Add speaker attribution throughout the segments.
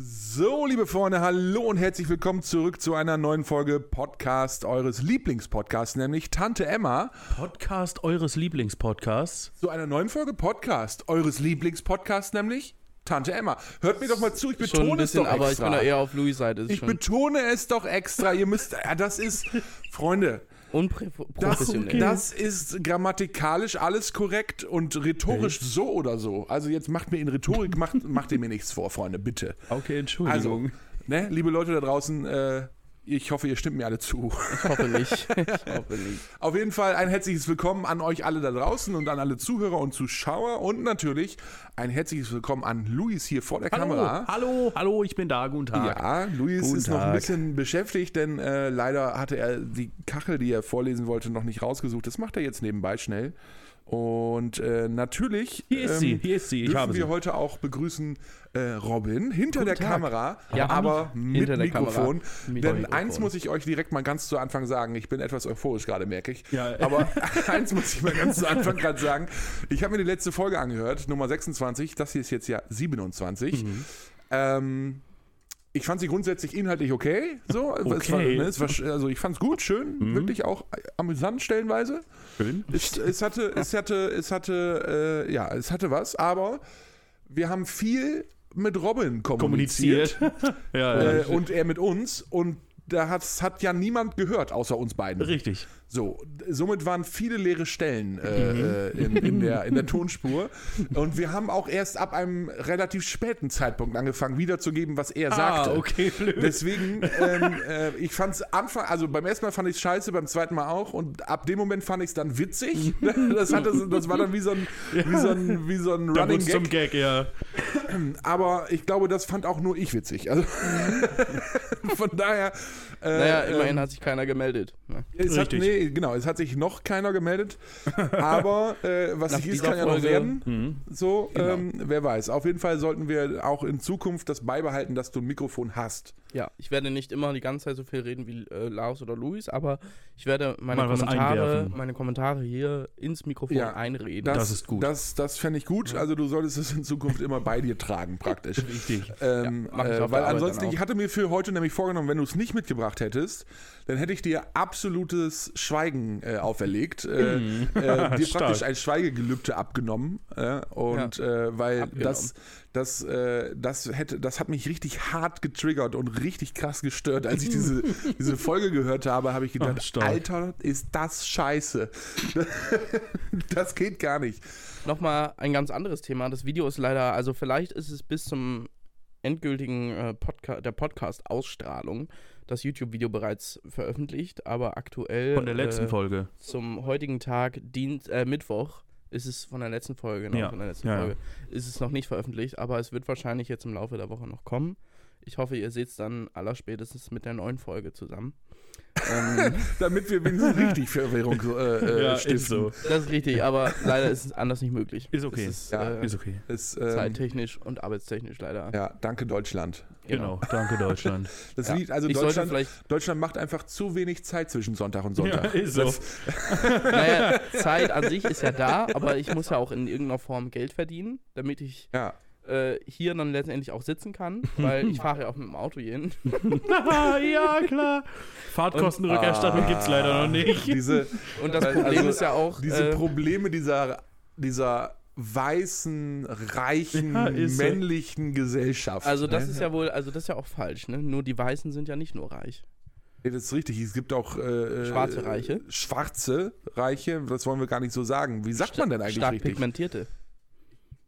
Speaker 1: So, liebe Freunde, hallo und herzlich willkommen zurück zu einer neuen Folge Podcast eures Lieblingspodcasts, nämlich Tante Emma.
Speaker 2: Podcast eures Lieblingspodcasts.
Speaker 1: Zu einer neuen Folge Podcast eures Lieblingspodcasts, nämlich Tante Emma. Hört mir doch mal zu, ich betone
Speaker 3: bisschen,
Speaker 1: es doch
Speaker 3: aber ich
Speaker 1: extra.
Speaker 3: bin da eher auf Louis Seite.
Speaker 1: Ich
Speaker 3: schon
Speaker 1: betone es doch extra. Ihr müsst, ja, das ist, Freunde,
Speaker 3: unprofessionell.
Speaker 1: das ist grammatikalisch alles korrekt und rhetorisch so oder so. Also jetzt macht mir in Rhetorik, macht, macht ihr mir nichts vor, Freunde, bitte.
Speaker 2: Okay,
Speaker 1: Also,
Speaker 2: Entschuldigung.
Speaker 1: ne, liebe Leute da draußen, äh, ich hoffe, ihr stimmt mir alle zu.
Speaker 3: Ich hoffe nicht. Ich hoffe nicht.
Speaker 1: Auf jeden Fall ein herzliches Willkommen an euch alle da draußen und an alle Zuhörer und Zuschauer und natürlich ein herzliches Willkommen an Luis hier vor der
Speaker 2: hallo,
Speaker 1: Kamera.
Speaker 2: hallo, hallo, ich bin da, guten Tag.
Speaker 1: Ja, Luis
Speaker 2: Guten
Speaker 1: ist noch ein
Speaker 2: Tag.
Speaker 1: bisschen beschäftigt, denn äh, leider hatte er die Kachel, die er vorlesen wollte, noch nicht rausgesucht. Das macht er jetzt nebenbei schnell. Und äh, natürlich
Speaker 2: Hier ist sie, hier ist sie, ich
Speaker 1: dürfen
Speaker 2: habe
Speaker 1: wir
Speaker 2: sie.
Speaker 1: heute auch begrüßen äh, Robin hinter der
Speaker 3: Tag.
Speaker 1: Kamera,
Speaker 3: Ja,
Speaker 1: aber mit Mikrofon.
Speaker 3: Mit
Speaker 1: Denn
Speaker 3: Mikrofon.
Speaker 1: eins muss ich euch direkt mal ganz zu Anfang sagen. Ich bin etwas euphorisch gerade, merke ich.
Speaker 2: Ja.
Speaker 1: Aber eins muss ich mal ganz zu Anfang gerade sagen. Ich habe mir die letzte Folge angehört, Nummer 26. Das hier ist jetzt ja 27.
Speaker 2: Mhm.
Speaker 1: Ähm, ich fand sie grundsätzlich inhaltlich okay. So, war,
Speaker 2: Okay.
Speaker 1: ne, es war, also ich fand es gut, schön,
Speaker 2: Mhm.
Speaker 1: wirklich auch amüsant stellenweise.
Speaker 2: Schön.
Speaker 1: Es, es hatte, es hatte, es hatte, äh, ja, es hatte was, aber wir haben viel mit Robin kommuniziert,
Speaker 2: Kommuniziert. ja,
Speaker 1: Äh,
Speaker 2: ja.
Speaker 1: und er mit uns und da hat, hat ja niemand gehört, außer uns beiden.
Speaker 2: Richtig.
Speaker 1: So, somit waren viele leere Stellen äh,
Speaker 2: Mhm.
Speaker 1: äh, in, in, der, in der Tonspur. Und wir haben auch erst ab einem relativ späten Zeitpunkt angefangen, wiederzugeben, was er sagte.
Speaker 2: Ah, okay, blöd.
Speaker 1: Deswegen, ähm, äh, ich fand es Anfang, also beim ersten Mal fand ich es scheiße, beim zweiten Mal auch. Und ab dem Moment fand ich es dann witzig. Das, hatte, das war dann wie so ein, wie so ein, wie so ein
Speaker 2: Da
Speaker 1: Running
Speaker 2: wurd's zum
Speaker 1: Gag.
Speaker 2: Gag, ja.
Speaker 1: Aber ich glaube, das fand auch nur ich witzig. Also von daher. Äh,
Speaker 3: Naja, immerhin
Speaker 1: ähm,
Speaker 3: hat sich keiner gemeldet. ne?
Speaker 1: es hat,
Speaker 2: Richtig.
Speaker 1: Nee, genau, es hat sich noch keiner gemeldet. Aber äh, was sich ist, kann ja noch werden.
Speaker 2: Mhm.
Speaker 1: So,
Speaker 3: Genau.
Speaker 1: ähm, wer weiß. Auf jeden Fall sollten wir auch in Zukunft das beibehalten, dass du ein Mikrofon hast.
Speaker 3: Ja, ich werde nicht immer die ganze Zeit so viel reden wie äh, Lars oder Luis, aber ich werde meine
Speaker 2: Mal
Speaker 3: Kommentare, meine Kommentare hier ins Mikrofon
Speaker 1: Ja,
Speaker 3: einreden.
Speaker 2: Das ist gut.
Speaker 1: Das, das fände ich gut. Also du solltest es in Zukunft immer bei dir tragen, praktisch.
Speaker 2: Richtig.
Speaker 1: Ähm,
Speaker 3: Ja,
Speaker 1: äh, weil ansonsten, ich hatte mir für heute nämlich vorgenommen, wenn du es nicht mitgebracht hättest, dann hätte ich dir absolutes Schweigen äh, auferlegt. Äh,
Speaker 2: Mhm.
Speaker 1: äh, dir
Speaker 2: Stark.
Speaker 1: praktisch ein Schweigegelübde abgenommen. Äh, und äh, weil
Speaker 3: Abgenommen.
Speaker 1: das, das, äh, das hätte, das hat mich richtig hart getriggert und richtig krass gestört. Als ich diese, diese Folge gehört habe, habe ich gedacht,
Speaker 2: Ach.
Speaker 1: Alter, ist das scheiße. das geht gar nicht.
Speaker 3: Nochmal ein ganz anderes Thema. Das Video ist leider, also vielleicht ist es bis zum endgültigen äh, Podca der Podcast-Ausstrahlung das YouTube-Video bereits veröffentlicht, aber aktuell
Speaker 2: Von der letzten
Speaker 3: äh,
Speaker 2: Folge.
Speaker 3: zum heutigen Tag, Dienst, äh, Mittwoch, ist es von der letzten Folge, genau,
Speaker 2: Ja,
Speaker 3: von der letzten
Speaker 2: ja, ja.
Speaker 3: Folge, ist es noch nicht veröffentlicht, aber es wird wahrscheinlich jetzt im Laufe der Woche noch kommen. Ich hoffe, ihr seht es dann allerspätestens mit der neuen Folge zusammen. Ähm,
Speaker 1: Damit wir wenigstens richtig Verwirrung äh, äh,
Speaker 2: Ja,
Speaker 1: stiften.
Speaker 2: ist so.
Speaker 3: das ist richtig, aber leider ist es anders nicht möglich.
Speaker 2: Ist okay.
Speaker 3: Ist,
Speaker 1: Ja,
Speaker 3: äh,
Speaker 2: Ist okay.
Speaker 1: Ist, ähm,
Speaker 3: zeittechnisch und arbeitstechnisch leider.
Speaker 1: Ja, danke Deutschland.
Speaker 2: Genau. Danke, Deutschland.
Speaker 1: Das
Speaker 3: Ja.
Speaker 1: liegt, also
Speaker 3: ich
Speaker 1: Deutschland, Deutschland macht einfach zu wenig Zeit zwischen Sonntag und Sonntag.
Speaker 2: Ja, ist so.
Speaker 3: Naja, Zeit an sich ist ja da, aber ich muss ja auch in irgendeiner Form Geld verdienen, damit ich
Speaker 1: ja.
Speaker 3: Äh, hier dann letztendlich auch sitzen kann, weil ich fahre ja auch mit dem Auto hin.
Speaker 2: ja, klar. Fahrtkostenrückerstattung
Speaker 1: Ah,
Speaker 2: gibt's leider noch nicht.
Speaker 1: Diese,
Speaker 3: Und das Problem
Speaker 1: Also,
Speaker 3: ist ja auch,
Speaker 1: diese
Speaker 3: äh,
Speaker 1: Probleme dieser, dieser weißen, reichen,
Speaker 2: Ja, ist so.
Speaker 1: männlichen Gesellschaft.
Speaker 3: also das
Speaker 1: ne?
Speaker 3: ist ja wohl, also das ist ja auch falsch, ne? Nur die Weißen sind ja nicht nur reich.
Speaker 1: Nee, das ist richtig. Es gibt auch äh,
Speaker 3: Schwarze Reiche.
Speaker 1: Schwarze Reiche, das wollen wir gar nicht so sagen. Wie sagt man denn eigentlich
Speaker 3: Stark
Speaker 1: richtig?
Speaker 3: pigmentierte.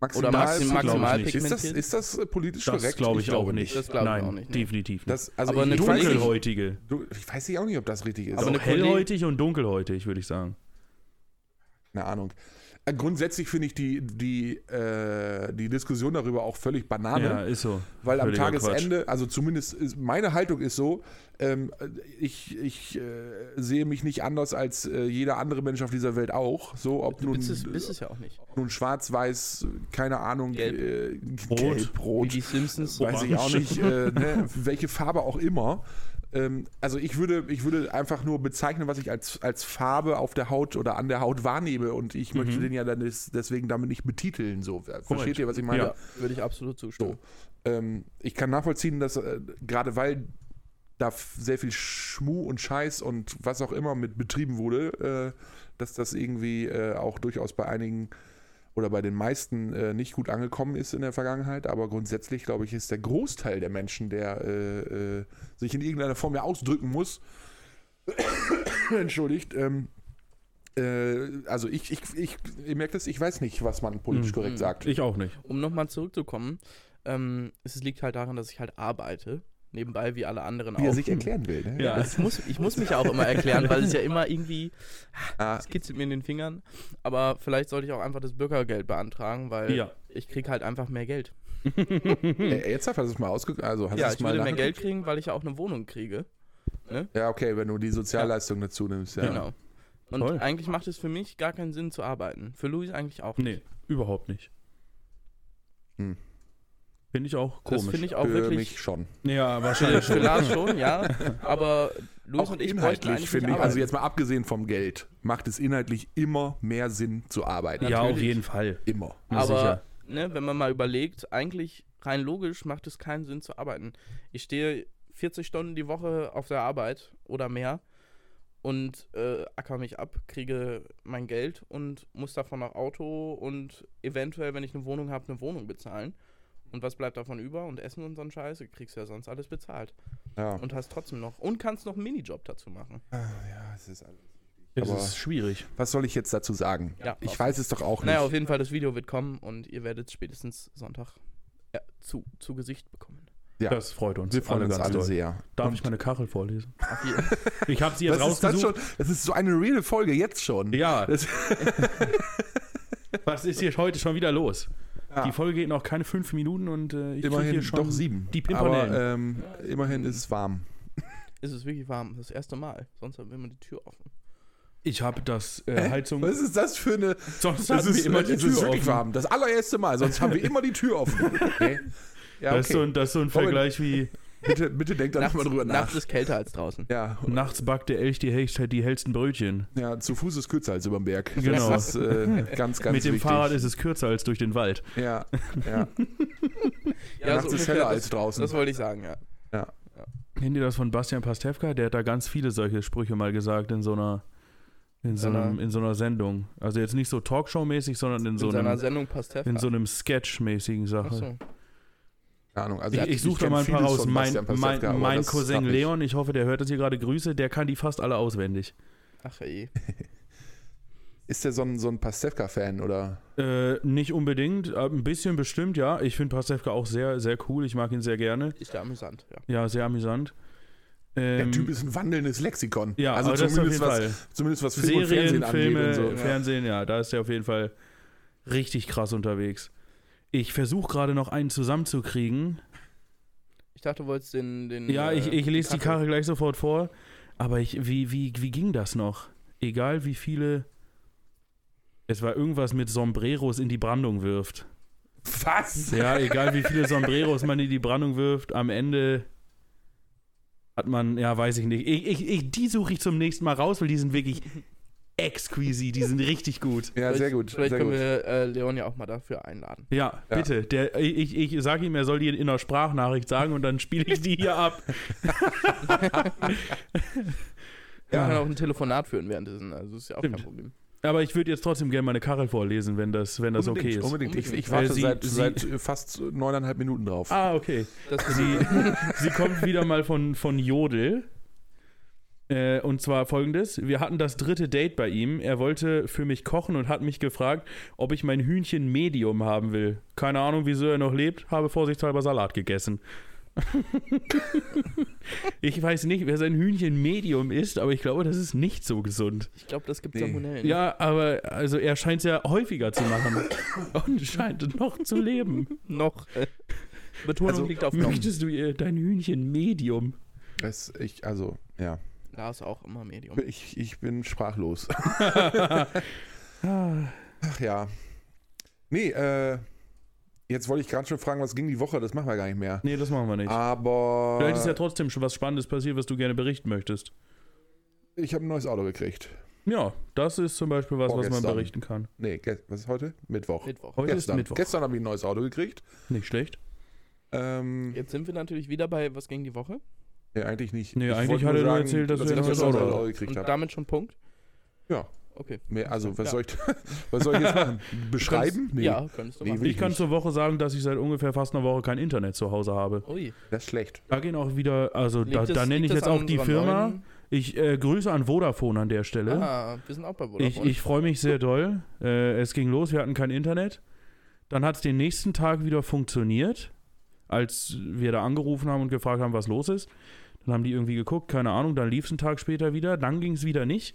Speaker 1: Maximal,
Speaker 3: Oder maxim,
Speaker 2: glaub ich
Speaker 3: maximal
Speaker 2: nicht.
Speaker 1: ist, das, ist das äh, politisch
Speaker 2: Das
Speaker 1: korrekt?
Speaker 2: glaube ich, auch nicht.
Speaker 3: Das glaube ich
Speaker 2: Nein,
Speaker 3: auch nicht, nee.
Speaker 2: definitiv nicht.
Speaker 1: Das, also
Speaker 3: Aber
Speaker 1: ich,
Speaker 3: eine
Speaker 1: ich,
Speaker 2: Dunkelhäutige.
Speaker 1: du, ich weiß nicht auch nicht, ob das richtig ist.
Speaker 3: Aber eine
Speaker 2: hellhäutig und dunkelhäutig, würde ich sagen.
Speaker 1: Keine Ahnung. Äh, Grundsätzlich finde ich die, die, äh, die Diskussion darüber auch völlig Banane,
Speaker 2: Ja, ist so.
Speaker 1: weil am Tagesende, also zumindest ist, meine Haltung ist so, ähm, ich, ich äh, sehe mich nicht anders als äh, jeder andere Mensch auf dieser Welt auch. So, ob
Speaker 3: Du
Speaker 1: nun,
Speaker 3: bist es, bist es ja auch nicht.
Speaker 1: nun schwarz, weiß, keine Ahnung,
Speaker 3: Gelb.
Speaker 1: äh,
Speaker 2: Rot.
Speaker 1: gelb,
Speaker 3: Wie
Speaker 1: rot,
Speaker 3: die Simpsons.
Speaker 1: weiß ich auch
Speaker 2: Orange.
Speaker 1: nicht, äh, ne, welche Farbe auch immer. Ähm, also ich würde, ich würde einfach nur bezeichnen, was ich als, als Farbe auf der Haut oder an der Haut wahrnehme und ich möchte
Speaker 2: Mhm.
Speaker 1: den ja dann des, deswegen damit nicht betiteln. So. Versteht
Speaker 2: Korrekt.
Speaker 1: ihr, was ich meine?
Speaker 3: Ja, würde ich absolut zustimmen.
Speaker 1: ähm, ich kann nachvollziehen, dass äh, gerade weil da sehr viel Schmu und Scheiß und was auch immer mit betrieben wurde, äh, dass das irgendwie äh, auch durchaus bei einigen oder bei den meisten äh, nicht gut angekommen ist in der Vergangenheit. Aber grundsätzlich, glaube ich, ist der Großteil der Menschen, der äh, äh, sich in irgendeiner Form ja ausdrücken muss, entschuldigt, ähm, äh, also ich, ich, ich, ihr merkt es, ich weiß nicht, was man politisch
Speaker 2: Mhm.
Speaker 1: korrekt sagt.
Speaker 2: Ich auch nicht.
Speaker 3: Um nochmal zurückzukommen, ähm, es liegt halt daran, dass ich halt arbeite. Nebenbei wie alle anderen
Speaker 1: Wie er
Speaker 3: auch.
Speaker 1: sich erklären will. Ne?
Speaker 2: Ja.
Speaker 3: Ich muss, ich muss mich ja auch immer erklären, weil es ja immer irgendwie,
Speaker 1: Ah,
Speaker 3: es kitzelt mir in den Fingern. Aber vielleicht sollte ich auch einfach das Bürgergeld beantragen, weil
Speaker 2: Ja.
Speaker 3: ich kriege halt einfach mehr Geld.
Speaker 1: äh, jetzt hast du es mal ausge... Also hast
Speaker 3: ja, ich
Speaker 1: mal
Speaker 3: würde mehr? Geld kriegen, weil ich ja auch eine Wohnung kriege.
Speaker 1: Ja, okay, wenn du die Sozialleistung dazu nimmst. Ja.
Speaker 3: Genau. Und
Speaker 2: Toll.
Speaker 3: eigentlich macht es für mich gar keinen Sinn zu arbeiten. Für Luis eigentlich auch.
Speaker 2: Nee, überhaupt nicht.
Speaker 1: Hm.
Speaker 2: Finde ich auch
Speaker 3: Das
Speaker 2: komisch.
Speaker 3: finde ich auch
Speaker 1: Für
Speaker 3: wirklich.
Speaker 1: mich schon.
Speaker 2: ja,
Speaker 3: Für,
Speaker 2: wahrscheinlich
Speaker 3: für
Speaker 2: schon.
Speaker 3: Lars schon, ja. Aber Luis
Speaker 1: Auch
Speaker 3: und ich bräuchten
Speaker 1: inhaltlich
Speaker 3: eigentlich
Speaker 1: finde
Speaker 3: nicht
Speaker 1: ich, also jetzt mal abgesehen vom Geld, macht es inhaltlich immer mehr Sinn zu arbeiten.
Speaker 2: Ja, auf
Speaker 3: Natürlich.
Speaker 2: jeden Fall.
Speaker 1: Immer.
Speaker 3: Aber
Speaker 2: sicher.
Speaker 3: ne, wenn man mal überlegt, eigentlich rein logisch macht es keinen Sinn zu arbeiten. Ich stehe 40 Stunden die Woche auf der Arbeit oder mehr und äh, acker mich ab, kriege mein Geld und muss davon noch Auto und eventuell, wenn ich eine Wohnung habe, eine Wohnung bezahlen. Und was bleibt davon über? Und Essen und so ein Scheiß, du kriegst ja sonst alles bezahlt.
Speaker 1: Ja.
Speaker 3: Und hast trotzdem noch. Und kannst noch einen Minijob dazu machen.
Speaker 1: Ah, ja, es ist alles.
Speaker 2: Es
Speaker 1: aber-
Speaker 2: ist schwierig.
Speaker 1: Was soll ich jetzt dazu sagen?
Speaker 3: Ja,
Speaker 1: ich weiß es doch auch
Speaker 3: Naja, auf
Speaker 1: nicht.
Speaker 3: jeden Fall, das Video wird kommen und ihr werdet spätestens Sonntag ja, zu, zu Gesicht bekommen.
Speaker 1: Ja.
Speaker 2: Das freut uns.
Speaker 1: Wir freuen uns alle
Speaker 2: doll.
Speaker 1: sehr.
Speaker 2: Darf
Speaker 1: Und
Speaker 2: ich meine Kachel vorlesen? Ich habe sie jetzt
Speaker 1: das ist das
Speaker 2: rausgesucht.
Speaker 1: schon, das ist so eine reale Folge jetzt schon.
Speaker 2: Ja,
Speaker 1: Das,
Speaker 2: was ist hier heute schon wieder los?
Speaker 1: Ja.
Speaker 2: Die Folge geht noch keine fünf Minuten und äh, ich
Speaker 1: immerhin
Speaker 2: hier schon
Speaker 1: doch sieben.
Speaker 2: die
Speaker 1: Aber
Speaker 2: Pimpernellen.
Speaker 1: ähm, immerhin ist es warm.
Speaker 3: ist es wirklich warm. Das erste Mal. Sonst haben wir immer die Tür offen.
Speaker 2: ich habe das äh, Heizung.
Speaker 1: Was ist das für eine.
Speaker 2: Sonst
Speaker 1: ist,
Speaker 2: wir immer die
Speaker 1: ist
Speaker 2: Tür
Speaker 1: wirklich
Speaker 2: offen.
Speaker 1: warm. Das allererste Mal. Sonst haben wir immer die Tür offen. Okay. Ja,
Speaker 2: Das, ist so
Speaker 1: okay.
Speaker 2: ein, das ist so ein. Vergleich wie
Speaker 1: Bitte, bitte denkt da nochmal drüber nach.
Speaker 3: nachts ist kälter als draußen.
Speaker 1: Ja,
Speaker 2: nachts backt der Elch die, hellst- die hellsten Brötchen.
Speaker 1: ja, zu Fuß ist kürzer als über dem Berg.
Speaker 2: Genau.
Speaker 1: Das ist äh, ganz, ganz
Speaker 2: Mit dem
Speaker 1: wichtig.
Speaker 2: Fahrrad ist es kürzer als durch den Wald.
Speaker 1: Ja, ja.
Speaker 3: Ja,
Speaker 1: Nachts ist
Speaker 3: ungefähr,
Speaker 1: heller
Speaker 3: das,
Speaker 1: als draußen.
Speaker 3: Das wollte ich sagen, ja.
Speaker 2: Kennt ihr das von Bastian Pastewka? Der hat da ganz viele solche Sprüche mal gesagt in so einer, in so, einem, in so einer Sendung. Also jetzt nicht so Talkshow-mäßig, sondern in
Speaker 3: In
Speaker 2: so einem,
Speaker 3: Sendung Pastewka.
Speaker 2: in so einem Sketch-mäßigen Sache.
Speaker 3: Achso.
Speaker 1: Keine Ahnung. Also
Speaker 2: Ich, ich suche da mal ein paar raus. Mein, mein, mein Cousin. Leon, ich hoffe, der hört das hier gerade Grüße, der kann die fast alle auswendig.
Speaker 3: Ach ey.
Speaker 1: Ist der so ein, so ein Pastewka-Fan oder?
Speaker 2: Äh, nicht unbedingt, aber ein bisschen bestimmt, ja. Ich finde Pastewka auch sehr, sehr cool. Ich mag ihn sehr gerne.
Speaker 3: Ist ja amüsant, ja.
Speaker 2: Ja, sehr amüsant.
Speaker 1: Der
Speaker 2: Ähm,
Speaker 1: Typ ist ein wandelndes Lexikon.
Speaker 2: ja,
Speaker 1: also
Speaker 2: aber das auf jeden
Speaker 1: zumindest was,
Speaker 2: Fall.
Speaker 1: zumindest was Film und
Speaker 2: Serien,
Speaker 1: Fernsehen angeht
Speaker 2: Filme,
Speaker 1: und so.
Speaker 2: Fernsehen, ja, da ist er auf jeden Fall richtig krass unterwegs. Ich versuche gerade noch einen zusammenzukriegen.
Speaker 3: Ich dachte, du wolltest den. den
Speaker 2: Ja,
Speaker 3: äh,
Speaker 2: ich, ich lese die Karre gleich sofort vor. Aber ich, wie, wie, wie ging das noch? Egal wie viele. Es war irgendwas mit Sombreros in die Brandung wirft.
Speaker 1: Was?
Speaker 2: Ja, egal wie viele Sombreros man in die Brandung wirft, am Ende hat man, ja, weiß ich nicht. Ich, ich, ich, die suche ich zum nächsten Mal raus, weil die sind wirklich exquisit, die sind richtig gut.
Speaker 1: Ja, sehr gut.
Speaker 3: Vielleicht
Speaker 1: Sehr
Speaker 3: können
Speaker 1: gut.
Speaker 3: wir äh, Leon ja auch mal dafür einladen.
Speaker 2: Ja,
Speaker 1: Ja.
Speaker 2: bitte. Der, ich, ich sage ihm, er soll die in einer Sprachnachricht sagen und dann spiele ich die hier ab.
Speaker 3: Wir
Speaker 2: Ja.
Speaker 3: können auch ein Telefonat führen währenddessen, also ist ja auch
Speaker 2: Stimmt.
Speaker 3: kein Problem.
Speaker 2: Aber ich würde jetzt trotzdem gerne meine Karel vorlesen, wenn das, wenn das okay
Speaker 1: unbedingt,
Speaker 2: ist.
Speaker 1: Unbedingt. Ich, ich warte
Speaker 2: sie-
Speaker 1: seit,
Speaker 2: sie-
Speaker 1: seit fast neuneinhalb Minuten drauf.
Speaker 2: Ah, okay.
Speaker 3: Das
Speaker 2: Sie, sie kommt wieder mal von, von Jodel. Äh, und zwar folgendes: Wir hatten das dritte Date bei ihm. Er wollte für mich kochen und hat mich gefragt, ob ich mein Hühnchen Medium haben will. Keine Ahnung, wieso er noch lebt, habe vorsichtshalber Salat gegessen. ich weiß nicht, wer sein Hühnchen Medium isst, aber ich glaube, das ist nicht so gesund.
Speaker 3: ich glaube, das gibt
Speaker 1: Nee.
Speaker 3: Salmonellen.
Speaker 2: Ja, aber also er scheint es ja häufiger zu machen und scheint noch zu leben.
Speaker 3: Noch. Äh, Betonung
Speaker 1: Also,
Speaker 3: liegt auf noch.
Speaker 2: Möchtest du ihr dein Hühnchen Medium?
Speaker 1: Das, ich, also, ja.
Speaker 3: Lars auch immer Medium.
Speaker 1: Ich, ich bin sprachlos. Ach ja. Nee, äh, jetzt wollte ich gerade schon fragen, was ging die Woche? Das machen wir gar nicht mehr.
Speaker 2: nee, das machen wir nicht.
Speaker 1: Aber
Speaker 2: Vielleicht ist ja trotzdem schon was Spannendes passiert, was du gerne berichten möchtest.
Speaker 1: ich habe ein neues Auto gekriegt.
Speaker 2: Ja, das ist zum Beispiel was, was man berichten kann.
Speaker 1: Nee, was ist heute? Mittwoch.
Speaker 3: Mittwoch.
Speaker 2: Heute
Speaker 1: Gestern,
Speaker 2: ist Mittwoch.
Speaker 1: Gestern habe ich ein neues Auto gekriegt.
Speaker 2: Nicht schlecht.
Speaker 1: Ähm,
Speaker 3: Jetzt sind wir natürlich wieder bei was gegen die Woche.
Speaker 1: Nee, eigentlich nicht.
Speaker 2: Nee,
Speaker 1: Ich
Speaker 2: eigentlich hat er nur erzählt, dass
Speaker 1: ich
Speaker 2: wir
Speaker 1: das
Speaker 2: ein
Speaker 1: jetzt
Speaker 2: neues
Speaker 1: auch
Speaker 2: Auto
Speaker 1: Euro gekriegt
Speaker 3: Und
Speaker 1: habe.
Speaker 3: damit schon Punkt?
Speaker 1: Ja.
Speaker 3: Okay.
Speaker 1: Mehr, also, was,
Speaker 3: Ja.
Speaker 1: soll ich, was soll ich jetzt machen? Beschreiben? Nee,
Speaker 3: Ja, könntest du
Speaker 1: Nee,
Speaker 3: machen.
Speaker 1: will
Speaker 2: Ich kann
Speaker 1: nicht.
Speaker 2: zur Woche sagen, dass ich seit ungefähr fast einer Woche kein Internet zu Hause habe.
Speaker 3: Ui.
Speaker 1: das ist schlecht.
Speaker 2: Da gehen auch wieder, also da,
Speaker 3: Liegt
Speaker 2: da nenne ich jetzt auch die Firma.
Speaker 3: neuen-
Speaker 2: Ich äh, grüße an Vodafone an der Stelle.
Speaker 3: Ah, wir sind auch bei
Speaker 2: ich
Speaker 3: Vodafone.
Speaker 2: ich freue mich sehr doll. Äh, es ging los, wir hatten kein Internet. Dann hat es den nächsten Tag wieder funktioniert, als wir da angerufen haben und gefragt haben, was los ist. Dann haben die irgendwie geguckt, keine Ahnung, dann lief es einen Tag später wieder, dann ging es wieder nicht.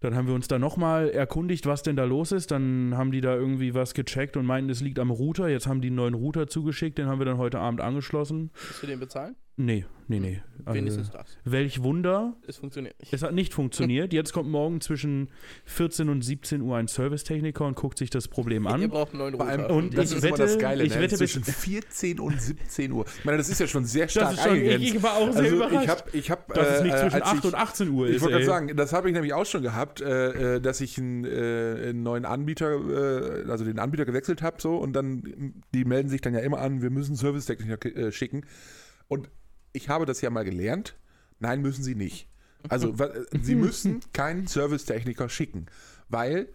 Speaker 2: Dann haben wir uns da nochmal erkundigt, was denn da los ist. Dann haben die da irgendwie was gecheckt und meinten, es liegt am Router. Jetzt haben die einen neuen Router zugeschickt, den haben wir dann heute Abend angeschlossen.
Speaker 3: Musst du den bezahlen?
Speaker 2: Nee, nee, nee. Also,
Speaker 3: Wenigstens das.
Speaker 2: welch Wunder.
Speaker 3: Es funktioniert nicht.
Speaker 2: Es hat nicht funktioniert. Jetzt kommt morgen zwischen 14 und 17 Uhr ein Servicetechniker und guckt sich das Problem
Speaker 3: Ihr
Speaker 2: an.
Speaker 3: braucht einen neuen Router.
Speaker 2: und
Speaker 1: das
Speaker 2: ich
Speaker 1: ist immer das
Speaker 2: wette-
Speaker 1: Geile,
Speaker 2: ich
Speaker 1: ne?
Speaker 2: wette, bis-
Speaker 1: zwischen 14 und 17 Uhr. Ich meine, das ist ja schon sehr stark
Speaker 2: Das ist schon, ich,
Speaker 1: eingegrenzt.
Speaker 2: ich war auch sehr
Speaker 1: also
Speaker 2: überrascht.
Speaker 1: ich habe, ich hab,
Speaker 2: dass es nicht
Speaker 1: äh,
Speaker 2: zwischen
Speaker 1: als
Speaker 2: 8
Speaker 1: ich,
Speaker 2: und 18 Uhr
Speaker 1: Ich
Speaker 2: ist.
Speaker 1: wollte gerade sagen, das habe ich nämlich auch schon gehabt, äh, äh, dass ich einen, äh, einen neuen Anbieter, äh, also den Anbieter gewechselt habe, so und dann, die melden sich dann ja immer an, wir müssen Servicetechniker äh, schicken. Und ich habe das ja mal gelernt. Nein, müssen sie nicht. Also, äh, sie müssen keinen Servicetechniker schicken, weil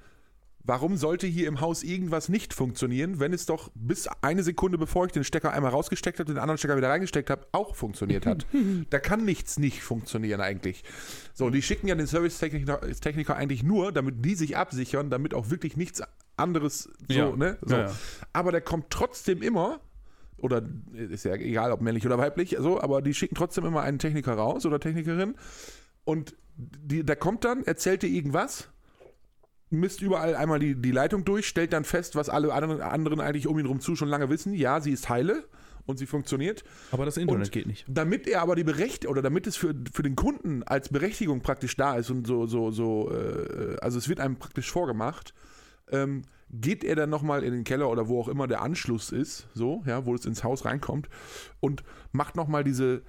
Speaker 1: Warum sollte hier im Haus irgendwas nicht funktionieren, wenn es doch bis eine Sekunde, bevor ich den Stecker einmal rausgesteckt habe, den anderen Stecker wieder reingesteckt habe, auch funktioniert hat? da kann nichts nicht funktionieren eigentlich. So, und die schicken ja den Servicetechniker Techniker eigentlich nur, damit die sich absichern, damit auch wirklich nichts anderes so,
Speaker 2: Ja.
Speaker 1: ne? So.
Speaker 2: Ja, ja.
Speaker 1: Aber der kommt trotzdem immer, oder ist ja egal, ob männlich oder weiblich, so, aber die schicken trotzdem immer einen Techniker raus oder Technikerin. Und die, der kommt dann, erzählt dir irgendwas, misst überall einmal die, die Leitung durch, stellt dann fest, was alle anderen, anderen eigentlich um ihn rum zu schon lange wissen. Ja, sie ist heile und sie funktioniert.
Speaker 2: Aber das Internet
Speaker 1: Und
Speaker 2: geht nicht.
Speaker 1: Damit er aber die Berechtigung, oder damit es für, für den Kunden als Berechtigung praktisch da ist und so, so, so, äh, also es wird einem praktisch vorgemacht, ähm, geht er dann nochmal in den Keller oder wo auch immer der Anschluss ist, so, ja, wo es ins Haus reinkommt und macht nochmal diese,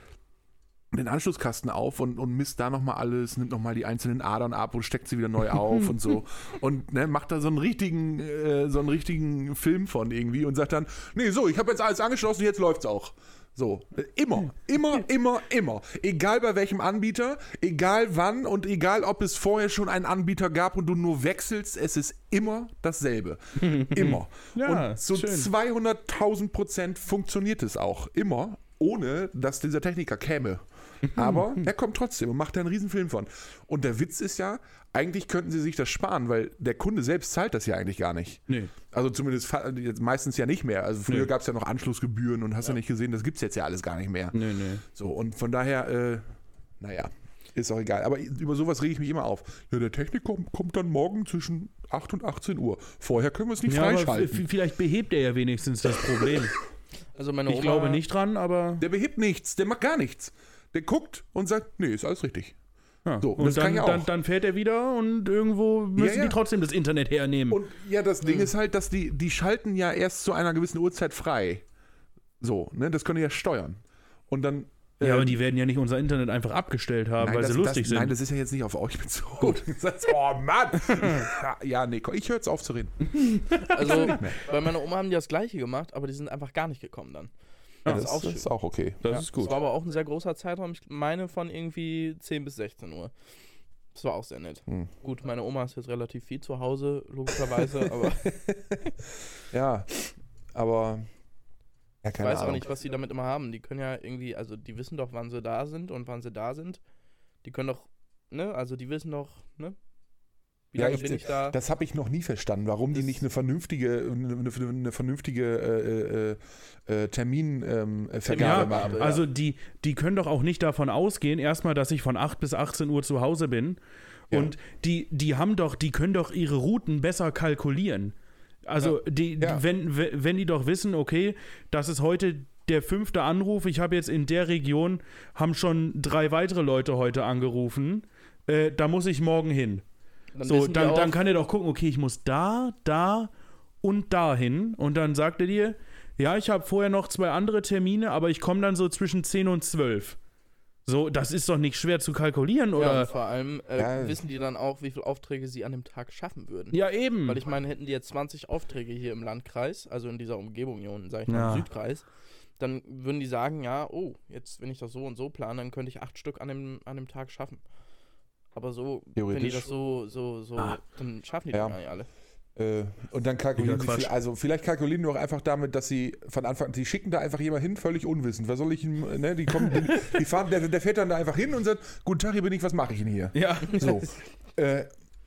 Speaker 1: den Anschlusskasten auf und, und misst da nochmal alles, nimmt nochmal die einzelnen Adern ab und steckt sie wieder neu auf und so. Und ne, macht da so einen richtigen, äh, so einen richtigen Film von irgendwie und sagt dann, nee, so, ich habe jetzt alles angeschlossen, jetzt läuft's auch. So, immer, immer, immer, immer. Egal bei welchem Anbieter, egal wann und egal ob es vorher schon einen Anbieter gab und du nur wechselst, es ist immer dasselbe. Immer.
Speaker 2: Ja,
Speaker 1: und so
Speaker 2: schön.
Speaker 1: 200.000 Prozent funktioniert es auch. Immer, ohne dass dieser Techniker käme. Aber er kommt trotzdem und macht da einen Riesenfilm von. Und der Witz ist ja, eigentlich könnten sie sich das sparen, weil der Kunde selbst zahlt das ja eigentlich gar nicht.
Speaker 2: Nee.
Speaker 1: Also zumindest jetzt meistens ja nicht mehr. Also früher
Speaker 2: Nee.
Speaker 1: gab es ja noch Anschlussgebühren und hast ja. nicht gesehen, das gibt es jetzt ja alles gar nicht mehr.
Speaker 2: Nee, nee.
Speaker 1: So, und von daher, äh, naja, ist auch egal. Aber über sowas rege ich mich immer auf. Ja, der Techniker kommt dann morgen zwischen 8 und 18 Uhr. Vorher können wir es nicht
Speaker 2: Ja,
Speaker 1: freischalten.
Speaker 2: vielleicht behebt er ja wenigstens das Problem.
Speaker 3: Also meine
Speaker 2: Ich
Speaker 3: Oma,
Speaker 2: glaube nicht dran, aber.
Speaker 1: Der behebt nichts, der macht gar nichts. Der guckt und sagt, nee, ist alles richtig.
Speaker 2: Ja.
Speaker 1: So,
Speaker 2: und
Speaker 1: das kann
Speaker 2: dann,
Speaker 1: ja
Speaker 2: dann,
Speaker 1: auch.
Speaker 2: dann fährt er wieder und irgendwo müssen
Speaker 1: ja.
Speaker 2: die trotzdem das Internet hernehmen.
Speaker 1: Und ja, das. Ding ist halt, dass die, die schalten ja erst zu einer gewissen Uhrzeit frei. So, ne, das können die ja steuern. Und dann.
Speaker 2: ja,
Speaker 1: äh,
Speaker 2: aber die werden ja nicht unser Internet einfach abgestellt haben, weil
Speaker 1: das,
Speaker 2: sie lustig
Speaker 1: das,
Speaker 2: sind.
Speaker 1: Nein, das ist ja jetzt nicht auf euch bezogen. Gut. oh Mann! ja, nee, komm, ich höre jetzt auf zu reden.
Speaker 3: also bei meiner Oma haben die das gleiche gemacht, aber die sind einfach gar nicht gekommen dann.
Speaker 1: Ja,
Speaker 3: das ist auch
Speaker 1: das ist auch okay.
Speaker 2: das
Speaker 3: Ja,
Speaker 2: ist gut.
Speaker 3: Das war aber auch ein sehr großer Zeitraum. Ich meine von irgendwie 10 bis 16 Uhr. Das war auch sehr nett.
Speaker 1: Hm.
Speaker 3: Gut, meine Oma ist jetzt relativ viel zu Hause, logischerweise, aber
Speaker 1: Ja, aber. Ja,
Speaker 3: ich weiß auch
Speaker 1: Ahnung.
Speaker 3: nicht, was die damit immer haben. Die können ja irgendwie, also die wissen doch, wann sie da sind und wann sie da sind. Die können doch, ne, also die wissen doch, ne? Wie
Speaker 1: Ja,
Speaker 3: lange
Speaker 1: ich-
Speaker 3: bin ich da?
Speaker 1: Das habe ich noch nie verstanden, warum die nicht eine vernünftige, eine, eine, vernünftige äh, äh, äh, Terminvergabe ähm,
Speaker 3: Ja,
Speaker 1: Vergabe machen.
Speaker 3: ja.
Speaker 2: Also die, die können doch auch nicht davon ausgehen, erstmal, dass ich von 8 bis 18 Uhr zu Hause bin.
Speaker 1: Ja.
Speaker 2: Und die, die haben doch, die können doch ihre Routen besser kalkulieren. Also die, wenn, wenn die doch wissen, okay, das ist heute der fünfte Anruf, ich habe jetzt in der Region, haben schon drei weitere Leute heute angerufen, äh, da muss ich morgen hin.
Speaker 3: Dann
Speaker 2: So, dann, dann kann er doch gucken, okay, ich muss da, da und da hin. Und dann sagt er dir, ja, ich habe vorher noch zwei andere Termine, aber ich komme dann so zwischen 10 und 12. So, das ist doch nicht schwer zu kalkulieren,
Speaker 3: ja,
Speaker 2: oder?
Speaker 3: und vor allem äh,
Speaker 1: Ja.
Speaker 3: wissen die dann auch, wie viele Aufträge sie an dem Tag schaffen würden.
Speaker 2: Ja, eben.
Speaker 3: Weil ich meine, hätten die jetzt 20 Aufträge hier im Landkreis, also in dieser Umgebung hier unten, sag ich mal,
Speaker 2: Ja.
Speaker 3: im Südkreis, dann würden die sagen, ja, oh, jetzt, wenn ich das so und so plane, dann könnte ich acht Stück an dem, an dem Tag schaffen. Aber so, wenn die
Speaker 1: Theoretisch.
Speaker 3: das so, so, so,
Speaker 2: Ah.
Speaker 3: dann schaffen die
Speaker 1: Ja.
Speaker 3: das gar nicht alle.
Speaker 1: Äh, und dann kalkulieren sie, also vielleicht kalkulieren die auch einfach damit, dass sie von Anfang, die schicken da einfach jemand hin, völlig unwissend. Was soll ich ihm, ne, die kommen, die, die fahren, der, der fährt dann da einfach hin und sagt, guten Tag, hier bin ich, was mache ich denn hier?
Speaker 2: Ja.
Speaker 1: So. äh,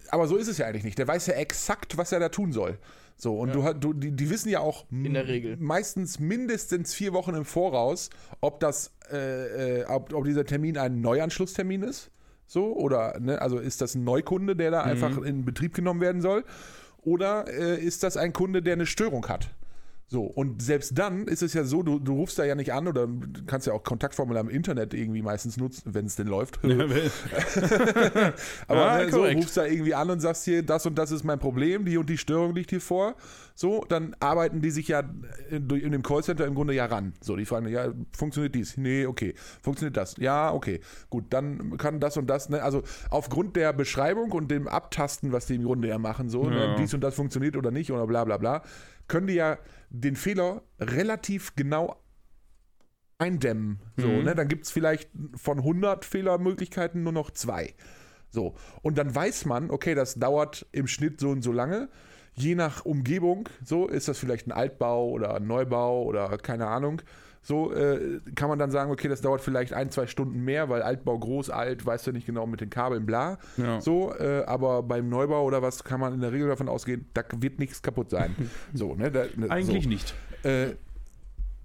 Speaker 1: aber so ist es ja eigentlich nicht. Der weiß ja exakt, was er da tun soll. So, und
Speaker 3: Ja.
Speaker 1: du, hat- du, die, die wissen ja auch
Speaker 3: In der Regel.
Speaker 1: meistens mindestens vier Wochen im Voraus, ob das, äh, äh, ob, ob dieser Termin ein Neuanschlusstermin ist. So, oder, ne, also ist das ein Neukunde, der da einfach in Betrieb genommen werden soll? Oder äh, ist das ein Kunde, der eine Störung hat? So, und selbst dann ist es ja so, du, du rufst da ja nicht an oder kannst ja auch Kontaktformular im Internet irgendwie meistens nutzen, wenn es denn läuft. Aber
Speaker 2: Ah,
Speaker 1: ne, so
Speaker 2: korrekt.
Speaker 1: rufst da irgendwie an und sagst hier, das und das ist mein Problem, die und die Störung liegt hier vor. So, dann arbeiten die sich ja in, in dem Callcenter im Grunde ja ran. So, die fragen, ja, funktioniert dies? Nee, okay. Funktioniert das? Ja, okay. Gut, dann kann das und das, ne? Also aufgrund der Beschreibung und dem Abtasten, was die im Grunde ja machen, so, ne?
Speaker 2: Ja.
Speaker 1: dies und das funktioniert oder nicht oder bla bla bla, können die ja den Fehler relativ genau eindämmen. So,
Speaker 2: Mhm.
Speaker 1: ne? Dann gibt es vielleicht von 100 Fehlermöglichkeiten nur noch zwei. So, und dann weiß man, okay, das dauert im Schnitt so und so lange. Je nach Umgebung, so ist das vielleicht ein Altbau oder ein Neubau oder keine Ahnung. So äh, kann man dann sagen, okay, das dauert vielleicht ein, zwei Stunden mehr, weil Altbau groß, alt, weißt du nicht genau mit den Kabeln, bla.
Speaker 2: Ja.
Speaker 1: So, äh, aber beim Neubau oder was kann man in der Regel davon ausgehen, da wird nichts kaputt sein. so, ne? Da, ne,
Speaker 2: Eigentlich
Speaker 1: so.
Speaker 2: nicht.
Speaker 1: Äh,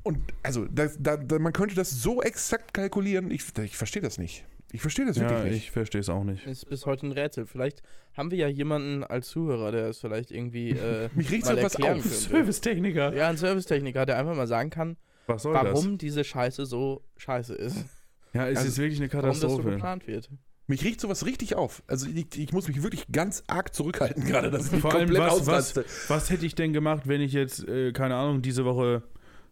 Speaker 1: und also, das, da, da, man könnte das so exakt kalkulieren. Ich, ich verstehe das nicht. Ich verstehe das
Speaker 2: Ja,
Speaker 1: wirklich nicht.
Speaker 2: ich verstehe es auch nicht.
Speaker 3: Ist bis heute ein Rätsel. Vielleicht haben wir ja jemanden als Zuhörer, der es vielleicht irgendwie äh,
Speaker 1: Mich riecht so was
Speaker 3: erklären
Speaker 1: auf.
Speaker 3: könnte.
Speaker 2: Servicetechniker.
Speaker 3: Ja, ein Servicetechniker, der einfach mal sagen kann,
Speaker 2: Was soll
Speaker 3: warum diese Scheiße so scheiße ist.
Speaker 2: das? Ja, es
Speaker 1: Also,
Speaker 2: ist wirklich eine
Speaker 3: Warum das so
Speaker 2: Katastrophe.
Speaker 3: geplant wird.
Speaker 1: Mich riecht sowas richtig auf. Also ich, ich muss mich wirklich ganz arg zurückhalten gerade, dass ich mich
Speaker 2: Vor allem,
Speaker 1: komplett
Speaker 2: was, was, was hätte ich denn gemacht, wenn ich jetzt, äh, keine Ahnung, diese Woche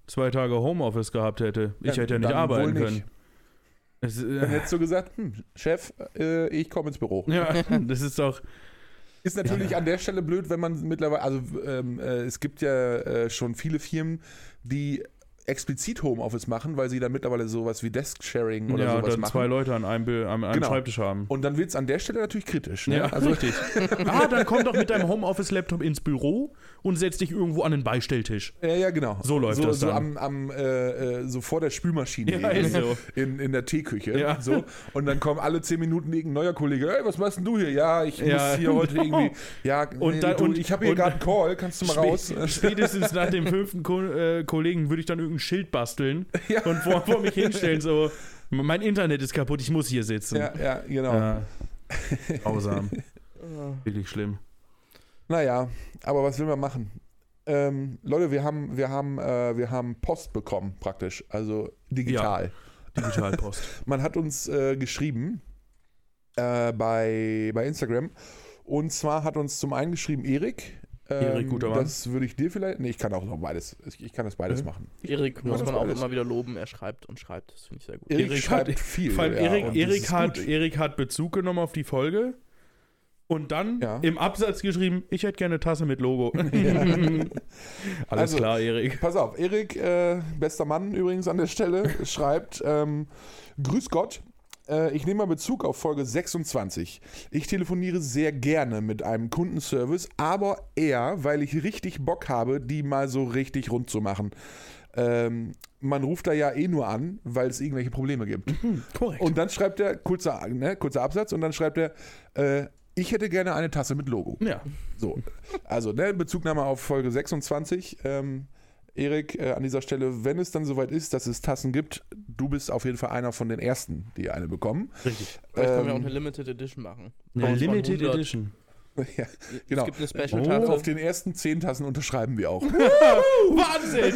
Speaker 2: zwei Tage Homeoffice gehabt hätte? Ich
Speaker 1: Ja,
Speaker 2: hätte ja nicht
Speaker 1: dann
Speaker 2: arbeiten
Speaker 1: wohl
Speaker 2: können.
Speaker 1: nicht.
Speaker 2: Es,
Speaker 1: Dann
Speaker 2: äh,
Speaker 1: hättest du gesagt, hm, Chef, äh, ich komme ins Büro.
Speaker 2: ja, das ist doch.
Speaker 1: Ist natürlich an der Stelle blöd, wenn man mittlerweile, also ähm, äh, es gibt ja äh, schon viele Firmen, die explizit Homeoffice machen, weil sie dann mittlerweile sowas wie Desk-Sharing oder
Speaker 2: ja,
Speaker 1: sowas
Speaker 2: dann
Speaker 1: machen.
Speaker 2: zwei Leute an einem, Bild- an einem
Speaker 1: Genau.
Speaker 2: Schreibtisch haben.
Speaker 1: Und dann wird es an der Stelle natürlich kritisch. Ne?
Speaker 2: Ja,
Speaker 1: Also
Speaker 2: richtig. ah, dann komm doch mit deinem Homeoffice-Laptop ins Büro und setz dich irgendwo an den Beistelltisch.
Speaker 1: Ja, ja, genau.
Speaker 2: So läuft
Speaker 1: so,
Speaker 2: das
Speaker 1: so
Speaker 2: dann.
Speaker 1: am, am äh, äh, so vor der Spülmaschine
Speaker 2: Ja,
Speaker 1: in,
Speaker 2: so.
Speaker 1: in, in der Teeküche.
Speaker 2: Ja.
Speaker 1: So. Und dann kommen alle zehn Minuten irgendein neuer Kollege, hey, was machst denn du hier? Ja, ich
Speaker 2: Ja,
Speaker 1: muss hier heute
Speaker 2: genau.
Speaker 1: irgendwie. Ja,
Speaker 2: Und
Speaker 1: nee,
Speaker 2: dann-
Speaker 1: du,
Speaker 2: und-
Speaker 1: ich habe hier gerade einen Call, kannst du mal raus?
Speaker 2: Spä- Spätestens nach dem fünften Ko äh, Kollegen würde ich dann irgendein Schild basteln
Speaker 1: Ja.
Speaker 2: und vor, vor mich hinstellen, so, mein Internet ist kaputt, ich muss hier sitzen.
Speaker 1: ja, ja, genau.
Speaker 2: Ja. Grausam. Wirklich schlimm.
Speaker 1: Naja, aber was will man machen? Ähm, Leute, wir haben, wir, haben, äh, wir haben Post bekommen, praktisch. Also digital.
Speaker 2: Digitalpost.
Speaker 1: Man hat uns äh, geschrieben äh, bei, bei Instagram. Und zwar hat uns zum einen geschrieben Erik. Ähm,
Speaker 2: Erik, guter Mann.
Speaker 1: Das würde ich dir vielleicht. Nee, ich kann auch noch beides. Ich kann das beides
Speaker 2: Mhm.
Speaker 1: machen.
Speaker 3: Erik muss man auch
Speaker 1: beides.
Speaker 3: immer wieder loben. Er schreibt und schreibt. Das finde ich sehr gut.
Speaker 1: Erik,
Speaker 2: Erik
Speaker 1: schreibt
Speaker 2: hat-
Speaker 1: viel.
Speaker 2: Vor allem
Speaker 1: ja,
Speaker 2: Erik, hat. Erik hat Bezug genommen auf die Folge und dann
Speaker 1: Ja.
Speaker 2: im Absatz geschrieben, ich hätte gerne eine Tasse mit Logo. Alles
Speaker 1: Also-
Speaker 2: klar, Erik.
Speaker 1: Pass auf, Erik, äh, bester Mann übrigens an der Stelle, schreibt: ähm, Grüß Gott. Äh, ich nehme mal Bezug auf Folge 26. Ich telefoniere sehr gerne mit einem Kundenservice, aber eher, weil ich richtig Bock habe, die mal so richtig rund zu machen. Ähm, man ruft da ja eh nur an, weil es irgendwelche Probleme gibt.
Speaker 2: Korrekt.
Speaker 1: Und dann schreibt er, kurzer, ne, kurzer Absatz, und dann schreibt er, äh, ich hätte gerne eine Tasse mit Logo.
Speaker 2: ja.
Speaker 1: So, also ne, Bezugnahme auf Folge 26. Ähm, Erik, äh, an dieser Stelle, wenn es dann soweit ist, dass es Tassen gibt, du bist auf jeden Fall einer von den Ersten, die eine bekommen.
Speaker 2: Richtig.
Speaker 3: Vielleicht können wir auch
Speaker 1: Ähm,
Speaker 3: eine Limited Edition machen.
Speaker 2: Eine Limited
Speaker 3: 100.
Speaker 2: Edition.
Speaker 1: ja, genau.
Speaker 3: Es gibt eine
Speaker 2: Oh,
Speaker 3: Special-Tasse.
Speaker 1: Auf den ersten zehn Tassen unterschreiben wir auch.
Speaker 2: Wahnsinn!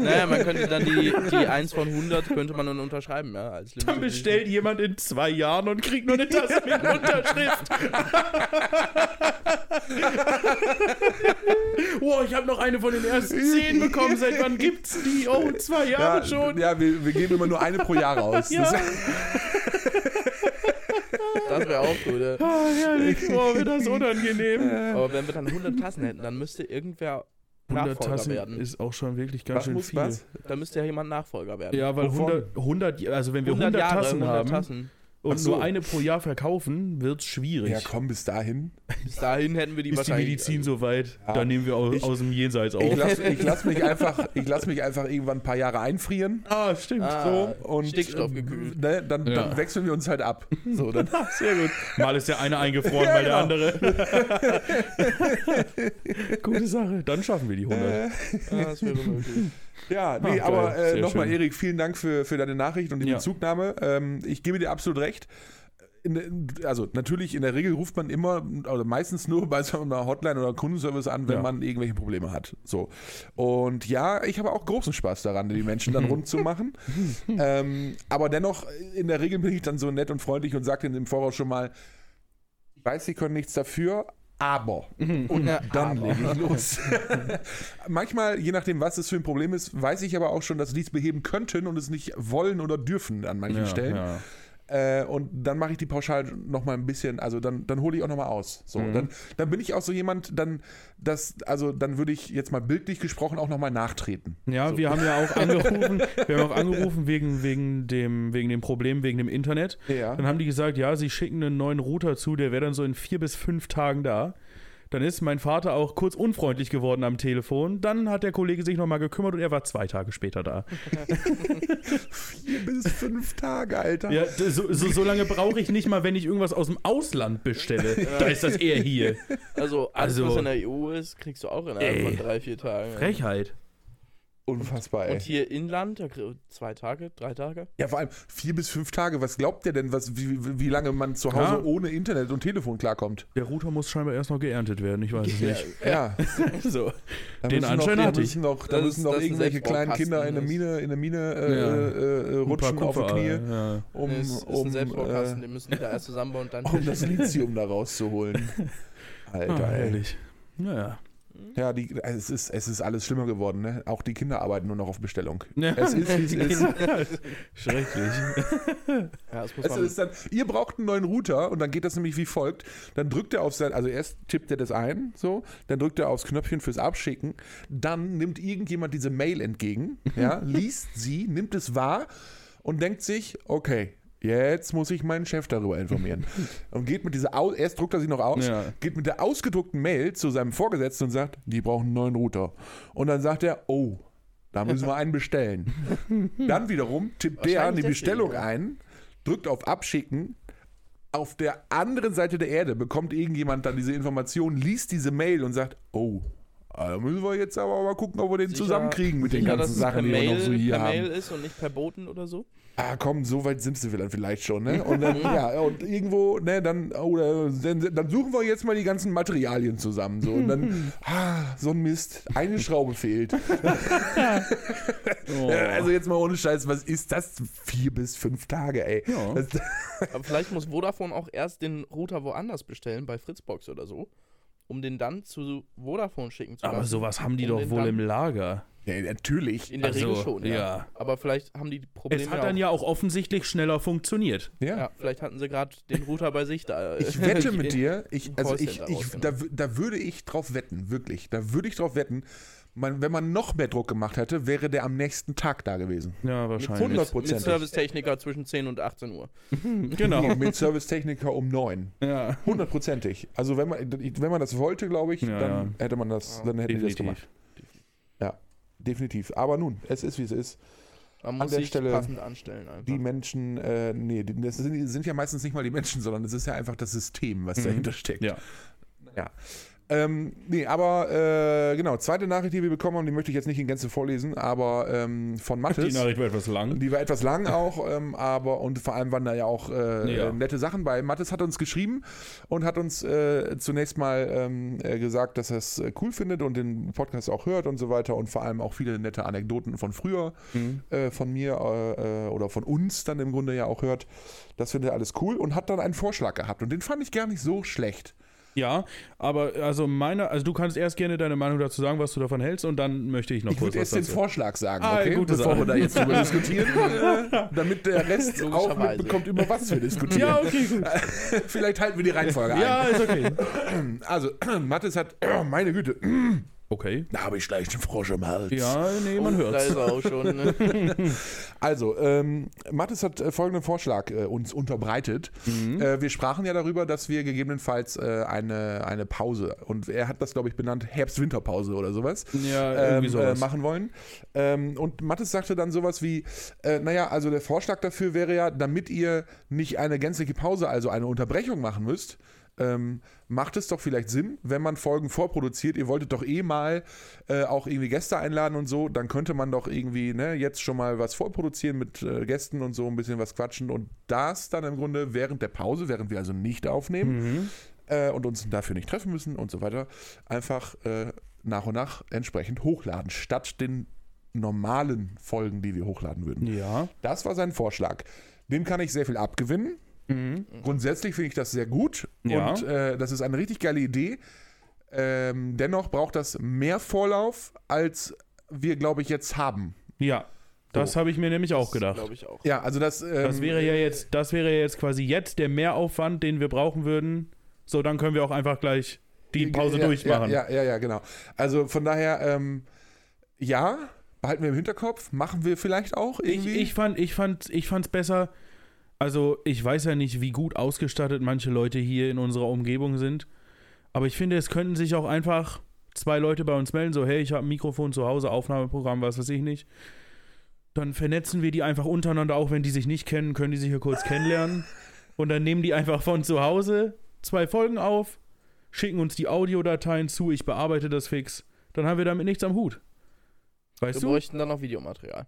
Speaker 3: Naja, man könnte dann die, die 1 von 100 könnte man dann unterschreiben, ja, als Limited
Speaker 2: Dann bestellt jemand in zwei Jahren und kriegt nur eine Tasse mit Unterschrift. Boah, ich habe noch eine von den ersten zehn bekommen. Seit wann gibt's die? Oh, zwei Jahre schon.
Speaker 1: ja wir, wir geben immer nur eine pro Jahr raus.
Speaker 2: Ja.
Speaker 1: Das,
Speaker 3: wäre auch gut. Ja.
Speaker 2: Ah, herrlich. Boah, wird das unangenehm.
Speaker 3: Aber wenn wir dann 100 Tassen hätten, dann müsste irgendwer
Speaker 2: 100
Speaker 3: Nachfolger
Speaker 2: Tassen
Speaker 3: werden.
Speaker 2: ist auch schon wirklich ganz
Speaker 1: Was
Speaker 2: schön
Speaker 1: muss
Speaker 2: viel.
Speaker 1: was?
Speaker 3: Da müsste ja jemand Nachfolger werden.
Speaker 2: Ja, weil
Speaker 1: Wovon?
Speaker 2: 100, 100, also wenn wir 100,
Speaker 3: Jahre,
Speaker 2: Tassen
Speaker 3: 100
Speaker 2: haben
Speaker 3: Tassen.
Speaker 2: Und
Speaker 1: so.
Speaker 2: nur eine pro Jahr verkaufen, wird es schwierig.
Speaker 1: Ja, komm, bis dahin.
Speaker 3: Bis dahin hätten wir die
Speaker 2: Ist die
Speaker 3: wahrscheinlich.
Speaker 2: Medizin so weit,
Speaker 1: Ja.
Speaker 2: dann nehmen wir aus,
Speaker 1: Ich-
Speaker 2: aus dem Jenseits auf.
Speaker 1: Ich lasse ich lass mich, einfach- ich lass mich einfach irgendwann ein paar Jahre einfrieren.
Speaker 2: ah, stimmt.
Speaker 3: Ah,
Speaker 1: So, und
Speaker 3: Stickstoff
Speaker 1: äh,
Speaker 3: gekühlt.
Speaker 1: Ne, dann,
Speaker 2: Ja.
Speaker 1: dann wechseln wir uns halt ab. So, dann,
Speaker 2: Sehr gut. Mal ist der eine eingefroren,
Speaker 1: Ja,
Speaker 2: weil der
Speaker 1: genau.
Speaker 2: andere. Gute Sache. Dann schaffen wir die 100.
Speaker 3: Ah, das wäre möglich.
Speaker 1: Ja, nee,
Speaker 2: Ah, geil.
Speaker 1: aber äh, nochmal. Erik, vielen Dank für, für deine Nachricht und die
Speaker 2: Ja.
Speaker 1: Bezugnahme. Ähm, ich gebe dir absolut recht. In, also natürlich, in der Regel ruft man immer oder meistens nur bei so einer Hotline oder Kundenservice an, wenn
Speaker 2: Ja.
Speaker 1: man irgendwelche Probleme hat. So. Und ja, ich habe auch großen Spaß daran, die Menschen dann rund zu machen. ähm, aber dennoch, in der Regel bin ich dann so nett und freundlich und sage denen im Voraus schon mal, ich weiß, sie können nichts dafür, aber. Und
Speaker 3: Ja,
Speaker 1: dann
Speaker 3: aber.
Speaker 1: lege ich los. Manchmal, je nachdem, was es für ein Problem ist, weiß ich aber auch schon, dass sie es beheben könnten und es nicht wollen oder dürfen an manchen
Speaker 2: Ja,
Speaker 1: Stellen.
Speaker 2: ja.
Speaker 1: Äh, und dann mache ich die pauschal noch mal ein bisschen, also dann, dann hole ich auch noch mal aus. So,
Speaker 2: Mhm.
Speaker 1: dann, dann bin ich auch so jemand, dann, das, also dann würde ich jetzt mal bildlich gesprochen auch noch mal nachtreten.
Speaker 2: Ja, wir haben ja auch angerufen, wir haben auch angerufen wegen, wegen, dem, wegen dem Problem, wegen dem Internet.
Speaker 1: Ja.
Speaker 2: Dann haben die gesagt, ja, sie schicken einen neuen Router zu, der wäre dann so in vier bis fünf Tagen da. Dann ist mein Vater auch kurz unfreundlich geworden am Telefon. Dann hat der Kollege sich nochmal gekümmert und er war zwei Tage später da.
Speaker 1: Vier bis fünf Tage, Alter.
Speaker 2: Ja, so, so, so lange brauche ich nicht mal, wenn ich irgendwas aus dem Ausland bestelle. Da ist das eher hier.
Speaker 3: Also, alles,
Speaker 2: Also-
Speaker 3: was in der EU ist, kriegst du auch innerhalb
Speaker 2: Ey.
Speaker 3: von drei, vier Tagen.
Speaker 2: Frechheit.
Speaker 1: Unfassbar, ey.
Speaker 3: Und hier Inland, zwei Tage, drei Tage.
Speaker 1: Ja, vor allem vier bis fünf Tage. Was glaubt ihr denn, was, wie, wie- lange man zu Hause
Speaker 2: Ja.
Speaker 1: ohne Internet und Telefon klarkommt?
Speaker 2: Der Router muss scheinbar erst noch geerntet werden, ich weiß es nicht.
Speaker 1: Ja,
Speaker 2: So.
Speaker 1: da
Speaker 2: Den
Speaker 1: müssen
Speaker 2: Anschein
Speaker 1: noch,
Speaker 2: hatte ich.
Speaker 1: müssen noch, da
Speaker 3: Das
Speaker 1: müssen
Speaker 3: ist-
Speaker 1: noch
Speaker 3: ist
Speaker 1: irgendwelche kleinen Kinder in der
Speaker 3: Selbstbaukasten,
Speaker 1: Mine, in der Mine äh,
Speaker 2: Ja.
Speaker 1: äh, äh, rutschen auf die Knie,
Speaker 2: Ja.
Speaker 1: um,
Speaker 3: Nee, es ist
Speaker 1: um,
Speaker 3: ein
Speaker 1: äh,
Speaker 3: den müssen die da erst zusammenbauen und dann.
Speaker 1: um das Lithium da rauszuholen. Alter,
Speaker 2: Ah,
Speaker 1: ey.
Speaker 2: herrlich. Naja.
Speaker 1: Ja, die, es, ist, es ist alles schlimmer geworden. Ne? Auch die Kinder arbeiten nur noch auf Bestellung.
Speaker 2: Ja.
Speaker 1: Es ist, wie es ist.
Speaker 2: Schrecklich.
Speaker 3: Ja, das muss
Speaker 1: Es ist dann, ihr braucht einen neuen Router und dann geht das nämlich wie folgt. Dann drückt er auf sein, also erst tippt er das ein, so, dann drückt er aufs Knöpfchen fürs Abschicken, dann nimmt irgendjemand diese Mail entgegen, ja, liest sie, nimmt es wahr und denkt sich, okay, jetzt muss ich meinen Chef darüber informieren. Und geht mit dieser, Au erst druckt er sie noch aus,
Speaker 2: Ja.
Speaker 1: geht mit der ausgedruckten Mail zu seinem Vorgesetzten und sagt, die brauchen einen neuen Router. Und dann sagt er, oh, da müssen wir einen bestellen. Dann wiederum tippt der die Bestellung
Speaker 3: ja.
Speaker 1: ein, drückt auf Abschicken. Auf der anderen Seite der Erde bekommt irgendjemand dann diese Information, liest diese Mail und sagt, oh, da müssen wir jetzt aber mal gucken, ob wir den
Speaker 3: Sicher-
Speaker 1: zusammenkriegen mit den
Speaker 3: sicher,
Speaker 1: ganzen
Speaker 3: dass es per
Speaker 1: Sachen, die wir noch so hier
Speaker 3: per
Speaker 1: haben.
Speaker 3: Mail ist und nicht per Boten oder so.
Speaker 1: Ah, komm, so weit sind sie vielleicht- vielleicht schon, ne? Und dann, ja, und irgendwo, ne, dann, oder, dann, dann suchen wir jetzt mal die ganzen Materialien zusammen, so. Und dann, ah, so ein Mist, eine Schraube fehlt.
Speaker 2: Oh.
Speaker 1: Also jetzt mal ohne Scheiß, was ist das? Vier bis fünf Tage, ey.
Speaker 2: Ja.
Speaker 1: Das,
Speaker 3: Aber vielleicht muss Vodafone auch erst den Router woanders bestellen, bei Fritzbox oder so, um den dann zu Vodafone schicken zu lassen.
Speaker 2: Aber sowas haben die
Speaker 3: Um
Speaker 2: doch wohl im Lager.
Speaker 1: ja, natürlich.
Speaker 3: In der
Speaker 2: Also,
Speaker 3: Regel schon, ja.
Speaker 2: ja.
Speaker 3: Aber vielleicht haben die Probleme
Speaker 2: Es hat dann ja auch offensichtlich schneller funktioniert.
Speaker 1: Ja.
Speaker 3: Ja, vielleicht hatten sie gerade den Router bei sich da.
Speaker 1: Ich wette mit dir, ich, also ich, ich, da, da würde ich drauf wetten, wirklich. Da würde ich drauf wetten, man, wenn man noch mehr Druck gemacht hätte, wäre der am nächsten Tag da gewesen.
Speaker 2: Ja, wahrscheinlich.
Speaker 1: 100
Speaker 3: mit
Speaker 1: Prozent.
Speaker 3: Servicetechniker zwischen 10 und 18 Uhr.
Speaker 2: Genau.
Speaker 1: Mit Servicetechniker um neun.
Speaker 2: Ja.
Speaker 1: Hundertprozentig. Also wenn man, wenn man das wollte, glaube ich,
Speaker 2: Ja,
Speaker 1: dann hätte man das, dann hätte die das gemacht. Ja, definitiv. Aber nun, es ist wie es ist.
Speaker 3: Man
Speaker 1: An
Speaker 3: muss
Speaker 1: der
Speaker 3: sich
Speaker 1: Stelle
Speaker 3: passend anstellen einfach.
Speaker 1: Die Menschen, äh, nee, das sind, sind ja meistens nicht mal die Menschen, sondern es ist ja einfach das System, was
Speaker 2: Mhm.
Speaker 1: dahinter steckt.
Speaker 2: Ja.
Speaker 1: Ja. Ähm, nee, aber äh, genau, zweite Nachricht, die wir bekommen haben, die möchte ich jetzt nicht in Gänze vorlesen, aber ähm, von
Speaker 2: Die
Speaker 1: Mathis.
Speaker 2: Nachricht war etwas lang.
Speaker 1: Die war etwas lang auch, ähm, aber und vor allem waren da ja auch äh,
Speaker 2: Ja.
Speaker 1: nette Sachen bei. Mathis hat uns geschrieben und hat uns äh, zunächst mal ähm, äh, gesagt, dass er es äh, cool findet und den Podcast auch hört und so weiter und vor allem auch viele nette Anekdoten von früher
Speaker 2: Mhm.
Speaker 1: äh, von mir oder von uns dann im Grunde ja auch hört. Das findet er alles cool und hat dann einen Vorschlag gehabt und den fand ich gar nicht so schlecht.
Speaker 2: Ja, aber also meine, also du kannst erst gerne deine Meinung dazu sagen, was du davon hältst, und dann möchte ich noch
Speaker 1: Ich
Speaker 2: kurz
Speaker 1: würde
Speaker 2: was
Speaker 1: erst den. Vorschlag sagen,
Speaker 2: Ah,
Speaker 1: okay?
Speaker 2: gute
Speaker 1: bevor
Speaker 2: Sache.
Speaker 1: wir da jetzt drüber diskutieren, äh, damit der Rest auch
Speaker 3: Logischerweise.
Speaker 1: mitbekommt, über was wir diskutieren.
Speaker 2: Ja, okay, gut.
Speaker 1: Vielleicht halten wir die Reihenfolge ein.
Speaker 2: Ja, ist okay.
Speaker 1: Also, Mathis hat, meine Güte,
Speaker 2: Okay.
Speaker 1: Da habe ich leicht einen Frosch im Hals.
Speaker 2: Ja, nee, man
Speaker 3: oh, ist er auch schon. Ne?
Speaker 1: Also, ähm, Mathis hat äh, folgenden Vorschlag äh, uns unterbreitet.
Speaker 2: Mhm.
Speaker 1: Äh, wir sprachen ja darüber, dass wir gegebenenfalls äh, eine, eine Pause, und er hat das, glaube ich, benannt, Herbst-Winterpause oder sowas,
Speaker 2: Ja,
Speaker 1: ähm,
Speaker 2: irgendwie
Speaker 1: äh,
Speaker 2: sowas.
Speaker 1: machen wollen. Ähm, und Mathis sagte dann sowas wie, äh, naja, also der Vorschlag dafür wäre ja, damit ihr nicht eine gänzliche Pause, also eine Unterbrechung machen müsst, ähm, macht es doch vielleicht Sinn, wenn man Folgen vorproduziert. Ihr wolltet doch eh mal äh, auch irgendwie Gäste einladen und so, dann könnte man doch irgendwie ne, jetzt schon mal was vorproduzieren mit äh, Gästen und so ein bisschen was quatschen und das dann im Grunde während der Pause, während wir also nicht aufnehmen
Speaker 2: Mhm.
Speaker 1: äh, und uns dafür nicht treffen müssen und so weiter, einfach äh, nach und nach entsprechend hochladen, statt den normalen Folgen, die wir hochladen würden.
Speaker 2: Ja.
Speaker 1: Das war sein Vorschlag. Dem kann ich sehr viel abgewinnen.
Speaker 2: Mhm.
Speaker 1: Grundsätzlich finde ich das sehr gut
Speaker 2: Ja.
Speaker 1: und äh, das ist eine richtig geile Idee. Ähm, dennoch braucht das mehr Vorlauf, als wir, glaube ich, jetzt haben.
Speaker 2: Ja. Das
Speaker 1: So.
Speaker 2: habe ich mir nämlich auch gedacht.
Speaker 3: Glaube ich auch.
Speaker 1: Ja, also das. Ähm,
Speaker 2: Das wäre ja jetzt, das wäre ja jetzt quasi jetzt der Mehraufwand, den wir brauchen würden. So, dann können wir auch einfach gleich die Pause
Speaker 1: ja,
Speaker 2: durchmachen.
Speaker 1: Ja, ja, ja, genau. Also von daher, ähm, ja, behalten wir im Hinterkopf, machen wir vielleicht auch
Speaker 2: Ich,
Speaker 1: irgendwie.
Speaker 2: ich fand, ich fand, ich fand's besser. Also, ich weiß ja nicht, wie gut ausgestattet manche Leute hier in unserer Umgebung sind. Aber ich finde, es könnten sich auch einfach zwei Leute bei uns melden, so, hey, ich habe ein Mikrofon zu Hause, Aufnahmeprogramm, was weiß ich nicht. Dann vernetzen wir die einfach untereinander, auch wenn die sich nicht kennen, können die sich hier kurz kennenlernen. Und dann nehmen die einfach von zu Hause zwei Folgen auf, schicken uns die Audiodateien zu, ich bearbeite das fix. Dann haben wir damit nichts am Hut. Weißt
Speaker 3: Wir
Speaker 2: du?
Speaker 3: bräuchten dann noch Videomaterial.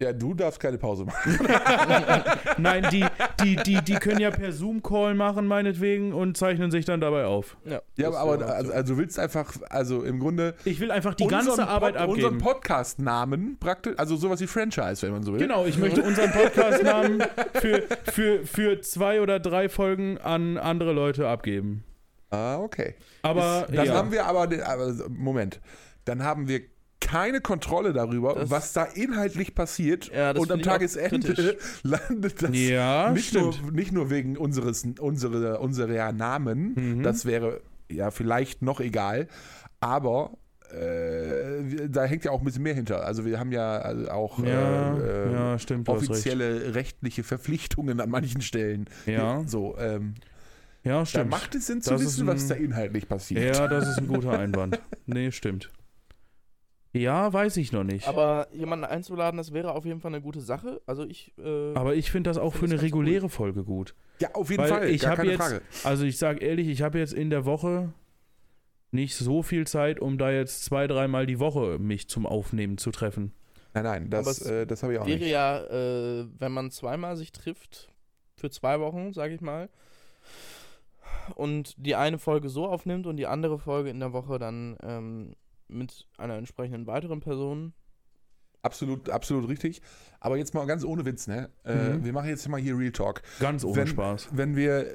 Speaker 1: Ja, du darfst keine Pause machen.
Speaker 2: Nein, die, die, die, die können ja per Zoom-Call machen, meinetwegen, und zeichnen sich dann dabei auf.
Speaker 3: Ja,
Speaker 1: Ja,
Speaker 3: das
Speaker 1: aber also,
Speaker 3: so.
Speaker 1: also du willst einfach, also im Grunde
Speaker 2: Ich will einfach die
Speaker 1: unseren
Speaker 2: ganze Arbeit
Speaker 1: Pod- unseren
Speaker 2: abgeben.
Speaker 1: Podcast-Namen praktisch, also sowas wie Franchise, wenn man so will.
Speaker 2: Genau, ich möchte unseren Podcast-Namen für, für, für zwei oder drei Folgen an andere Leute abgeben.
Speaker 1: Ah, okay.
Speaker 2: Aber
Speaker 1: Dann
Speaker 2: ja.
Speaker 1: haben wir aber, den, aber, Moment, dann haben wir keine Kontrolle darüber,
Speaker 3: Das-
Speaker 1: was da inhaltlich passiert
Speaker 3: Ja,
Speaker 1: und am Tagesende
Speaker 3: kritisch.
Speaker 1: landet das
Speaker 2: ja,
Speaker 1: nicht, nur, nicht nur wegen unseres unsere, unserer Namen,
Speaker 2: Mhm.
Speaker 1: das wäre ja vielleicht noch egal, aber äh, da hängt ja auch ein bisschen mehr hinter. Also wir haben ja also auch
Speaker 2: Ja,
Speaker 1: äh, äh,
Speaker 2: ja, stimmt. hast recht.
Speaker 1: offizielle rechtliche Verpflichtungen an manchen Stellen.
Speaker 2: Ja,
Speaker 1: So, ähm,
Speaker 2: ja,
Speaker 1: da
Speaker 2: stimmt.
Speaker 1: macht es Sinn zu
Speaker 2: Das
Speaker 1: wissen, was
Speaker 2: ein-
Speaker 1: da inhaltlich passiert.
Speaker 2: Ja, das ist ein guter Einwand. Nee, stimmt. Ja, weiß ich noch nicht. Aber,
Speaker 3: Aber jemanden einzuladen, das wäre auf jeden Fall eine gute Sache. Also ich. Äh,
Speaker 2: ich finde das auch für
Speaker 3: Find
Speaker 2: eine
Speaker 3: das ganz
Speaker 2: reguläre Folge gut.
Speaker 1: Ja, auf jeden
Speaker 2: Weil
Speaker 1: Fall,
Speaker 2: ich
Speaker 1: gar
Speaker 2: hab
Speaker 1: keine
Speaker 2: jetzt-
Speaker 1: Frage.
Speaker 2: Also ich sage ehrlich, ich habe jetzt in der Woche nicht so viel Zeit, um da jetzt zwei, dreimal die Woche mich zum Aufnehmen zu treffen.
Speaker 1: Nein, nein,
Speaker 3: Aber
Speaker 1: das, äh, das habe ich auch
Speaker 3: wäre
Speaker 1: nicht.
Speaker 3: ja, äh, wenn man zweimal sich trifft, für zwei Wochen, sage ich mal, und die eine Folge so aufnimmt und die andere Folge in der Woche dann ähm, mit einer entsprechenden weiteren Person.
Speaker 1: Absolut, absolut richtig. Aber jetzt mal ganz ohne Witz, ne? Äh,
Speaker 2: Mhm.
Speaker 1: Wir machen jetzt mal hier Real Talk.
Speaker 2: Ganz ohne
Speaker 1: Wenn-
Speaker 2: Spaß.
Speaker 1: Wenn wir,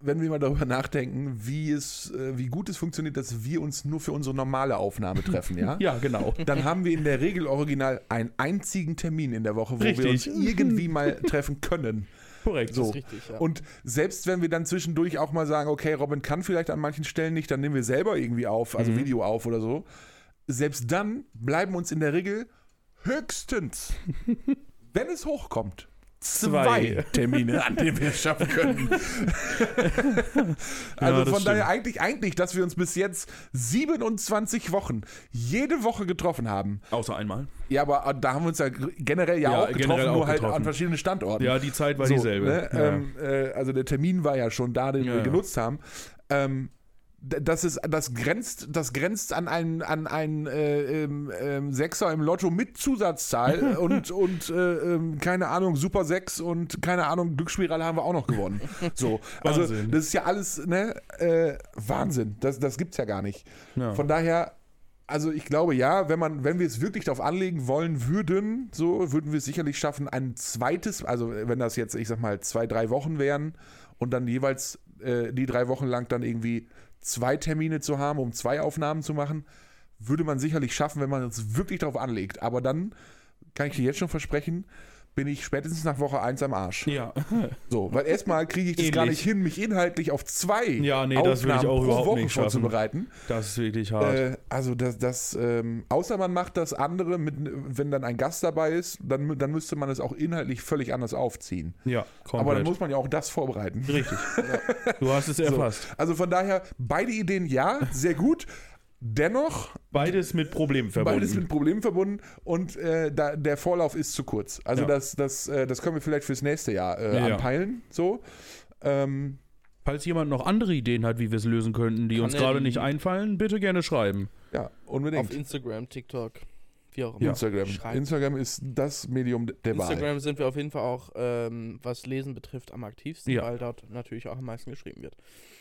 Speaker 1: wenn wir mal darüber nachdenken, wie es, äh, wie gut es funktioniert, dass wir uns nur für unsere normale Aufnahme treffen, ja?
Speaker 2: Ja, genau.
Speaker 1: Dann haben wir in der Regel original einen einzigen Termin in der Woche, wo wir
Speaker 2: Richtig.
Speaker 1: uns irgendwie mal treffen können.
Speaker 2: Korrekt.
Speaker 1: So.
Speaker 3: Das ist richtig, ja.
Speaker 1: Und selbst wenn wir dann zwischendurch auch mal sagen, okay, Robin kann vielleicht an manchen Stellen nicht, dann nehmen wir selber irgendwie auf, also
Speaker 2: Mhm.
Speaker 1: Video auf oder so. Selbst dann bleiben uns in der Regel höchstens, wenn es hochkommt, zwei,
Speaker 2: Zwei.
Speaker 1: Termine, an denen wir es schaffen können. also
Speaker 2: das
Speaker 1: von daher
Speaker 2: stimmt.
Speaker 1: eigentlich, eigentlich, dass wir uns bis jetzt 27 Wochen jede Woche getroffen haben.
Speaker 2: Außer einmal.
Speaker 1: Ja, aber äh, da haben wir uns ja generell ja,
Speaker 2: Ja,
Speaker 1: auch getroffen,
Speaker 2: generell auch
Speaker 1: nur halt
Speaker 2: getroffen.
Speaker 1: an verschiedenen Standorten.
Speaker 2: Ja, die Zeit war
Speaker 1: So,
Speaker 2: dieselbe.
Speaker 1: Ne?
Speaker 2: Ja.
Speaker 1: Ähm, äh, also der Termin war ja schon da, den
Speaker 2: Ja,
Speaker 1: wir
Speaker 2: ja.
Speaker 1: genutzt haben. Ähm, das ist, das grenzt, das grenzt an einen, an einen äh, ähm, ähm, Sechser im Lotto mit Zusatzzahl und, und äh, ähm, keine Ahnung, Super 6 und keine Ahnung, Glücksspirale haben wir auch noch gewonnen. So, also
Speaker 2: Wahnsinn.
Speaker 1: das ist ja alles, ne, äh, Wahnsinn. Das, das gibt's ja gar nicht.
Speaker 2: ja.
Speaker 1: Von daher, also ich glaube ja, wenn man, wenn wir es wirklich darauf anlegen wollen würden, so würden wir es sicherlich schaffen, ein zweites, also wenn das jetzt, ich sag mal, zwei, drei Wochen wären und dann jeweils äh, die drei Wochen lang dann irgendwie zwei Termine zu haben, um zwei Aufnahmen zu machen, würde man sicherlich schaffen, wenn man es wirklich darauf anlegt. Aber dann kann ich dir jetzt schon versprechen, bin ich spätestens nach Woche 1 am Arsch.
Speaker 2: Ja.
Speaker 1: So, weil erstmal kriege ich das gar
Speaker 2: Ähnlich.
Speaker 1: nicht hin, mich inhaltlich auf zwei
Speaker 2: Ja, nee,
Speaker 1: Aufnahmen pro Woche vorzubereiten.
Speaker 2: Das ist wirklich hart.
Speaker 1: Äh, also das, das ähm, außer man macht das andere, mit, wenn dann ein Gast dabei ist, dann, dann müsste man es auch inhaltlich völlig anders aufziehen.
Speaker 2: ja,
Speaker 1: Aber dann
Speaker 2: komplett.
Speaker 1: muss man ja auch das vorbereiten.
Speaker 2: Richtig. Du hast es erfasst.
Speaker 1: Also von daher, beide Ideen ja, sehr gut. Dennoch,
Speaker 2: Beides mit Problemen verbunden.
Speaker 1: beides mit Problemen verbunden und äh, da, der Vorlauf ist zu kurz. Also
Speaker 2: Ja.
Speaker 1: das, das, äh, das können wir vielleicht fürs nächste Jahr äh,
Speaker 2: Ja,
Speaker 1: anpeilen. So. Ähm,
Speaker 2: Falls jemand noch andere Ideen hat, wie wir es lösen könnten, die uns
Speaker 3: er
Speaker 2: gerade nicht einfallen, bitte gerne schreiben.
Speaker 1: ja,
Speaker 3: Auf
Speaker 1: unbedingt.
Speaker 3: Instagram, TikTok, wie auch immer.
Speaker 1: Instagram. Instagram ist das Medium der Wahl.
Speaker 3: Instagram sind wir auf jeden Fall auch, ähm, was Lesen betrifft, am aktivsten,
Speaker 2: Ja.
Speaker 3: weil dort natürlich auch am meisten geschrieben wird.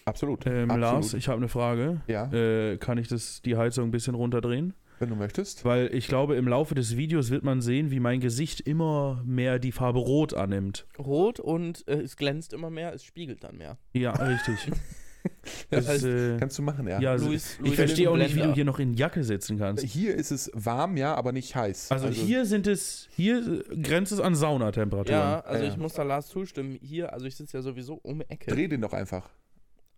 Speaker 1: Absolut.
Speaker 2: Ähm,
Speaker 1: Absolut.
Speaker 2: Lars, ich habe eine Frage.
Speaker 1: Ja,
Speaker 2: Äh, kann ich das, die Heizung ein bisschen runterdrehen?
Speaker 1: wenn du möchtest.
Speaker 2: Weil ich glaube, im Laufe des Videos wird man sehen, wie mein Gesicht immer mehr die Farbe Rot annimmt.
Speaker 3: Rot und äh, es glänzt immer mehr, es spiegelt dann mehr.
Speaker 2: Ja, richtig.
Speaker 1: Das
Speaker 2: Das,
Speaker 3: heißt,
Speaker 2: äh,
Speaker 1: Kannst du machen, ja.
Speaker 2: ja, also
Speaker 3: Louis-
Speaker 2: ich verstehe auch nicht, wie du hier noch in Jacke sitzen kannst.
Speaker 1: Hier ist es warm, ja, aber nicht heiß.
Speaker 2: Also, hier sind es, hier grenzt es an Saunatemperaturen.
Speaker 3: Ja, also
Speaker 1: Ja.
Speaker 3: ich muss da Lars zustimmen. Hier, also ich sitze ja sowieso um die Ecke.
Speaker 1: Dreh den doch einfach.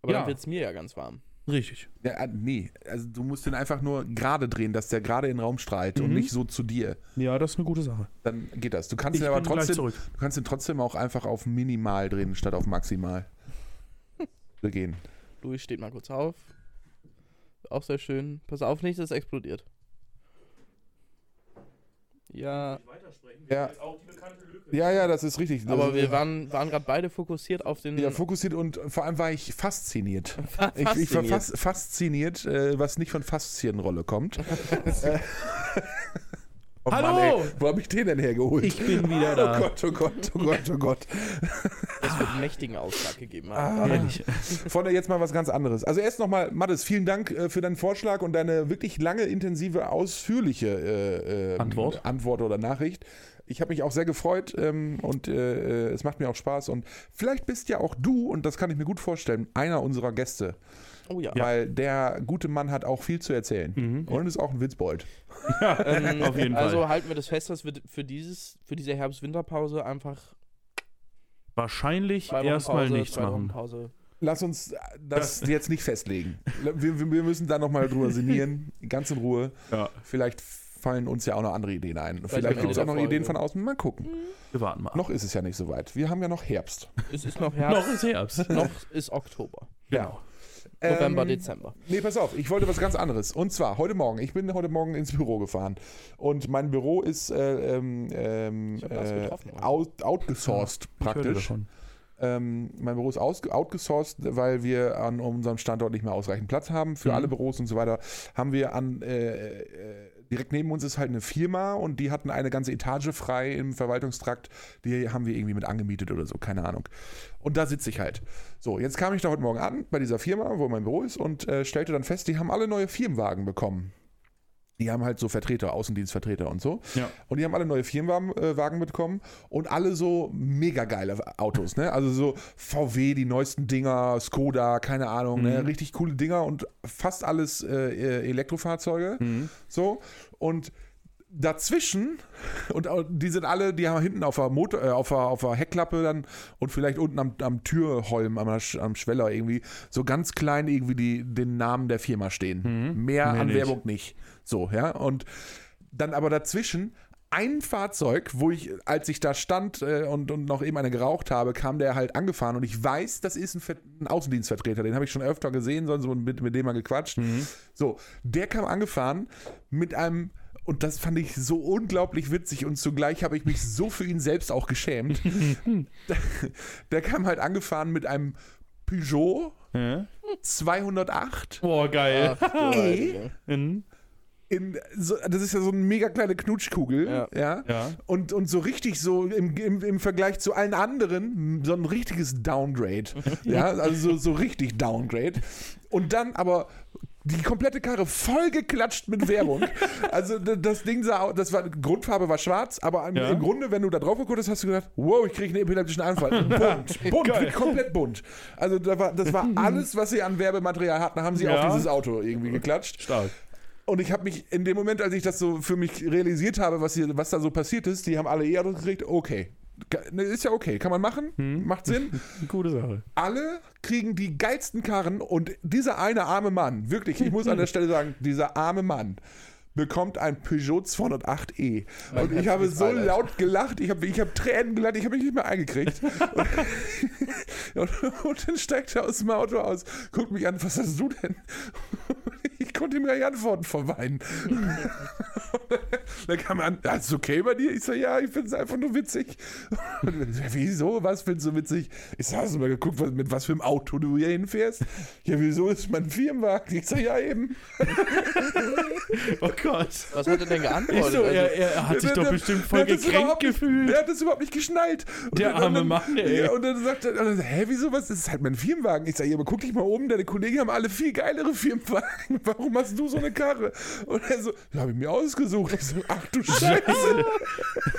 Speaker 3: Aber
Speaker 2: Ja.
Speaker 3: dann wird es mir ja ganz warm.
Speaker 2: Richtig.
Speaker 1: Ja, äh, nee, also du musst den einfach nur gerade drehen, dass der gerade in den Raum strahlt und
Speaker 2: Mhm.
Speaker 1: nicht so zu dir.
Speaker 2: Ja, das ist eine gute Sache.
Speaker 1: Dann geht das. Du kannst
Speaker 2: Ich
Speaker 1: ihn aber trotzdem,
Speaker 2: zurück.
Speaker 1: du kannst ihn trotzdem auch einfach auf minimal drehen statt auf maximal. Wir gehen.
Speaker 3: Louis steht mal kurz auf. Auch sehr schön. Pass auf, nicht, dass es explodiert. Ja,
Speaker 1: Ja. Ja, ja, das ist richtig.
Speaker 3: aber wir waren, waren gerade beide fokussiert auf den.
Speaker 1: ja, fokussiert und vor allem war ich fasziniert.
Speaker 3: Fa-
Speaker 1: Ich, ich war
Speaker 3: fasziniert.
Speaker 1: fas fasziniert, äh, was nicht von Faszienrolle kommt. Oh
Speaker 2: Hallo!
Speaker 1: Mann, ey, wo habe ich den denn hergeholt?
Speaker 2: Ich bin wieder
Speaker 1: Oh
Speaker 2: da.
Speaker 1: Gott, oh Gott, oh Gott, oh Gott.
Speaker 3: Es wird einen mächtigen Ausschlag gegeben
Speaker 1: Ah.
Speaker 3: haben.
Speaker 2: Ehrlich.
Speaker 1: Von der jetzt mal was ganz anderes. Also erst nochmal, Mattes, vielen Dank äh, für deinen Vorschlag und deine wirklich lange, intensive, ausführliche äh, äh,
Speaker 2: Antwort.
Speaker 1: Antwort oder Nachricht. Ich habe mich auch sehr gefreut ähm, und äh, äh, es macht mir auch Spaß. Und vielleicht bist ja auch du, und das kann ich mir gut vorstellen, einer unserer Gäste.
Speaker 3: Oh ja.
Speaker 1: Weil der gute Mann hat auch viel zu erzählen.
Speaker 2: Mhm.
Speaker 1: Und ist auch ein Witzbold.
Speaker 3: Ähm,
Speaker 2: Auf jeden Fall.
Speaker 3: Also halten wir das fest, dass wir für dieses, für diese Herbst-Winterpause einfach
Speaker 2: Wahrscheinlich erstmal nichts machen.
Speaker 3: Pause.
Speaker 1: Lass uns das jetzt nicht festlegen. Wir, wir müssen da nochmal drüber sinnieren, ganz in Ruhe.
Speaker 2: Ja.
Speaker 1: Vielleicht fallen uns ja auch noch andere Ideen ein. Vielleicht,
Speaker 3: am
Speaker 1: gibt es auch noch Ideen von außen. Mal gucken.
Speaker 2: Wir warten mal.
Speaker 1: Noch ist es ja nicht so weit. Wir haben ja noch Herbst.
Speaker 3: Es ist noch
Speaker 2: Noch
Speaker 3: Herbst,
Speaker 2: ist Herbst.
Speaker 3: noch ist Oktober.
Speaker 2: Genau.
Speaker 3: November,
Speaker 1: Ähm,
Speaker 3: Dezember.
Speaker 1: Nee, pass auf, ich wollte was ganz anderes. Und zwar heute Morgen. Ich bin heute Morgen ins Büro gefahren. Und mein Büro ist äh, ähm, ähm, äh, out, outgesourced
Speaker 2: Ich hörte
Speaker 1: praktisch. Ähm, mein Büro ist aus, outgesourced, weil wir an unserem Standort nicht mehr ausreichend Platz haben für
Speaker 2: Mhm.
Speaker 1: alle Büros und so weiter. Haben wir an äh, äh, direkt neben uns ist halt eine Firma und die hatten eine ganze Etage frei im Verwaltungstrakt. Die haben wir irgendwie mit angemietet oder so, keine Ahnung. Und da sitze ich halt. So, jetzt kam ich da heute Morgen an bei dieser Firma, wo mein Büro ist und äh, stellte dann fest, die haben alle neue Firmenwagen bekommen. Die haben halt so Vertreter, Außendienstvertreter und so.
Speaker 2: Ja.
Speaker 1: Und die haben alle neue Firmenwagen äh, Wagen bekommen und alle so mega geile Autos, ne? Also so VW, die neuesten Dinger, Skoda, keine Ahnung, ne?
Speaker 2: Mhm.
Speaker 1: Richtig coole Dinger und fast alles äh, äh, Elektrofahrzeuge.
Speaker 2: Mhm.
Speaker 1: So. Und dazwischen, und die sind alle, die haben hinten auf der, Motor, äh, auf der, auf der Heckklappe dann und vielleicht unten am, am Türholm, am, am Schweller irgendwie, so ganz klein irgendwie die, den Namen der Firma stehen.
Speaker 2: Mhm.
Speaker 1: Mehr
Speaker 2: Mehr
Speaker 1: an
Speaker 2: nicht.
Speaker 1: Werbung nicht. So, ja. Und dann aber dazwischen ein Fahrzeug, wo ich, als ich da stand äh, und, und noch eben eine geraucht habe, kam der halt angefahren und ich weiß, das ist ein, ein Außendienstvertreter, den habe ich schon öfter gesehen, sonst so mit, mit dem mal gequatscht.
Speaker 2: Mhm.
Speaker 1: So, der kam angefahren mit einem, und das fand ich so unglaublich witzig und zugleich habe ich mich so für ihn selbst auch geschämt. der, der kam halt angefahren mit einem Peugeot
Speaker 2: Ja.
Speaker 1: 208
Speaker 2: Boah, geil.
Speaker 3: Ach? Heilige.
Speaker 2: Mhm.
Speaker 1: in, so, das ist ja so eine mega kleine Knutschkugel, ja.
Speaker 3: Ja.
Speaker 2: Ja.
Speaker 1: Und, und so richtig so im, im, im Vergleich zu allen anderen so ein richtiges Downgrade. ja, also so, so richtig Downgrade. Und dann aber die komplette Karre voll geklatscht mit Werbung. Also das Ding sah aus, das war, Grundfarbe war schwarz, aber im,
Speaker 2: Ja.
Speaker 1: im Grunde, wenn du da drauf geguckt hast, hast du gedacht, wow, ich kriege einen epileptischen Anfall. Bunt, bunt, komplett bunt. Also da war, das war alles, was sie an Werbematerial hatten, haben sie
Speaker 2: Ja.
Speaker 1: auf dieses Auto irgendwie geklatscht.
Speaker 2: Stark.
Speaker 1: Und ich habe mich in dem Moment, als ich das so für mich realisiert habe, was, hier, was da so passiert ist, die haben alle eher gekriegt, okay. Ne, Ist ja okay, kann man machen, macht Sinn.
Speaker 2: Gute Sache.
Speaker 1: Alle kriegen die geilsten Karren und dieser eine arme Mann, wirklich, ich muss an der Stelle sagen, dieser arme Mann bekommt ein Peugeot 208e. Und ich habe so
Speaker 3: Highlight.
Speaker 1: laut gelacht, ich habe ich hab Tränen gelacht, ich habe mich nicht mehr eingekriegt. Und, und dann steigt er aus dem Auto aus, guckt mich an, was hast du denn? Ich konnte ihm gar nicht antworten vor Weinen. Dann kam er an, "Ja, ist okay bei dir? Ich so, ja, ich finde es einfach nur witzig. So, Wieso? Was findest du witzig? Ich so, hast du mal geguckt, was, mit was für einem Auto du hier hinfährst? Ja, wieso ist mein Firmenwagen? Ich so, ja, eben.
Speaker 2: Oh Gott.
Speaker 3: Was hat er denn geantwortet?
Speaker 2: Ich so,
Speaker 3: Also,
Speaker 2: er, er hat sich doch
Speaker 1: Der-
Speaker 2: bestimmt voll gekränkt gefühlt.
Speaker 1: Der hat das überhaupt nicht geschnallt. Und
Speaker 2: Der
Speaker 1: dann-
Speaker 2: arme Mann, ey.
Speaker 1: Ja, und dann sagt er, hä, wieso, was? Das ist halt mein Firmenwagen. Ich sage, ja, aber guck dich mal um, deine Kollegen haben alle viel geilere Firmenwagen. Warum hast du so eine Karre? Und er so, ja, habe ich mir ausgesucht. Ich so, ach du Scheiße.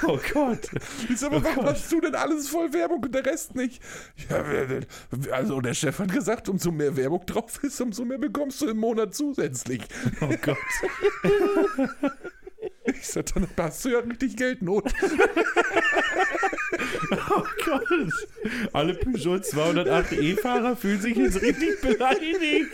Speaker 2: Oh Gott.
Speaker 1: Ich so, aber warum hast du denn alles voll Werbung und der Rest nicht? Ja, also der Chef hat gesagt, umso mehr Werbung drauf ist, umso mehr bekommst du im Monat zusätzlich.
Speaker 2: Oh Gott.
Speaker 1: Ich so, dann hast du ja richtig Geldnot.
Speaker 2: Oh Gott. Alle Peugeot 208e-Fahrer fühlen sich jetzt richtig beleidigt.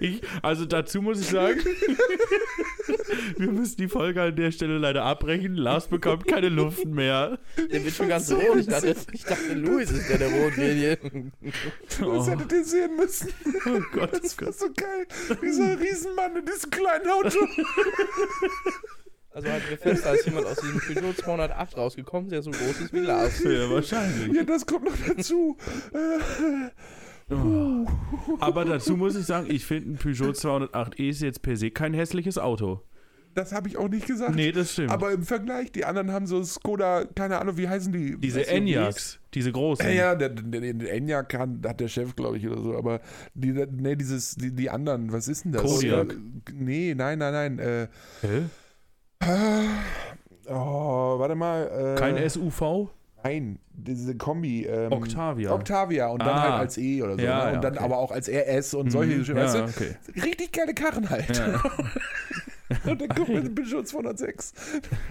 Speaker 2: Ich, also dazu muss ich sagen, wir müssen die Folge an der Stelle leider abbrechen. Lars bekommt keine Luft mehr.
Speaker 3: der wird schon ganz
Speaker 1: so
Speaker 3: rot. Ich dachte, ich dachte, Louis ist der, der rot wird hier.
Speaker 1: Das
Speaker 2: Oh,
Speaker 1: hättet ihr sehen müssen.
Speaker 2: oh Gott, oh
Speaker 1: Das war so geil. Dieser Riesenmann in diesem kleinen Auto.
Speaker 3: Also halten wir fest, da ist jemand aus diesem Peugeot 208 rausgekommen, der so groß ist wie Lars.
Speaker 2: Ja, wahrscheinlich.
Speaker 1: Ja, das kommt noch dazu. Äh,
Speaker 2: Oh. Aber dazu muss ich sagen, ich finde ein Peugeot 208e ist jetzt per se kein hässliches Auto.
Speaker 1: Das habe ich auch nicht gesagt.
Speaker 2: Nee, das stimmt.
Speaker 1: Aber im Vergleich, die anderen haben so Skoda, keine Ahnung, wie heißen die?
Speaker 2: diese? Enyaqs, diese großen.
Speaker 1: Ja, ja, der, der, der Enyaq kann, hat der Chef, glaube ich, oder so. Aber die, nee, dieses, die, die anderen, was ist denn das?
Speaker 2: Kodiaq.
Speaker 1: Äh, Nee, nein, nein, nein. Äh,
Speaker 2: Hä?
Speaker 1: oh, warte mal. Äh,
Speaker 2: Kein SUV?
Speaker 1: Nein, diese Kombi. Ähm,
Speaker 2: Octavia.
Speaker 1: Octavia und dann
Speaker 2: Ah.
Speaker 1: halt als E oder so.
Speaker 2: Ja,
Speaker 1: ne? Und
Speaker 2: ja,
Speaker 1: dann
Speaker 2: okay.
Speaker 1: aber auch als RS und solche,
Speaker 2: Mhm,
Speaker 1: weißt
Speaker 2: ja,
Speaker 1: du?
Speaker 2: okay.
Speaker 1: Richtig geile Karren halt. Und dann kommt mit dem Peugeot 206.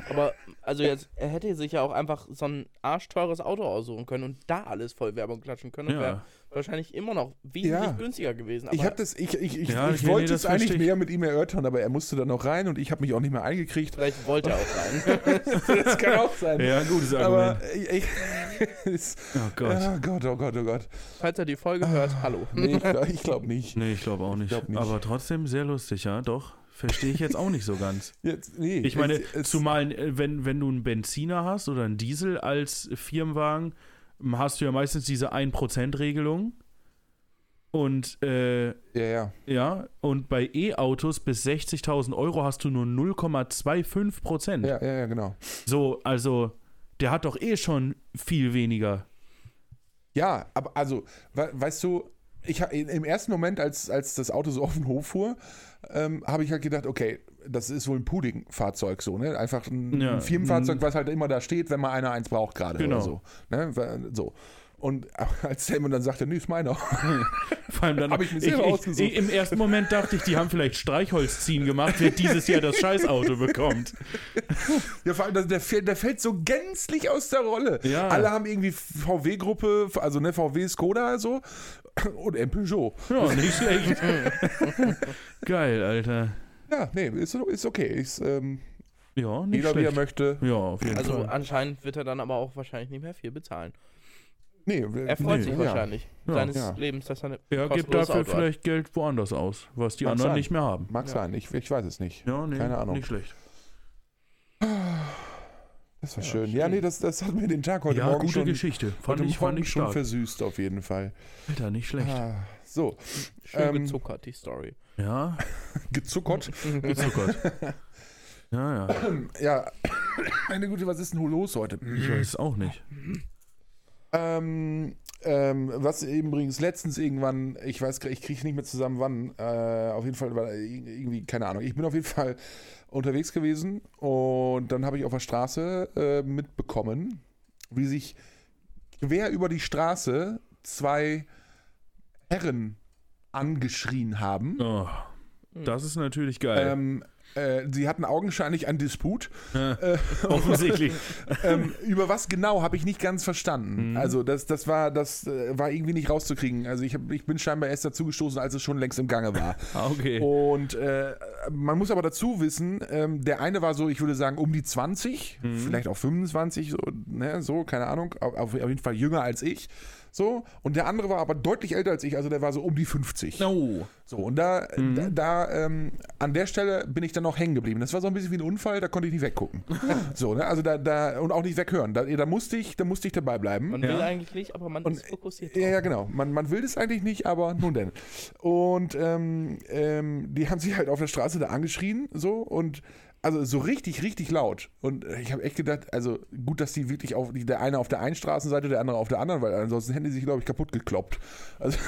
Speaker 3: Aber, also jetzt, er hätte sich ja auch einfach so ein arschteures Auto aussuchen können und da alles voll Werbung klatschen können. Und
Speaker 2: Ja.
Speaker 3: wäre wahrscheinlich immer noch wesentlich
Speaker 1: Ja.
Speaker 3: günstiger gewesen. Aber
Speaker 1: Ich habe das, ich, ich, ich,
Speaker 2: Ja,
Speaker 1: ich
Speaker 2: nee,
Speaker 1: wollte
Speaker 2: nee,
Speaker 1: es
Speaker 2: das
Speaker 1: eigentlich mehr mit ihm erörtern, aber er musste dann noch rein und ich habe mich auch nicht mehr eingekriegt.
Speaker 3: vielleicht wollte er auch rein.
Speaker 1: das kann auch sein.
Speaker 2: Ja, gutes Argument.
Speaker 1: aber ich, ich, es,
Speaker 2: oh Gott.
Speaker 1: oh Gott, oh Gott, oh Gott.
Speaker 3: Falls er die Folge hört, hallo.
Speaker 1: Nee, ich glaube glaub nicht.
Speaker 2: Nee, ich glaube auch nicht.
Speaker 1: glaub nicht.
Speaker 2: Aber trotzdem sehr lustig, ja, doch. Verstehe ich jetzt auch nicht so ganz.
Speaker 1: Jetzt, nee,
Speaker 2: Ich meine,
Speaker 1: es, es,
Speaker 2: zumal, äh, wenn, wenn du einen Benziner hast oder einen Diesel als Firmenwagen, hast du ja meistens diese 1%-Regelung. Und äh,
Speaker 1: Ja, ja.
Speaker 2: ja, und bei E-Autos bis 60.000 Euro hast du nur 0,25 Prozent.
Speaker 1: Ja, ja, ja, genau.
Speaker 2: So, also, der hat doch eh schon viel weniger.
Speaker 1: Ja, aber also, we weißt du, ich im ersten Moment, als, als das Auto so auf den Hof fuhr, ähm, habe ich halt gedacht, okay, das ist wohl ein Pudding-Fahrzeug so, ne? Einfach ein,
Speaker 2: Ja.
Speaker 1: ein Firmenfahrzeug, was halt immer da steht, wenn mal einer eins braucht gerade
Speaker 2: Genau.
Speaker 1: oder so. Ne? So. Und als Helmut dann sagte, nee, ist meiner.
Speaker 2: Vor allem dann
Speaker 1: Hab ich mir selber
Speaker 2: ich,
Speaker 1: ausgesucht.
Speaker 2: ich, Im ersten Moment dachte ich, die haben vielleicht Streichholzziehen gemacht, wer dieses Jahr das Scheißauto bekommt.
Speaker 1: Ja, vor allem, der, der, fällt, der fällt so gänzlich aus der Rolle.
Speaker 2: Ja.
Speaker 1: Alle haben irgendwie VW-Gruppe, also ne, VW Skoda so und ein Peugeot.
Speaker 2: Ja, nicht schlecht. Geil, Alter.
Speaker 1: Ja, nee, ist, ist okay. Ist, ähm,
Speaker 2: Ja, nicht
Speaker 1: jeder wie er
Speaker 2: schlecht.
Speaker 1: möchte.
Speaker 2: Ja, auf jeden
Speaker 3: Also
Speaker 2: Fall.
Speaker 3: anscheinend wird er dann aber auch wahrscheinlich nicht mehr viel bezahlen.
Speaker 1: Nee,
Speaker 3: Er freut
Speaker 2: Nee.
Speaker 3: sich wahrscheinlich
Speaker 2: Ja.
Speaker 3: seines
Speaker 1: Ja.
Speaker 3: Lebens, dass er eine
Speaker 2: Er gibt dafür
Speaker 3: Auto hat.
Speaker 2: vielleicht Geld woanders aus, was die
Speaker 1: Mag
Speaker 2: anderen
Speaker 1: sein.
Speaker 2: nicht mehr haben.
Speaker 1: Mag
Speaker 3: Ja.
Speaker 1: sein, ich, ich weiß es nicht.
Speaker 2: Ja, nee,
Speaker 1: Keine Ahnung.
Speaker 2: nicht schlecht.
Speaker 1: Das war
Speaker 3: Ja,
Speaker 1: schön.
Speaker 3: schön.
Speaker 1: Ja, nee, das, das hat mir den Tag heute
Speaker 2: ja,
Speaker 1: Morgen
Speaker 2: gute
Speaker 1: schon,
Speaker 2: Geschichte. Fand
Speaker 1: heute
Speaker 2: ich,
Speaker 1: Morgen
Speaker 2: fand ich
Speaker 1: schon
Speaker 2: stark.
Speaker 1: versüßt auf jeden Fall.
Speaker 2: Alter, nicht schlecht.
Speaker 1: Ah, so,
Speaker 3: Schön
Speaker 1: Ähm,
Speaker 3: gezuckert, die Story.
Speaker 2: Ja,
Speaker 1: gezuckert.
Speaker 2: gezuckert. ja, ja.
Speaker 1: ja, meine Güte, was ist denn los heute?
Speaker 2: Ich weiß es auch nicht.
Speaker 1: Ähm, ähm, was eben übrigens letztens irgendwann, ich weiß, gar- ich kriege nicht mehr zusammen wann, äh, auf jeden Fall war irgendwie, keine Ahnung, ich bin auf jeden Fall unterwegs gewesen und dann habe ich auf der Straße äh, mitbekommen, wie sich quer über die Straße zwei Herren angeschrien haben.
Speaker 2: Oh, Das ist natürlich geil.
Speaker 1: Ähm, äh, sie hatten augenscheinlich einen Disput. Äh,
Speaker 2: Offensichtlich.
Speaker 1: ähm, über was genau habe ich nicht ganz verstanden.
Speaker 2: Mhm.
Speaker 1: Also das, das war das äh, war irgendwie nicht rauszukriegen. Also ich, hab, ich bin scheinbar erst dazugestoßen, als es schon längst im Gange war.
Speaker 2: Ah, okay.
Speaker 1: Und äh, man muss aber dazu wissen, ähm, der eine war so, ich würde sagen, um die 20,
Speaker 2: Mhm.
Speaker 1: vielleicht auch 25, so, ne, so keine Ahnung, auf, auf jeden Fall jünger als ich. So, und der andere war aber deutlich älter als ich, also der war so um die 50.
Speaker 2: Oh.
Speaker 1: So, und da,
Speaker 2: Mhm.
Speaker 1: da, da ähm, an der Stelle bin ich dann noch hängen geblieben. Das war so ein bisschen wie ein Unfall, da konnte ich nicht weggucken. so, ne? Also da, da, und auch nicht weghören. Da, da musste ich, da musste ich dabei bleiben.
Speaker 3: Man
Speaker 2: Ja.
Speaker 3: will eigentlich nicht, aber man
Speaker 1: Und-
Speaker 3: ist fokussiert.
Speaker 1: Ja, ja, genau. Man, man will das eigentlich nicht, aber nun denn. Und ähm, ähm, die haben sich halt auf der Straße da angeschrien, so und also so richtig, richtig laut. Und äh, ich habe echt gedacht, also gut, dass die wirklich auf, der eine auf der einen Straßenseite, der andere auf der anderen, weil ansonsten hätten die sich, glaube ich, kaputt gekloppt. Also,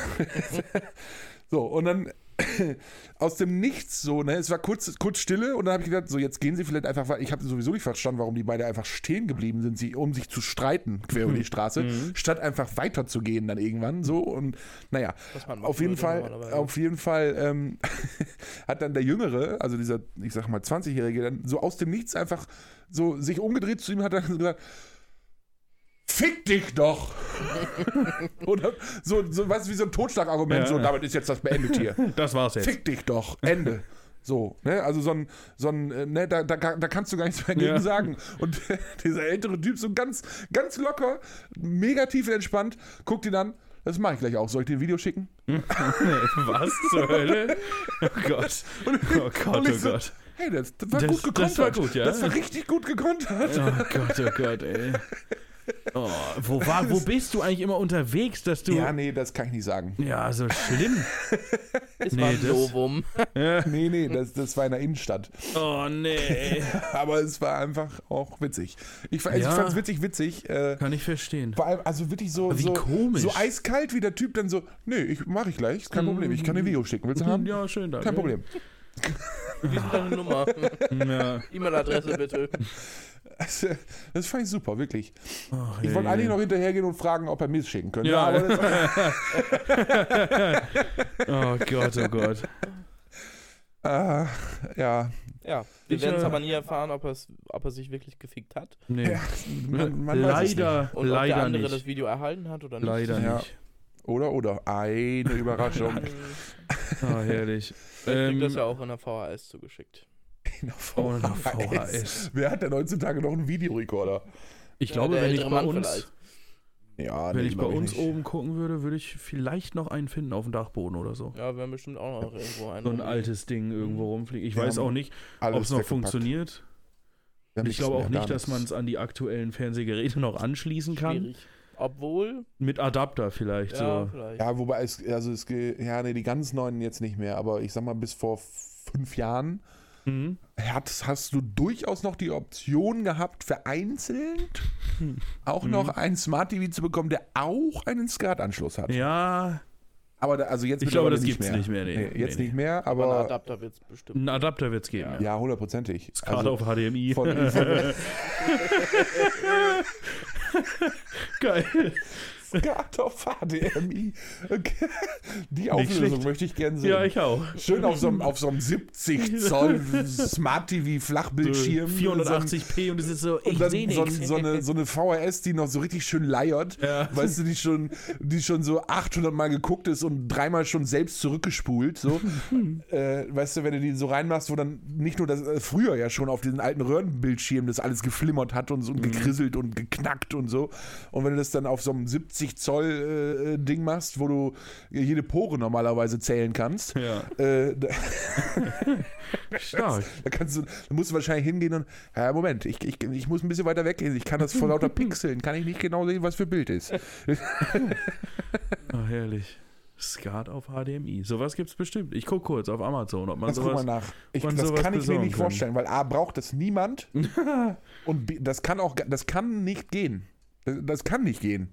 Speaker 1: so, und dann aus dem Nichts so, ne, es war kurz, kurz Stille und dann habe ich gedacht, so jetzt gehen sie vielleicht einfach, weil ich habe sowieso nicht verstanden, warum die beide einfach stehen geblieben sind, sie, um sich zu streiten quer über die Straße, statt einfach weiterzugehen dann irgendwann so und naja, auf jeden Fall, auf jeden Fall ähm, hat dann der Jüngere, also dieser, ich sag mal 20-Jährige, dann so aus dem Nichts einfach so sich umgedreht zu ihm hat dann gesagt, Fick dich doch! Oder so, so, weißt du, wie so ein Totschlagargument,
Speaker 2: Ja.
Speaker 1: so, damit ist jetzt das beendet hier.
Speaker 2: Das war's jetzt.
Speaker 1: Fick dich doch, Ende. So, ne, also so ein, so ein, äh, ne, da, da, da kannst du gar nichts mehr gegen
Speaker 2: Ja.
Speaker 1: sagen. Und dieser ältere Typ so ganz, ganz locker, mega tief entspannt, guckt ihn an, das mache ich gleich auch. Soll ich dir ein Video schicken?
Speaker 2: Was zur Hölle? Oh Gott. Oh Gott,
Speaker 1: Und
Speaker 2: oh
Speaker 1: so,
Speaker 2: Gott.
Speaker 1: Hey, das, das war
Speaker 2: Das-
Speaker 1: gut gekontert.
Speaker 2: das war gut, ja.
Speaker 1: Das war richtig gut gekontert.
Speaker 2: Oh Gott, oh Gott, ey. Oh, wo, war, wo bist du eigentlich immer unterwegs, dass du.
Speaker 1: Ja, nee, das kann ich nicht sagen.
Speaker 2: Ja, so schlimm.
Speaker 3: Es
Speaker 2: Nee,
Speaker 3: war ein
Speaker 2: das-
Speaker 3: Novum.
Speaker 1: Nee, nee, das, das war in der Innenstadt.
Speaker 2: Oh, nee.
Speaker 1: Aber es war einfach auch witzig. Ich, also
Speaker 2: Ja.
Speaker 1: ich fand es witzig, witzig. Äh,
Speaker 2: Kann ich verstehen.
Speaker 1: vor allem, also wirklich so,
Speaker 2: Wie
Speaker 1: so,
Speaker 2: komisch.
Speaker 1: so eiskalt, wie der Typ dann so, nee, ich mache ich gleich, ist kein Problem, ich kann ein Video schicken, willst du haben?
Speaker 2: Ja, schön, danke.
Speaker 1: Kein Problem.
Speaker 3: Wie ist deine Nummer?
Speaker 2: Ja.
Speaker 3: E-Mail-Adresse bitte.
Speaker 1: Das, das fand ich super, wirklich.
Speaker 2: Ach,
Speaker 1: Ich wollte eigentlich noch hinterhergehen und fragen, ob er mir es schicken könnte.
Speaker 2: Ja.
Speaker 1: aber das,
Speaker 2: Oh Gott, oh Gott.
Speaker 1: ah, ja,
Speaker 3: Ja, wir
Speaker 2: Ich,
Speaker 3: werden es
Speaker 2: äh,
Speaker 3: aber nie erfahren, ob, ob er sich wirklich gefickt hat.
Speaker 2: Nee.
Speaker 1: Ja, man, man weiß es
Speaker 2: leider,
Speaker 3: Und ob
Speaker 2: leider
Speaker 3: der andere
Speaker 2: nicht.
Speaker 3: das Video erhalten hat oder nicht.
Speaker 2: Leider
Speaker 1: Ja.
Speaker 2: nicht.
Speaker 1: Oder, oder. Eine Überraschung.
Speaker 2: Oh, herrlich.
Speaker 3: Vielleicht kriegt das
Speaker 2: Ähm,
Speaker 3: ja auch in der VHS zugeschickt.
Speaker 1: In der
Speaker 2: Oh, eine
Speaker 1: VHS.
Speaker 2: VHS.
Speaker 1: Wer hat denn heutzutage noch einen Videorekorder?
Speaker 2: Ich
Speaker 3: Ja,
Speaker 2: glaube, wenn ich bei
Speaker 3: Mann
Speaker 2: uns.
Speaker 1: Ja,
Speaker 2: wenn ich bei uns
Speaker 1: nicht.
Speaker 2: oben gucken würde, würde ich vielleicht noch einen finden auf dem Dachboden oder so.
Speaker 3: Ja, wir haben bestimmt auch noch irgendwo einen.
Speaker 2: So ein altes Ding irgendwo rumfliegen. Ich
Speaker 1: Wir
Speaker 2: weiß auch nicht, ob es noch
Speaker 1: weggepackt.
Speaker 2: funktioniert. Ich glaube auch nicht, dass man es an die aktuellen Fernsehgeräte noch anschließen kann.
Speaker 3: Schwierig. Obwohl,
Speaker 2: Mit Adapter vielleicht
Speaker 3: ja,
Speaker 2: so.
Speaker 3: vielleicht.
Speaker 1: Ja, wobei es, also es, ja, nee, die ganz neuen jetzt nicht mehr, aber ich sag mal, bis vor fünf Jahren
Speaker 2: Mhm.
Speaker 1: hast, hast du durchaus noch die Option gehabt, vereinzelt auch
Speaker 2: Mhm.
Speaker 1: noch ein Smart TV zu bekommen, der auch einen SCART-Anschluss hat.
Speaker 2: Ja,
Speaker 1: Aber da, also jetzt
Speaker 2: Ich glaube, das gibt's nicht mehr, nee.
Speaker 1: jetzt
Speaker 2: Nee,
Speaker 1: nicht mehr,
Speaker 3: aber ein
Speaker 1: aber
Speaker 3: Adapter wird es bestimmt.
Speaker 2: einen Adapter wird es geben. Ja.
Speaker 1: ja, hundertprozentig.
Speaker 2: Gerade
Speaker 1: Also
Speaker 2: auf HDMI. Geil.
Speaker 1: SCART auf HDMI. Okay. Die Auflösung möchte ich gerne sehen.
Speaker 2: Ja, ich auch.
Speaker 1: Schön auf so, einem, auf so einem 70 Zoll Smart TV Flachbildschirm.
Speaker 2: 480p und es ist so,
Speaker 1: Und
Speaker 2: ich
Speaker 1: dann
Speaker 2: sehe
Speaker 1: so, so, eine, so eine VHS, die noch so richtig schön leiert.
Speaker 2: Ja.
Speaker 1: Weißt du, die schon, die schon so 800 Mal geguckt ist und dreimal schon selbst zurückgespult. So. äh, weißt du, wenn du die so reinmachst, wo dann nicht nur das, äh, früher ja schon auf diesen alten Röhrenbildschirmen das alles geflimmert hat und so und gekrisselt und geknackt und so. Und wenn du das dann auf so einem 70 Zoll äh, äh, Ding machst, wo du jede Pore normalerweise zählen kannst,
Speaker 2: Ja,
Speaker 1: äh, da,
Speaker 2: stark.
Speaker 1: da kannst du, da musst du wahrscheinlich hingehen und, ja, Moment, ich, ich, ich muss ein bisschen weiter weggehen. Ich kann das vor lauter Pixeln, kann ich nicht genau sehen, was für Bild ist.
Speaker 2: Oh, herrlich. Skat auf HDMI. Sowas gibt es bestimmt. Ich gucke kurz auf Amazon, ob man
Speaker 1: Das guck mal
Speaker 2: sowas.
Speaker 1: nach. Ich,
Speaker 2: man
Speaker 1: das
Speaker 2: sowas
Speaker 1: kann ich mir nicht
Speaker 2: kann.
Speaker 1: vorstellen, weil A braucht das niemand und B, das kann auch, das kann nicht gehen. Das, das kann nicht gehen.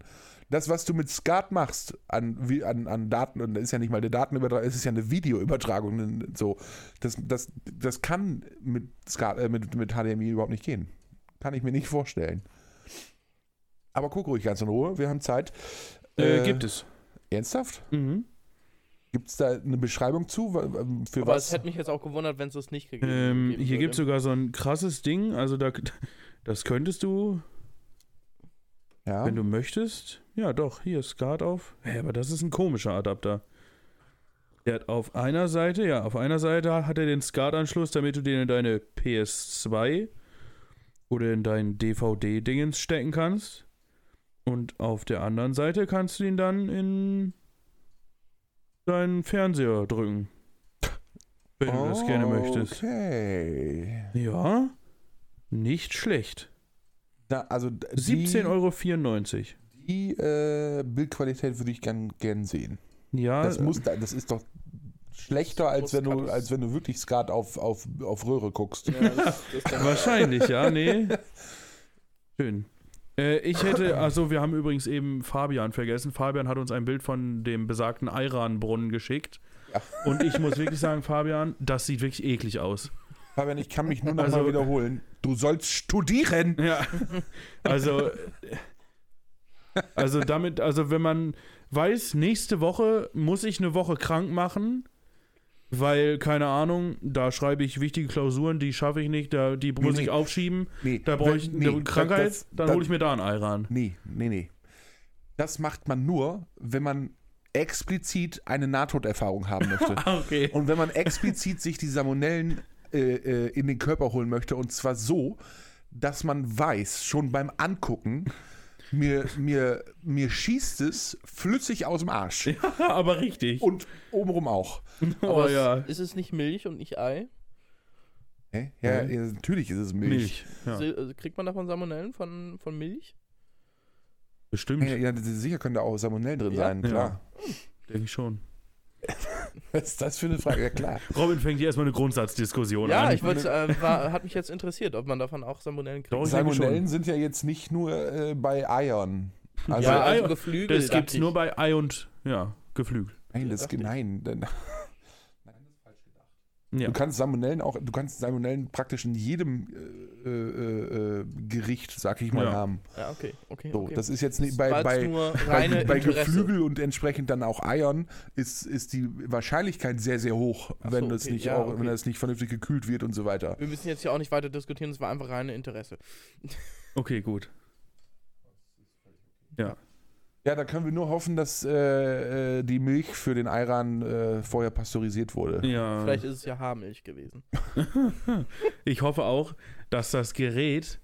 Speaker 1: Das, was du mit SCART machst an, wie- an, an Daten, und das ist ja nicht mal eine Datenübertragung, es ist ja eine Videoübertragung, so, das, das, das kann mit, SCART, äh, mit, mit HDMI überhaupt nicht gehen. Kann ich mir nicht vorstellen. Aber guck ruhig ganz in Ruhe, wir haben Zeit.
Speaker 2: Äh,
Speaker 1: Äh,
Speaker 2: gibt es.
Speaker 1: Ernsthaft?
Speaker 2: Mhm.
Speaker 1: Gibt es da eine Beschreibung zu? Für
Speaker 3: Aber
Speaker 1: was?
Speaker 3: es hätte mich jetzt auch gewundert, wenn es das nicht gegeben
Speaker 2: Ähm, hier
Speaker 3: würde.
Speaker 2: gibt es sogar so ein krasses Ding, also da, das könntest du,
Speaker 1: ja.
Speaker 2: wenn du möchtest. Ja, doch, hier ist Skat auf. Hä, aber das ist ein komischer Adapter. Der hat auf einer Seite, ja, auf einer Seite hat er den SCART-Anschluss, damit du den in deine PS2 oder in dein DVD-Dingens stecken kannst. Und auf der anderen Seite kannst du ihn dann in deinen Fernseher drücken. Wenn du das gerne möchtest.
Speaker 1: Okay.
Speaker 2: Ja, nicht schlecht.
Speaker 1: Da, also d- die,
Speaker 2: 17,94 Euro.
Speaker 1: Die äh, Bildqualität würde ich gern, gern sehen.
Speaker 2: Ja,
Speaker 1: Das, muss, da- das ist doch schlechter, als wenn du, als wenn du wirklich Skat auf, auf, auf Röhre guckst.
Speaker 3: Ja, das, das
Speaker 2: wahrscheinlich, ja, nee. Schön. Äh, ich hätte, also wir haben übrigens eben Fabian vergessen. Fabian hat uns ein Bild von dem besagten Eiran-Brunnen geschickt.
Speaker 1: Ja.
Speaker 2: Und ich muss wirklich sagen, Fabian, das sieht wirklich eklig aus.
Speaker 1: Fabian, ich kann mich nur noch
Speaker 2: Also-
Speaker 1: mal wiederholen. Du sollst studieren.
Speaker 2: Ja. Also, also damit, also wenn man weiß, nächste Woche muss ich eine Woche krank machen, weil, keine Ahnung, da schreibe ich wichtige Klausuren, die schaffe ich nicht, da, die muss
Speaker 1: nee.
Speaker 2: ich aufschieben,
Speaker 1: Nee,
Speaker 2: da brauche ich eine Krankheit,
Speaker 1: das-
Speaker 2: dann
Speaker 1: das-
Speaker 2: hole ich mir da einen Ei ran.
Speaker 1: Nee, nee, nee. Das macht man nur, wenn man explizit eine Nahtoderfahrung haben möchte.
Speaker 2: Okay.
Speaker 1: Und wenn man explizit sich die Salmonellen äh, äh, in den Körper holen möchte, und zwar so, dass man weiß, schon beim Angucken, mir, mir, mir schießt es flüssig aus dem Arsch.
Speaker 2: Aber richtig.
Speaker 1: Und obenrum auch.
Speaker 2: oh
Speaker 3: Aber
Speaker 2: ja.
Speaker 3: ist es nicht Milch und nicht Ei?
Speaker 1: Hä? Ja, ja, natürlich ist es Milch.
Speaker 2: Milch. Ja.
Speaker 3: Äh, Kriegt man davon Salmonellen von, von Milch?
Speaker 2: Bestimmt,
Speaker 1: Ja, ja, sicher können da auch Salmonellen drin
Speaker 3: Ja?
Speaker 1: sein, klar.
Speaker 2: denke ich schon.
Speaker 1: Was ist das für eine Frage? Ja, klar.
Speaker 2: Robin fängt hier erstmal eine Grundsatzdiskussion
Speaker 3: Ja,
Speaker 2: an.
Speaker 3: ich wollte, äh, war, hat mich jetzt interessiert, ob man davon auch Salmonellen kriegt.
Speaker 2: Doch,
Speaker 1: Salmonellen sind ja jetzt nicht nur äh, bei Eiern. Also,
Speaker 3: ja, also Geflügel.
Speaker 2: das gibt's
Speaker 3: ich.
Speaker 2: nur bei Ei und, ja, Geflügel.
Speaker 1: nein, das, nein.
Speaker 2: Ja.
Speaker 1: Du kannst Salmonellen auch, du kannst Salmonellen praktisch in jedem äh, äh, äh, Gericht, sag ich mal,
Speaker 2: Ja.
Speaker 1: haben.
Speaker 3: Ja, okay, okay.
Speaker 1: So,
Speaker 3: okay.
Speaker 1: das ist jetzt nicht bei, bei, bei, bei. Geflügel und entsprechend dann auch Eiern ist, ist die Wahrscheinlichkeit sehr, sehr hoch,
Speaker 3: Ach
Speaker 1: wenn
Speaker 3: so,
Speaker 1: das
Speaker 3: okay,
Speaker 1: nicht
Speaker 3: ja,
Speaker 1: auch,
Speaker 3: okay.
Speaker 1: wenn das nicht vernünftig gekühlt wird und so weiter.
Speaker 3: Wir müssen jetzt hier auch nicht weiter diskutieren, es war einfach reine Interesse.
Speaker 2: Okay, gut.
Speaker 1: Ja, da können wir nur hoffen, dass äh, äh, die Milch für den Eiran äh, vorher pasteurisiert wurde.
Speaker 2: Ja.
Speaker 3: Vielleicht ist es ja Haarmilch gewesen.
Speaker 2: ich hoffe auch, dass das Gerät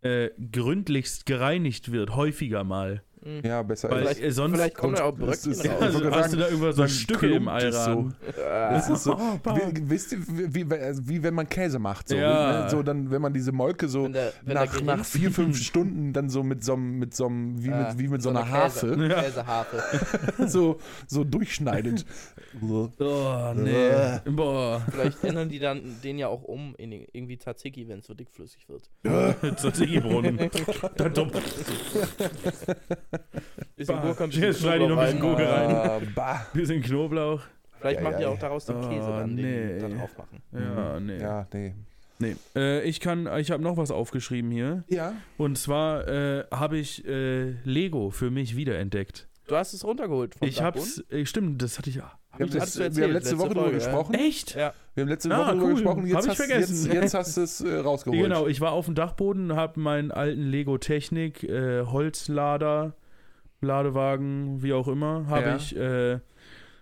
Speaker 2: äh, gründlichst gereinigt wird, häufiger mal.
Speaker 3: Hm.
Speaker 1: Ja, besser
Speaker 2: Weil
Speaker 1: ist.
Speaker 2: äh, sonst
Speaker 3: Vielleicht da auch Bröckchen
Speaker 1: ist-
Speaker 2: ja, also, hast
Speaker 1: sagen,
Speaker 2: du da irgendwas so Stücke im
Speaker 1: klumpt es
Speaker 2: Eiran.
Speaker 1: Das ist so,
Speaker 2: Oh,
Speaker 1: wie, wisst ihr, wie, wie, also wie wenn man Käse macht. So,
Speaker 2: Ja.
Speaker 1: ne? so dann, wenn man diese Molke so
Speaker 3: Wenn der, wenn
Speaker 1: nach, nach vier, fünf Stunden dann so mit so einem, mit so einem, wie,
Speaker 3: Ah,
Speaker 1: mit, wie mit so einer
Speaker 3: Käse-
Speaker 1: Harfe,
Speaker 2: Ja.
Speaker 3: Käseharfe.
Speaker 1: so, so durchschneidet.
Speaker 2: Oh, nee. Boah.
Speaker 3: Vielleicht ändern die dann den ja auch um in irgendwie Tzatziki, wenn es so dickflüssig wird.
Speaker 2: Tzatziki-Brunnen. Dann doch-
Speaker 3: Bisschen
Speaker 2: Bah.
Speaker 3: Gurke, bisschen
Speaker 2: Jetzt schneide ich noch ein bisschen. Gurke rein.
Speaker 1: Ah, bah.
Speaker 2: Bisschen Knoblauch.
Speaker 3: Vielleicht
Speaker 1: Ja,
Speaker 3: die
Speaker 1: ja,
Speaker 3: auch
Speaker 1: ja.
Speaker 3: daraus den Käse
Speaker 2: Oh,
Speaker 3: dann, den
Speaker 2: nee.
Speaker 3: da drauf machen.
Speaker 2: Ja, nee.
Speaker 1: Ja, nee.
Speaker 2: nee. Äh, ich kann, ich habe noch was aufgeschrieben hier.
Speaker 1: Ja.
Speaker 2: Und zwar äh, habe ich äh, Lego für mich wiederentdeckt.
Speaker 3: Du hast es runtergeholt vom
Speaker 2: Ich hab's, äh, stimmt, das hatte ich. Hab
Speaker 1: Wir haben,
Speaker 2: das,
Speaker 1: wir haben letzte
Speaker 3: letzte
Speaker 1: Woche darüber
Speaker 3: ja.
Speaker 1: gesprochen.
Speaker 2: echt?
Speaker 3: Ja.
Speaker 1: Wir haben letzte
Speaker 2: Ah,
Speaker 1: Woche darüber
Speaker 2: cool.
Speaker 1: gesprochen. Jetzt
Speaker 2: Hab ich
Speaker 1: hast,
Speaker 2: vergessen.
Speaker 1: Jetzt, jetzt hast du es äh, rausgeholt.
Speaker 2: Genau, ich war auf dem Dachboden, habe meinen alten Lego Technik, äh, Holzlader, Ladewagen, wie auch immer, habe
Speaker 1: Ja.
Speaker 2: ich äh,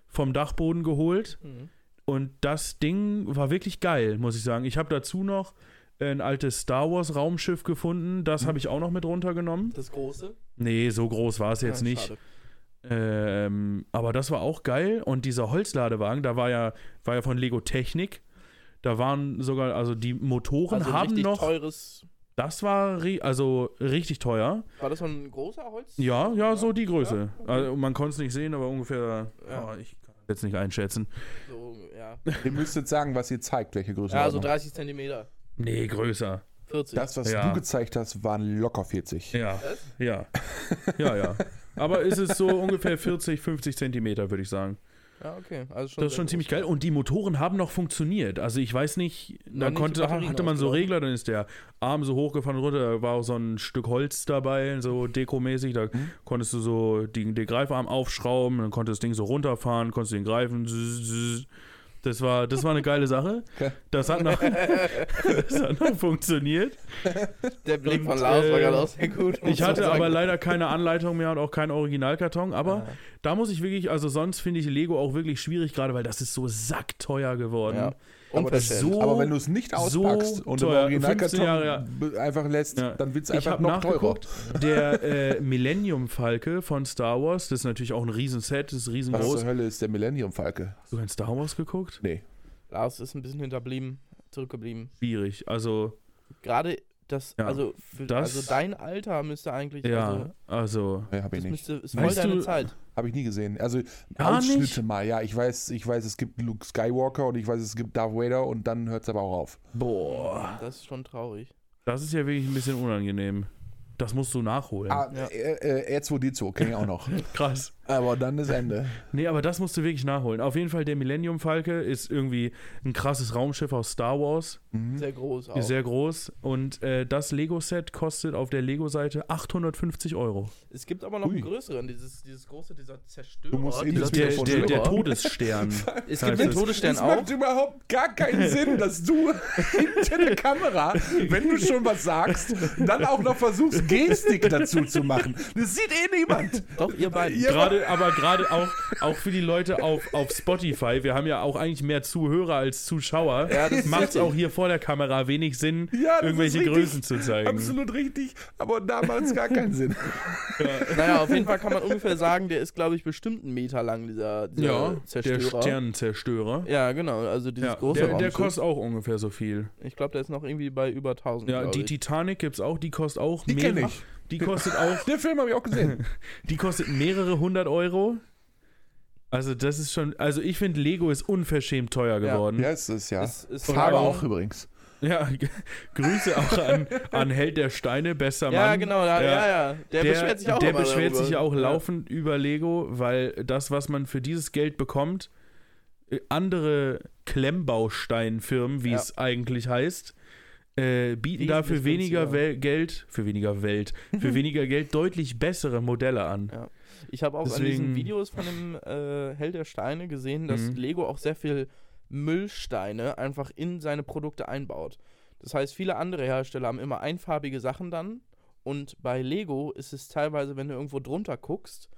Speaker 2: vom Dachboden geholt.
Speaker 3: Mhm.
Speaker 2: Und das Ding war wirklich geil, muss ich sagen. Ich habe dazu noch ein altes Star Wars Raumschiff gefunden. Das
Speaker 1: Mhm.
Speaker 2: habe ich auch noch mit runtergenommen.
Speaker 3: Das große?
Speaker 2: Nee, so groß war es jetzt
Speaker 3: Ah,
Speaker 2: nicht. Ähm, aber das war auch geil. Und dieser Holzladewagen, da war ja, war ja von Lego Technik. Da waren sogar, also die Motoren
Speaker 3: Also
Speaker 2: haben noch.
Speaker 3: teures.
Speaker 2: Das war ri also richtig teuer.
Speaker 3: War das so ein großer Holz?
Speaker 2: Ja, ja, so die Größe.
Speaker 3: Ja, okay.
Speaker 2: also man konnte es nicht sehen, aber ungefähr.
Speaker 3: Ja.
Speaker 2: Oh, ich kann das jetzt nicht einschätzen.
Speaker 3: So, ja.
Speaker 1: Ihr müsstet sagen, was ihr zeigt, welche Größe.
Speaker 3: ja, so 30 Zentimeter.
Speaker 2: Nee, größer.
Speaker 3: 40.
Speaker 1: Das, was
Speaker 2: Ja.
Speaker 1: du gezeigt hast, waren locker 40.
Speaker 2: Ja,
Speaker 3: Was?
Speaker 2: ja. Ja, ja. Aber ist es so ungefähr 40, 50 Zentimeter, würde ich sagen.
Speaker 3: Ja, okay. Also schon
Speaker 2: Das ist schon ziemlich geil. Und die Motoren haben noch funktioniert. Also ich weiß nicht,
Speaker 3: nicht
Speaker 2: konnte,
Speaker 3: Batterien
Speaker 2: hatte man so. Regler, dann ist der Arm so hochgefahren und runter, da war auch so ein Stück Holz dabei, so dekomäßig. Da
Speaker 1: Mhm.
Speaker 2: konntest du so den, den Greifarm aufschrauben, dann konnte das Ding so runterfahren, konntest du den greifen. zzz, zzz. Das war, das war eine geile Sache. Das hat noch, das hat noch funktioniert.
Speaker 3: Der Blick
Speaker 2: Und,
Speaker 3: von Lars war
Speaker 2: äh,
Speaker 3: gerade auch sehr gut.
Speaker 2: Ich hatte aber leider keine Anleitung mehr und auch keinen Originalkarton. Aber
Speaker 3: Ja.
Speaker 2: da muss ich wirklich, also sonst finde ich Lego auch wirklich schwierig, gerade weil das ist so sackteuer geworden.
Speaker 3: Ja.
Speaker 1: Aber,
Speaker 2: so-
Speaker 1: aber wenn du es nicht
Speaker 2: so
Speaker 1: auspackst und
Speaker 2: teuer.
Speaker 1: im
Speaker 2: 15
Speaker 1: Originalkarton
Speaker 2: Jahre, ja.
Speaker 1: einfach lässt,
Speaker 2: Ja.
Speaker 1: dann wird es einfach noch teurer.
Speaker 2: nachgeguckt, der äh, Millennium Falke von Star Wars, das ist natürlich auch ein Riesenset, das ist
Speaker 1: Was
Speaker 2: riesengroß.
Speaker 1: zur Hölle ist der Millennium Falke?
Speaker 2: Hast du in Star Wars geguckt?
Speaker 1: Nee.
Speaker 3: Lars ist ein bisschen hinterblieben, zurückgeblieben.
Speaker 2: Schwierig. Also,
Speaker 3: Gerade das,
Speaker 2: Ja,
Speaker 3: also, für,
Speaker 2: das-
Speaker 3: also dein Alter müsste eigentlich,
Speaker 2: ja,
Speaker 3: also,
Speaker 2: also.
Speaker 1: Ich
Speaker 3: das
Speaker 1: nicht.
Speaker 3: müsste, ist voll
Speaker 2: Weißt
Speaker 3: deine
Speaker 2: du-
Speaker 3: Zeit.
Speaker 1: Habe ich nie gesehen. Also
Speaker 2: Gar
Speaker 1: Ausschnitte
Speaker 2: nicht?
Speaker 1: mal, ja. Ich weiß, ich weiß, es gibt Luke Skywalker und ich weiß, es gibt Darth Vader und dann hört es aber auch auf.
Speaker 2: Boah.
Speaker 3: Das ist schon traurig.
Speaker 2: Das ist ja wirklich ein bisschen unangenehm. Das musst du nachholen.
Speaker 1: Ah,
Speaker 3: Ja.
Speaker 1: äh, äh, R2D2 kenne ich auch noch.
Speaker 2: Krass.
Speaker 1: Aber dann ist Ende.
Speaker 2: Nee, aber das musst du wirklich nachholen. Auf jeden Fall, der Millennium Falke ist irgendwie ein krasses Raumschiff aus Star Wars.
Speaker 1: Mhm.
Speaker 3: Sehr groß auch.
Speaker 2: Ist sehr groß. Und äh, das Lego-Set kostet auf der Lego-Seite 850 Euro.
Speaker 3: es gibt aber noch
Speaker 1: Ui.
Speaker 3: einen größeren, dieses, dieses große, dieser Zerstörer.
Speaker 1: Du musst in
Speaker 3: dieser
Speaker 1: das
Speaker 2: Der, der, der
Speaker 3: Zerstörer.
Speaker 2: Todesstern.
Speaker 3: Es gibt den
Speaker 2: es.
Speaker 3: Todesstern
Speaker 1: Es
Speaker 3: auch.
Speaker 1: macht überhaupt gar keinen Sinn, dass du hinter der Kamera, wenn du schon was sagst, dann auch noch versuchst, Gestik dazu zu machen. Das sieht eh niemand.
Speaker 3: Doch, ihr beiden.
Speaker 1: Ja.
Speaker 2: Gerade, aber gerade auch, auch für die Leute auf, auf Spotify, wir haben ja auch eigentlich mehr Zuhörer als Zuschauer,
Speaker 3: Ja,
Speaker 2: macht es auch hier vor der Kamera wenig Sinn,
Speaker 1: Ja,
Speaker 2: irgendwelche
Speaker 1: richtig.
Speaker 2: Größen zu zeigen.
Speaker 1: Absolut richtig, aber da macht es gar keinen Sinn.
Speaker 3: Naja, auf jeden Fall kann man ungefähr sagen, der ist, glaube ich, bestimmt einen Meter lang, dieser, dieser
Speaker 2: Ja, der
Speaker 3: Zerstörer.
Speaker 2: Sternenzerstörer.
Speaker 3: Ja, genau, also dieses
Speaker 2: Ja,
Speaker 3: große
Speaker 2: der, der kostet auch ungefähr so viel.
Speaker 3: Ich glaube, der ist noch irgendwie bei über 1000.
Speaker 2: Ja, die
Speaker 3: ich.
Speaker 2: Titanic gibt es auch, die kostet auch
Speaker 1: Die kenn
Speaker 2: mehrere.
Speaker 1: ich.
Speaker 2: Die kostet auch,
Speaker 1: Den Film habe ich auch gesehen.
Speaker 2: die kostet mehrere hundert Euro. Also das ist schon, also ich finde Lego ist unverschämt teuer
Speaker 3: Ja.
Speaker 2: geworden.
Speaker 1: Ja, ist es, ja.
Speaker 3: Ist, ist
Speaker 1: Farbe
Speaker 2: aber-
Speaker 1: auch übrigens.
Speaker 2: Ja, Grüße auch an, an Held der Steine, bester
Speaker 3: Ja,
Speaker 2: Mann.
Speaker 3: genau, ja, ja, ja. Der, beschwert sich auch
Speaker 2: Der beschwert
Speaker 3: darüber.
Speaker 2: sich ja auch
Speaker 3: Ja.
Speaker 2: laufend über Lego, weil das, was man für dieses Geld bekommt, äh, andere Klemmbausteinfirmen, wie
Speaker 3: Ja.
Speaker 2: es eigentlich heißt, äh, bieten dafür weniger. Wel Geld, für weniger Welt, für weniger Geld deutlich bessere Modelle an.
Speaker 3: Ja. Ich habe auch an
Speaker 2: Deswegen-
Speaker 3: diesen Videos von dem äh, Held der Steine gesehen, dass
Speaker 2: Mhm.
Speaker 3: Lego auch sehr viel Müllsteine einfach in seine Produkte einbaut. Das heißt, viele andere Hersteller haben immer einfarbige Sachen dann und bei Lego ist es teilweise, wenn du irgendwo drunter guckst,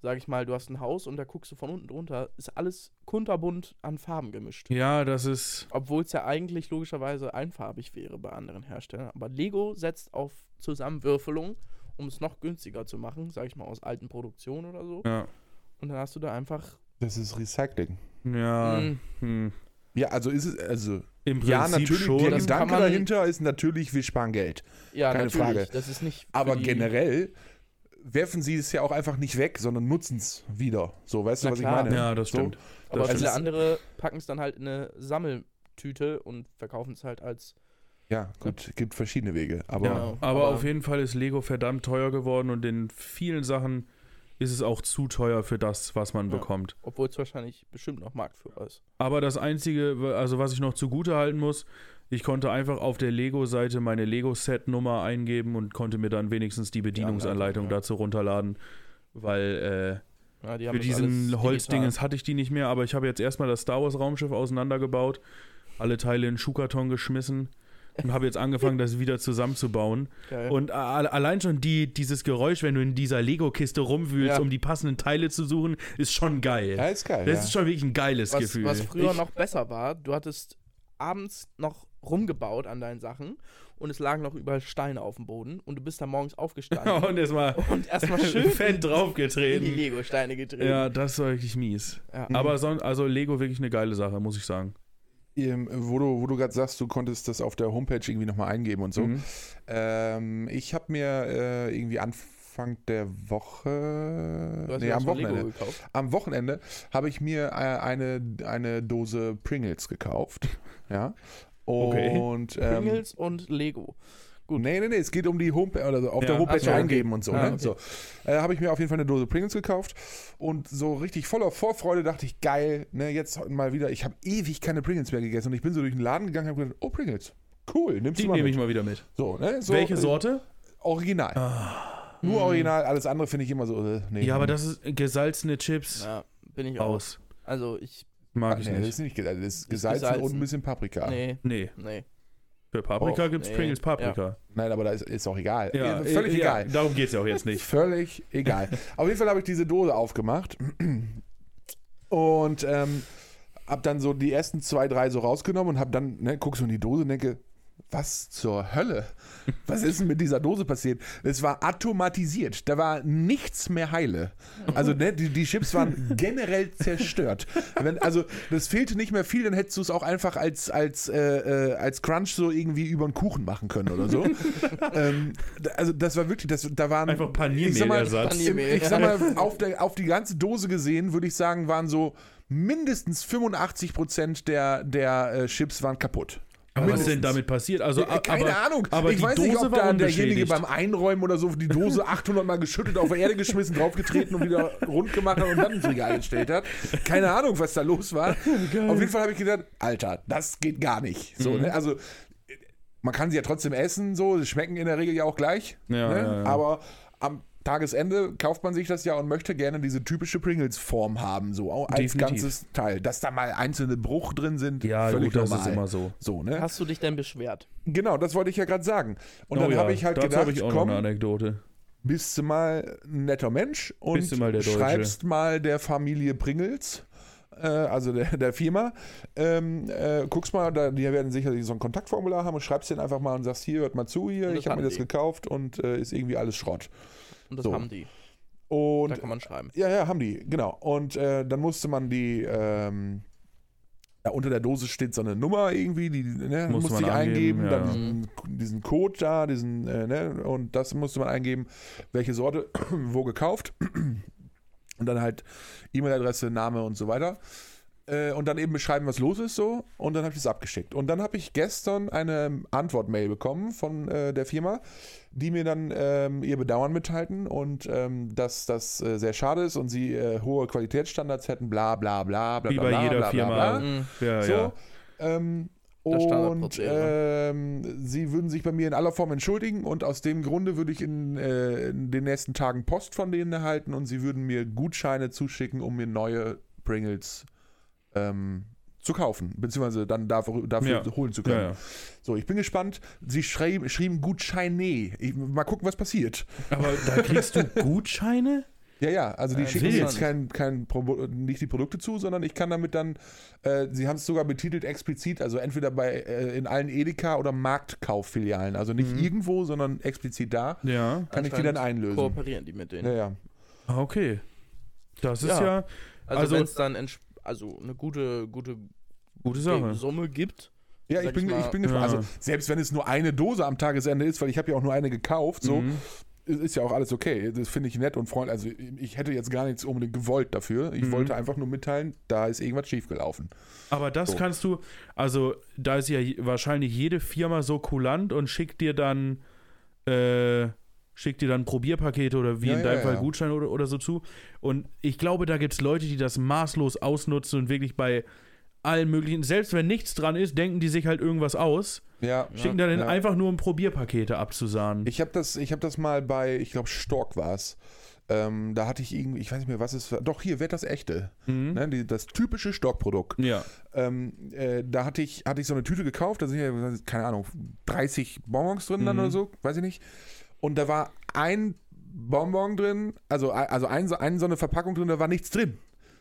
Speaker 3: sag ich mal, du hast ein Haus und da guckst du von unten drunter, ist alles kunterbunt an Farben gemischt.
Speaker 2: Ja, das ist.
Speaker 3: Obwohl es ja eigentlich logischerweise einfarbig wäre bei anderen Herstellern. Aber Lego setzt auf Zusammenwürfelung, um es noch günstiger zu machen, sag ich mal, aus alten Produktionen oder so.
Speaker 2: Ja.
Speaker 3: Und dann hast du da einfach.
Speaker 1: Das ist Recycling.
Speaker 2: Ja.
Speaker 3: Mm,
Speaker 2: Hm.
Speaker 1: Ja, also ist es, also,
Speaker 2: Im Prinzip
Speaker 1: ja, natürlich,
Speaker 2: schon.
Speaker 1: der
Speaker 3: Das
Speaker 1: Gedanke dahinter ist natürlich, wir sparen Geld.
Speaker 3: ja,
Speaker 1: Keine
Speaker 3: natürlich.
Speaker 1: Frage.
Speaker 3: Das ist nicht.
Speaker 1: Aber
Speaker 3: die-
Speaker 1: generell werfen sie es ja auch einfach nicht weg, sondern nutzen es wieder. So, weißt
Speaker 3: Na
Speaker 1: du, was
Speaker 3: klar.
Speaker 1: ich meine?
Speaker 2: Ja, das
Speaker 1: So.
Speaker 2: stimmt.
Speaker 3: Aber
Speaker 2: das
Speaker 3: viele andere packen es dann halt in eine Sammeltüte und verkaufen es halt als.
Speaker 1: Ja, gut, gibt verschiedene Wege. Aber
Speaker 2: Ja,
Speaker 3: Genau.
Speaker 2: aber,
Speaker 3: Aber-
Speaker 2: auf jeden Fall ist Lego verdammt teuer geworden und in vielen Sachen ist es auch zu teuer für das, was man
Speaker 3: Ja.
Speaker 2: bekommt.
Speaker 3: Obwohl es wahrscheinlich bestimmt noch Marktführer ist.
Speaker 2: Aber das Einzige, also was ich noch zugute halten muss, ich konnte einfach auf der Lego-Seite meine Lego-Set-Nummer eingeben und konnte mir dann wenigstens die Bedienungsanleitung
Speaker 3: ja.
Speaker 2: dazu runterladen, weil
Speaker 3: Ja, die
Speaker 2: äh, für diesen Holzdingens hatte ich die nicht mehr, aber ich habe jetzt erstmal das Star Wars-Raumschiff auseinandergebaut, alle Teile in Schuhkarton geschmissen und habe jetzt angefangen, das wieder zusammenzubauen.
Speaker 3: Geil.
Speaker 2: Und allein schon die, dieses Geräusch, wenn du in dieser Lego-Kiste rumwühlst,
Speaker 3: Ja.
Speaker 2: um die passenden Teile zu suchen, ist schon geil.
Speaker 1: ja, ist geil.
Speaker 2: das
Speaker 1: ja.
Speaker 2: ist schon wirklich ein geiles
Speaker 3: was,
Speaker 2: Gefühl.
Speaker 3: was früher
Speaker 1: Ich-
Speaker 3: noch besser war, du hattest abends noch rumgebaut an deinen Sachen und es lagen noch überall Steine auf dem Boden und du bist dann morgens aufgestanden
Speaker 2: und erstmal
Speaker 3: und erstmal schön
Speaker 2: fett
Speaker 3: in die
Speaker 2: draufgetreten.
Speaker 3: Lego-Steine getreten.
Speaker 2: Ja, das war wirklich mies.
Speaker 3: Ja.
Speaker 2: Aber son also Lego wirklich eine geile Sache, muss ich sagen.
Speaker 1: Ähm, wo du, wo du gerade sagst, du konntest das auf der Homepage irgendwie nochmal eingeben und so.
Speaker 2: Mhm.
Speaker 1: Ähm, ich habe mir äh, irgendwie Anfang der Woche,
Speaker 3: Du hast
Speaker 1: nee, am Wochenende,
Speaker 3: gekauft.
Speaker 1: am Wochenende habe ich mir äh, eine, eine Dose Pringles gekauft. Ja.
Speaker 2: Okay.
Speaker 1: Und ähm,
Speaker 3: Pringles und Lego. gut.
Speaker 1: Nee, nee, nee, es geht um die Homepage, oder so, auf
Speaker 2: Ja.
Speaker 1: der Homepage
Speaker 3: so, okay.
Speaker 1: eingeben und so.
Speaker 3: Ah,
Speaker 1: ne?
Speaker 3: okay.
Speaker 1: so. Äh, Habe ich mir auf jeden Fall eine Dose Pringles gekauft und so richtig voller Vorfreude dachte ich, geil, ne, jetzt mal wieder, ich habe ewig keine Pringles mehr gegessen und ich bin so durch den Laden gegangen und habe gedacht, oh, Pringles, cool, nimmst
Speaker 2: Die
Speaker 1: du mal
Speaker 2: nehme ich mal wieder mit.
Speaker 1: So, ne? so,
Speaker 2: Welche
Speaker 1: äh,
Speaker 2: Sorte?
Speaker 1: Original. Nur original, alles andere finde ich immer so, äh, nee.
Speaker 2: Ja, aber das ist gesalzene Chips
Speaker 3: Ja, bin ich auch.
Speaker 2: aus.
Speaker 3: Also ich,
Speaker 2: Mag
Speaker 1: Ah,
Speaker 2: ich
Speaker 1: nee, das
Speaker 2: nicht.
Speaker 1: ist nicht gesalzen, das ist gesalzen,
Speaker 3: gesalzen.
Speaker 1: und ein bisschen Paprika.
Speaker 3: nee,
Speaker 2: Nee,
Speaker 3: nee.
Speaker 2: für Paprika
Speaker 1: Och,
Speaker 2: gibt's
Speaker 3: nee.
Speaker 2: Pringles Paprika.
Speaker 1: Nein, aber da ist, ist auch egal.
Speaker 2: Ja,
Speaker 1: Äh, völlig
Speaker 2: äh,
Speaker 1: egal.
Speaker 2: Ja, darum geht's ja auch jetzt nicht.
Speaker 1: Völlig egal. Auf jeden Fall habe ich diese Dose aufgemacht und ähm, habe dann so die ersten zwei, drei so rausgenommen und habe dann, ne, guck so in die Dose und denke, was zur Hölle? Was ist denn mit dieser Dose passiert? Es war automatisiert. Da war nichts mehr heile. Also ne, die, die Chips waren generell zerstört. Wenn, also das fehlte nicht mehr viel, dann hättest du es auch einfach als, als, äh, äh, als Crunch so irgendwie über einen Kuchen machen können oder so. ähm, also das war wirklich, das, da waren
Speaker 2: Einfach
Speaker 1: ich sag mal,
Speaker 2: Paniermehlersatz.
Speaker 3: Paniermehl.
Speaker 1: ich sag mal, auf, der, auf die ganze Dose gesehen, würde ich sagen, waren so mindestens 85 Prozent der, der äh, Chips waren kaputt.
Speaker 2: Aber was ist denn damit passiert? Also,
Speaker 1: Ja, Keine
Speaker 2: aber,
Speaker 1: Ahnung.
Speaker 2: aber
Speaker 1: ich weiß
Speaker 2: Dose
Speaker 1: nicht, ob da derjenige beim Einräumen oder so die Dose 800 Mal geschüttet, auf die Erde geschmissen, draufgetreten und wieder rund gemacht hat und dann ins Regal gestellt hat. Keine Ahnung, was da los war. Auf jeden Fall habe ich gedacht, Alter, das geht gar nicht. So,
Speaker 2: Mhm.
Speaker 1: ne? Also man kann sie ja trotzdem essen, so, sie schmecken in der Regel ja auch gleich.
Speaker 2: Ja,
Speaker 1: ne?
Speaker 2: ja, ja.
Speaker 1: Aber am Tagesende kauft man sich das ja und möchte gerne diese typische Pringles-Form haben, so auch als
Speaker 2: Definitiv.
Speaker 1: ganzes Teil. Dass da mal einzelne Bruch drin sind,
Speaker 2: Ja,
Speaker 1: völlig
Speaker 2: gut, das
Speaker 1: normal.
Speaker 2: ist immer so.
Speaker 1: So, ne?
Speaker 3: Hast du dich denn beschwert?
Speaker 1: Genau, das wollte ich ja gerade sagen. Und
Speaker 2: Oh
Speaker 1: dann
Speaker 2: ja,
Speaker 1: habe ich halt gedacht,
Speaker 2: habe ich auch
Speaker 1: komm,
Speaker 2: eine Anekdote.
Speaker 1: bist du mal ein netter Mensch und
Speaker 2: Bist du mal
Speaker 1: schreibst mal der Familie Pringles, äh, also der, der Firma, ähm, äh, guckst mal, da, die werden sicherlich so ein Kontaktformular haben und schreibst denen einfach mal und sagst, hier, hört mal zu hier,
Speaker 3: das
Speaker 1: ich habe mir das
Speaker 3: die.
Speaker 1: gekauft und äh, ist irgendwie alles Schrott.
Speaker 3: Und das
Speaker 1: So.
Speaker 3: haben die.
Speaker 1: Und
Speaker 3: Da kann man schreiben.
Speaker 1: ja, ja, haben die, genau. Und äh, dann musste man die, ähm, ja, unter der Dose steht so eine Nummer irgendwie, die ne,
Speaker 2: Musste
Speaker 1: musste
Speaker 2: man
Speaker 1: ich eingeben,
Speaker 2: ja.
Speaker 1: dann diesen, diesen Code da, diesen, äh, ne, und das musste man eingeben, welche Sorte, wo gekauft. Und dann halt E-Mail-Adresse, Name und so weiter. Äh, und dann eben beschreiben, was los ist so. Und dann habe ich das abgeschickt. Und dann habe ich gestern eine Antwort-Mail bekommen von äh, der Firma, die mir dann ähm, ihr Bedauern mitteilten und ähm, dass das äh, sehr schade ist und sie äh, hohe Qualitätsstandards hätten, bla bla bla bla
Speaker 2: Wie
Speaker 1: bla,
Speaker 2: bei
Speaker 1: bla,
Speaker 2: jeder
Speaker 1: bla,
Speaker 2: Firma.
Speaker 1: Bla, bla.
Speaker 3: Mhm.
Speaker 2: Ja,
Speaker 1: So,
Speaker 2: ja.
Speaker 1: ähm, und ähm, sie würden sich bei mir in aller Form entschuldigen und aus dem Grunde würde ich in, äh, in den nächsten Tagen Post von denen erhalten und sie würden mir Gutscheine zuschicken, um mir neue Pringles ähm, zu kaufen, beziehungsweise dann dafür, dafür
Speaker 2: Ja.
Speaker 1: holen zu können.
Speaker 2: Ja, ja.
Speaker 1: So, ich bin gespannt. Sie schrieben, schrieben Gutscheine. Ich, mal gucken, was passiert.
Speaker 2: Aber da kriegst du Gutscheine?
Speaker 1: Ja, ja, also die
Speaker 3: Äh,
Speaker 1: schicken jetzt kein, kein nicht die Produkte zu, sondern ich kann damit dann, äh, sie haben es sogar betitelt explizit, also entweder bei äh, in allen Edeka oder Marktkauffilialen, also nicht
Speaker 2: Mhm.
Speaker 1: irgendwo, sondern explizit da,
Speaker 2: Ja.
Speaker 1: kann ich die dann einlösen.
Speaker 3: Kooperieren die mit denen.
Speaker 1: Ja, ja.
Speaker 2: Ah, Okay. Das ist
Speaker 3: Ja.
Speaker 2: ja,
Speaker 3: Also,
Speaker 2: Also-
Speaker 3: wenn es dann also eine gute, gute
Speaker 2: gute Sache.
Speaker 3: Summe gibt.
Speaker 1: Ja, ich bin,
Speaker 3: ich mal,
Speaker 1: ich bin gespannt.
Speaker 2: ja.
Speaker 1: Also selbst wenn es nur eine Dose am Tagesende ist, weil ich habe ja auch nur eine gekauft, so,
Speaker 2: Mhm.
Speaker 1: ist ja auch alles okay. Das finde ich nett und freundlich. Also ich hätte jetzt gar nichts unbedingt gewollt dafür. Ich
Speaker 2: Mhm.
Speaker 1: wollte einfach nur mitteilen, da ist irgendwas schiefgelaufen.
Speaker 2: Aber das
Speaker 1: So.
Speaker 2: kannst du, also da ist ja wahrscheinlich jede Firma so kulant und schickt dir dann, äh, schickt dir dann Probierpakete oder wie
Speaker 1: Ja,
Speaker 2: in
Speaker 1: ja,
Speaker 2: deinem Fall
Speaker 1: ja.
Speaker 2: Gutscheine oder, oder so zu. Und ich glaube, da gibt es Leute, die das maßlos ausnutzen und wirklich bei allen möglichen, selbst wenn nichts dran ist, denken die sich halt irgendwas aus,
Speaker 1: Ja.
Speaker 2: schicken dann
Speaker 1: ja.
Speaker 2: einfach nur um Probierpakete abzusahnen.
Speaker 1: Ich habe das, ich hab das mal bei, ich glaube, Stork war es. Ähm, da hatte ich irgendwie, ich weiß nicht mehr, was es war. Doch, hier wird das echte.
Speaker 2: Mhm.
Speaker 1: Ne, die, das typische Stork-Produkt.
Speaker 2: Ja.
Speaker 1: Ähm, äh, da hatte ich, hatte ich so eine Tüte gekauft, da sind ja, keine Ahnung, 30 Bonbons drin dann
Speaker 2: Mhm.
Speaker 1: oder so, weiß ich nicht. Und da war ein Bonbon drin, also, also ein, ein, so eine Verpackung drin, da war nichts drin.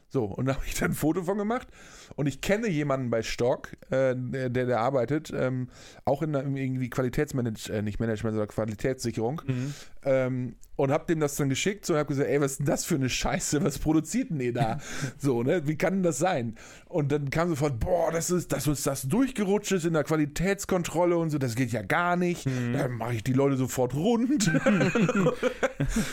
Speaker 1: So, und da habe ich dann ein Foto von gemacht. Und ich kenne jemanden bei Stork, äh, der, der arbeitet, ähm, auch in irgendwie Qualitätsmanagement, äh, nicht Management, sondern Qualitätssicherung.
Speaker 2: Mhm.
Speaker 1: Ähm, und hab dem das dann geschickt so, und hab gesagt, ey, was ist denn das für eine Scheiße? Was produziert denn ihr da? so, ne? Wie kann denn das sein? Und dann kam sofort, boah, das ist, dass uns das durchgerutscht ist in der Qualitätskontrolle und so, das geht ja gar nicht. Dann mache ich die Leute sofort rund.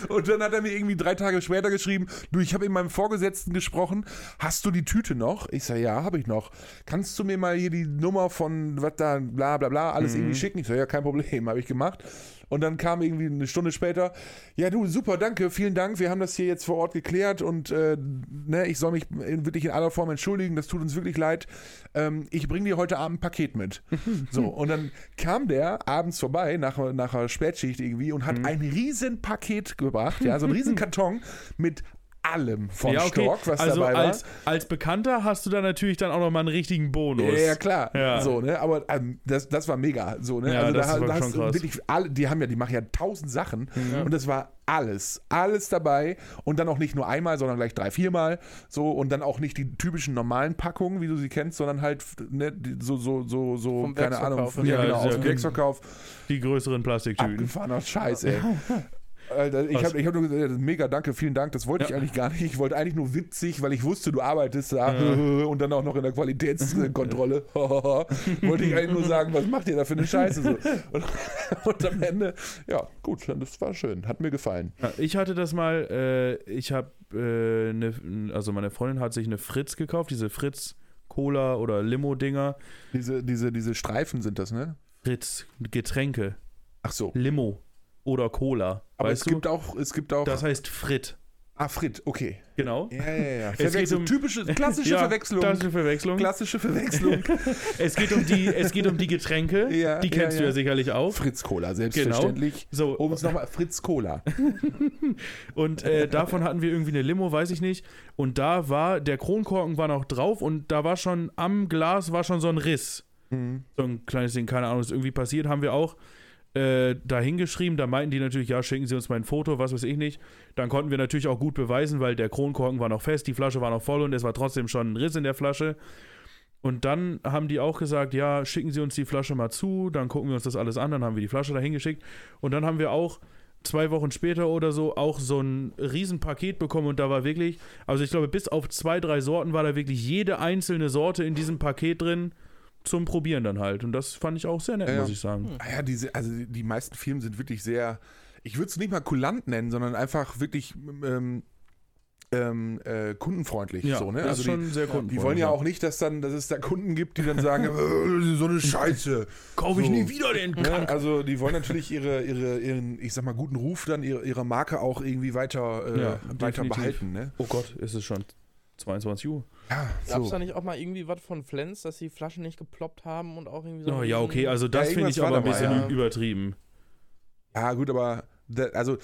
Speaker 1: und dann hat er mir irgendwie drei Tage später geschrieben, du, ich habe mit meinem Vorgesetzten gesprochen gesprochen. Hast du die Tüte noch? Ich sage, ja, habe ich noch. Kannst du mir mal hier die Nummer von was da, bla bla bla, alles
Speaker 2: Mhm.
Speaker 1: irgendwie schicken? Ich sage, ja, kein Problem, habe ich gemacht. Und dann kam irgendwie eine Stunde später, ja du, super, danke, vielen Dank, wir haben das hier jetzt vor Ort geklärt und äh, ne, ich soll mich wirklich in aller Form entschuldigen, das tut uns wirklich leid. Ähm, ich bringe dir heute Abend ein Paket mit. so, und dann kam der abends vorbei, nach, nach einer Spätschicht irgendwie, und
Speaker 2: Mhm.
Speaker 1: hat ein riesen Paket gebracht, ja, so ein riesen Karton mit allem von
Speaker 2: ja, okay.
Speaker 1: Stork, was
Speaker 2: also
Speaker 1: dabei war.
Speaker 2: als, als Bekannter hast du da natürlich dann auch nochmal einen richtigen Bonus.
Speaker 1: Ja, ja, klar.
Speaker 2: Ja.
Speaker 1: So, ne? Aber ähm, das, das war mega. So, ne?
Speaker 2: Ja,
Speaker 1: also
Speaker 2: das
Speaker 1: da,
Speaker 2: war
Speaker 1: da
Speaker 2: schon
Speaker 1: hast du
Speaker 2: krass.
Speaker 1: wirklich alle, die haben ja, die machen ja tausend Sachen und das war alles, alles dabei und dann auch nicht nur einmal, sondern gleich drei, viermal. So und dann auch nicht die typischen normalen Packungen, wie du sie kennst, sondern halt ne, so, so, so, so,
Speaker 3: Vom
Speaker 1: keine Ahnung, ja,
Speaker 2: Ja,
Speaker 1: genau, aus dem. Werksverkauf.
Speaker 2: Die größeren Plastiktüten.
Speaker 1: Abgefahrener Scheiß, ey. Alter, ich habe ich hab nur gesagt, mega, danke, vielen Dank. Das wollte ich
Speaker 2: Ja.
Speaker 1: eigentlich gar nicht. Ich wollte eigentlich nur witzig, weil ich wusste, du arbeitest da und dann auch noch in der Qualitätskontrolle. wollte ich eigentlich nur sagen, was macht ihr da für eine Scheiße? So. Und, und am Ende, ja, gut, das war schön. Hat mir gefallen.
Speaker 2: Ja, ich hatte das mal, äh, ich habe, äh, ne, also meine Freundin hat sich eine Fritz gekauft, diese Fritz Cola oder Limo-Dinger.
Speaker 1: Diese, diese, diese Streifen sind das, ne?
Speaker 2: Fritz Getränke,
Speaker 1: Ach so.
Speaker 2: Limo oder Cola.
Speaker 1: Aber es
Speaker 2: du?
Speaker 1: gibt auch, es gibt auch.
Speaker 2: das heißt Frit.
Speaker 1: ah, Frit, okay.
Speaker 2: Genau.
Speaker 1: Ja, ja, ja.
Speaker 2: geht
Speaker 1: Verwechslung,
Speaker 2: um-
Speaker 1: typische, klassische
Speaker 2: Ja,
Speaker 1: Verwechslung.
Speaker 2: Klassische Verwechslung.
Speaker 1: Klassische Verwechslung.
Speaker 2: Es geht um die, es geht um die Getränke.
Speaker 1: Ja,
Speaker 2: die
Speaker 1: ja,
Speaker 2: kennst du
Speaker 1: ja.
Speaker 2: ja sicherlich auch.
Speaker 1: Fritz Cola, selbstverständlich.
Speaker 2: So,
Speaker 1: Um es nochmal, Fritz Cola.
Speaker 2: Und äh, davon hatten wir irgendwie eine Limo, weiß ich nicht. Und da war, der Kronkorken war noch drauf und da war schon am Glas war schon so ein Riss.
Speaker 1: Mhm.
Speaker 2: So ein kleines Ding, keine Ahnung, ist irgendwie passiert, haben wir auch äh, da hingeschrieben. Da meinten die natürlich, ja, schicken Sie uns mal ein Foto, was weiß ich nicht. Dann konnten wir natürlich auch gut beweisen, weil der Kronkorken war noch fest, die Flasche war noch voll und es war trotzdem schon ein Riss in der Flasche. Und dann haben die auch gesagt, ja, schicken Sie uns die Flasche mal zu, dann gucken wir uns das alles an, dann haben wir die Flasche da hingeschickt. Und dann haben wir auch zwei Wochen später oder so auch so ein Riesenpaket bekommen und da war wirklich, also ich glaube, bis auf zwei, drei Sorten war da wirklich jede einzelne Sorte in diesem Paket drin zum Probieren dann halt. Und das fand ich auch sehr nett,
Speaker 1: Ja,
Speaker 2: muss ich sagen.
Speaker 1: Ah ja, diese, also die meisten Firmen sind wirklich sehr, ich würde es nicht mal kulant nennen, sondern einfach wirklich ähm, ähm, äh, kundenfreundlich.
Speaker 2: Ja,
Speaker 1: so, ne?
Speaker 2: das
Speaker 1: Also
Speaker 2: ist schon
Speaker 1: die,
Speaker 2: sehr
Speaker 1: die wollen ja auch nicht, dass dann, dass es da Kunden gibt, die dann sagen, äh, so eine Scheiße.
Speaker 2: Kaufe ich
Speaker 1: so.
Speaker 2: nie wieder den
Speaker 1: Ne? Also die wollen natürlich ihre, ihre, ihren, ich sag mal, guten Ruf dann ihrer, ihrer Marke auch irgendwie weiter, äh,
Speaker 2: Ja,
Speaker 1: weiter behalten. Ne?
Speaker 2: Oh Gott, ist es schon 22 Uhr.
Speaker 1: Ja,
Speaker 3: Gab es
Speaker 1: so.
Speaker 3: da nicht auch mal irgendwie was von Flens, dass die Flaschen nicht geploppt haben und auch irgendwie so.
Speaker 2: Oh, ja, okay, also das
Speaker 1: Ja,
Speaker 2: finde ich aber ein bisschen
Speaker 3: ja.
Speaker 2: übertrieben.
Speaker 1: ja gut, aber da, also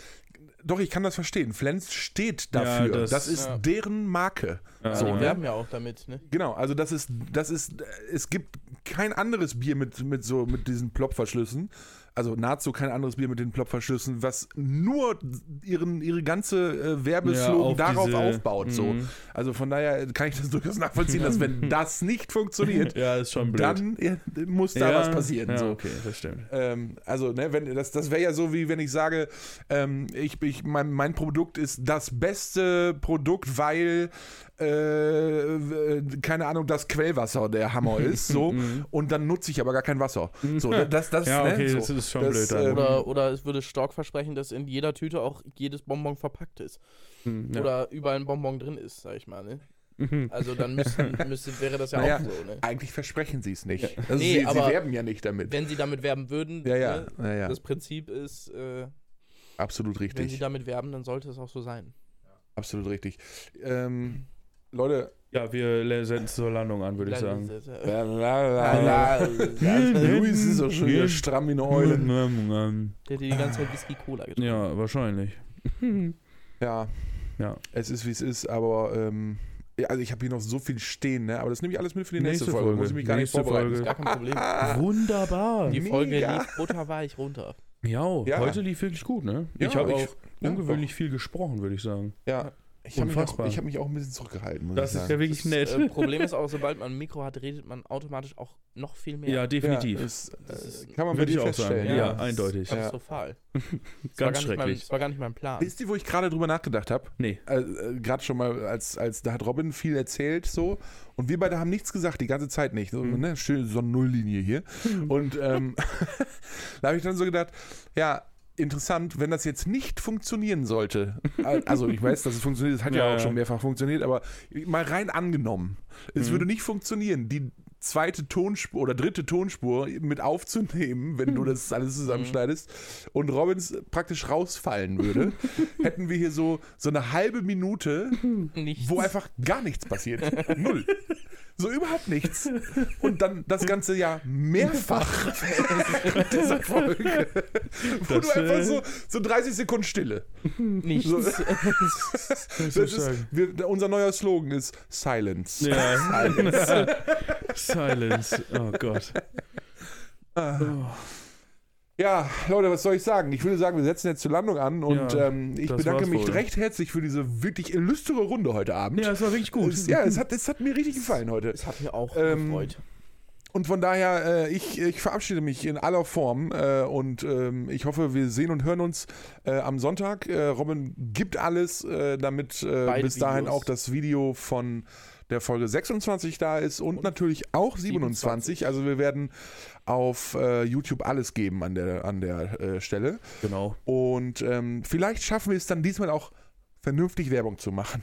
Speaker 1: doch, ich kann das verstehen. Flens steht dafür.
Speaker 2: Ja, das-
Speaker 1: das, ist
Speaker 3: Ja.
Speaker 1: deren Marke.
Speaker 2: Ja,
Speaker 1: So,
Speaker 3: die
Speaker 1: ne?
Speaker 3: werben ja auch damit, ne?
Speaker 1: Genau, also das ist, das ist, es gibt kein anderes Bier mit, mit so, mit diesen Plopverschlüssen. Also nahezu kein anderes Bier mit den Plopverschlüssen, was nur ihren, ihre ganze äh,
Speaker 2: Ja,
Speaker 1: Werbeslogan
Speaker 2: auf
Speaker 1: darauf
Speaker 2: diese-
Speaker 1: aufbaut. So.
Speaker 2: Mhm.
Speaker 1: Also von daher kann ich das durchaus nachvollziehen, dass wenn das nicht funktioniert,
Speaker 2: Ja, ist schon blöd.
Speaker 1: dann ja, muss da
Speaker 2: ja,
Speaker 1: was passieren.
Speaker 2: Ja,
Speaker 1: so.
Speaker 2: okay, das stimmt.
Speaker 1: Ähm, also, ne, wenn, das, das wäre ja so, wie wenn ich sage, ähm, ich, ich, mein, mein Produkt ist das beste Produkt, weil, äh, äh, keine Ahnung, das Quellwasser der Hammer ist, so, und dann nutze ich aber gar kein Wasser. So, das, das,
Speaker 2: Mhm. Ja,
Speaker 1: ne,
Speaker 2: okay,
Speaker 1: so.
Speaker 2: das ist schon
Speaker 1: Das,
Speaker 2: blöd dann.
Speaker 1: ähm,
Speaker 3: Oder, oder es würde Stork versprechen, dass in jeder Tüte auch jedes Bonbon verpackt ist.
Speaker 2: Hm, ja.
Speaker 3: Oder überall ein Bonbon drin ist, sag ich mal, ne?
Speaker 2: Mhm.
Speaker 3: Also dann müssten, müsste, wäre das ja
Speaker 1: Naja,
Speaker 3: auch so, ne?
Speaker 1: Eigentlich versprechen sie es nicht. Also
Speaker 3: Nee,
Speaker 1: sie, sie
Speaker 3: aber
Speaker 1: werben ja nicht damit.
Speaker 3: Wenn sie damit werben würden,
Speaker 1: Ja, ja,
Speaker 3: ne?
Speaker 1: ja, ja.
Speaker 3: das Prinzip ist, äh,
Speaker 1: absolut
Speaker 3: wenn sie
Speaker 1: richtig.
Speaker 3: damit werben, dann sollte es auch so sein.
Speaker 1: Absolut richtig. Ähm, Leute,
Speaker 2: Ja, wir setzen zur Landung an, würde ich sagen.
Speaker 1: Luis ist doch schon wieder stramm wie eine Eule.
Speaker 3: Der hat die ganze Zeit Whisky Cola getrunken.
Speaker 2: Ja, wahrscheinlich.
Speaker 1: Ja.
Speaker 2: Ja.
Speaker 1: Es ist, wie es ist, aber ähm, ja, also ich habe hier noch so viel stehen, ne? aber das nehme ich alles mit für die nächste,
Speaker 2: Nächste
Speaker 1: Folge.
Speaker 2: Folge.
Speaker 1: Muss ich mich gar
Speaker 2: Nächste
Speaker 1: nicht vorbereiten.
Speaker 2: Folge.
Speaker 3: Gar kein Problem.
Speaker 2: Wunderbar.
Speaker 3: Die Folge
Speaker 1: Mega.
Speaker 3: lief butterweich runter.
Speaker 2: Ja,
Speaker 1: Ja.
Speaker 2: heute lief wirklich gut, ne?
Speaker 1: Ja,
Speaker 2: ich habe
Speaker 1: ich-
Speaker 2: auch
Speaker 1: ja,
Speaker 2: ungewöhnlich viel gesprochen, würde ich sagen.
Speaker 1: Ja, ich habe mich, hab mich auch ein bisschen zurückgehalten, muss
Speaker 2: Das
Speaker 1: ich
Speaker 2: ist ja wirklich
Speaker 3: Das
Speaker 2: nett.
Speaker 3: äh, Problem ist auch, sobald man ein Mikro hat, redet man automatisch auch noch viel mehr.
Speaker 2: Ja, definitiv.
Speaker 1: Ja, ist,
Speaker 3: Das ist-
Speaker 1: kann man bei
Speaker 2: Würde ich
Speaker 1: dir
Speaker 2: auch sagen.
Speaker 1: feststellen.
Speaker 2: Ja,
Speaker 3: das
Speaker 2: eindeutig.
Speaker 3: Ist katastrophal. Das war
Speaker 2: Ganz
Speaker 3: gar nicht mein,
Speaker 2: schrecklich.
Speaker 3: das war gar nicht mein Plan.
Speaker 1: Wisst ihr, wo ich gerade drüber nachgedacht habe?
Speaker 2: Nee.
Speaker 1: Äh, äh, gerade schon mal, als, als da hat Robin viel erzählt so und wir beide haben nichts gesagt, die ganze Zeit nicht. So,
Speaker 2: Mhm.
Speaker 1: ne? Schön so eine Nulllinie hier. Und ähm, da habe ich dann so gedacht, ja, interessant, wenn das jetzt nicht funktionieren sollte. Also ich weiß, dass es funktioniert, es hat ja,
Speaker 2: Ja,
Speaker 1: auch schon mehrfach funktioniert, aber mal rein angenommen, es
Speaker 2: Mhm.
Speaker 1: würde nicht funktionieren, die zweite Tonspur oder dritte Tonspur mit aufzunehmen, wenn du das alles zusammenschneidest und Robbins praktisch rausfallen würde, hätten wir hier so, so eine halbe Minute,
Speaker 3: Nichts.
Speaker 1: wo einfach gar nichts passiert. Null. So überhaupt nichts. Und dann das ganze Jahr mehrfach in dieser Folge. Wo
Speaker 2: Das,
Speaker 1: du einfach so, so 30 Sekunden Stille.
Speaker 3: Nichts.
Speaker 1: So.
Speaker 2: Das
Speaker 1: Das ist, wir, unser neuer Slogan ist Silence.
Speaker 2: ja.
Speaker 1: Silence.
Speaker 2: Silence. Oh Gott.
Speaker 1: Ja, Leute, was soll ich sagen? Ich würde sagen, wir setzen jetzt zur Landung an und
Speaker 2: Ja,
Speaker 1: ähm, ich bedanke mich
Speaker 2: wohl.
Speaker 1: recht herzlich für diese wirklich illustre Runde heute Abend.
Speaker 2: Ja, es war wirklich gut.
Speaker 1: Es, ja, es hat, es hat mir richtig gefallen heute.
Speaker 3: Das hat mir auch
Speaker 1: Ähm,
Speaker 3: gefreut.
Speaker 1: Und von daher, äh, ich, ich verabschiede mich in aller Form äh, und ähm, ich hoffe, wir sehen und hören uns äh, am Sonntag. Äh, Robin gibt alles, äh, damit äh, bis dahin
Speaker 3: Videos.
Speaker 1: auch das Video von der Folge 26 da ist und, natürlich auch 27.
Speaker 3: 27.
Speaker 1: Also wir werden auf äh, YouTube alles geben an der, an der äh, Stelle.
Speaker 2: Genau.
Speaker 1: Und ähm, vielleicht schaffen wir es dann diesmal auch vernünftig Werbung zu machen.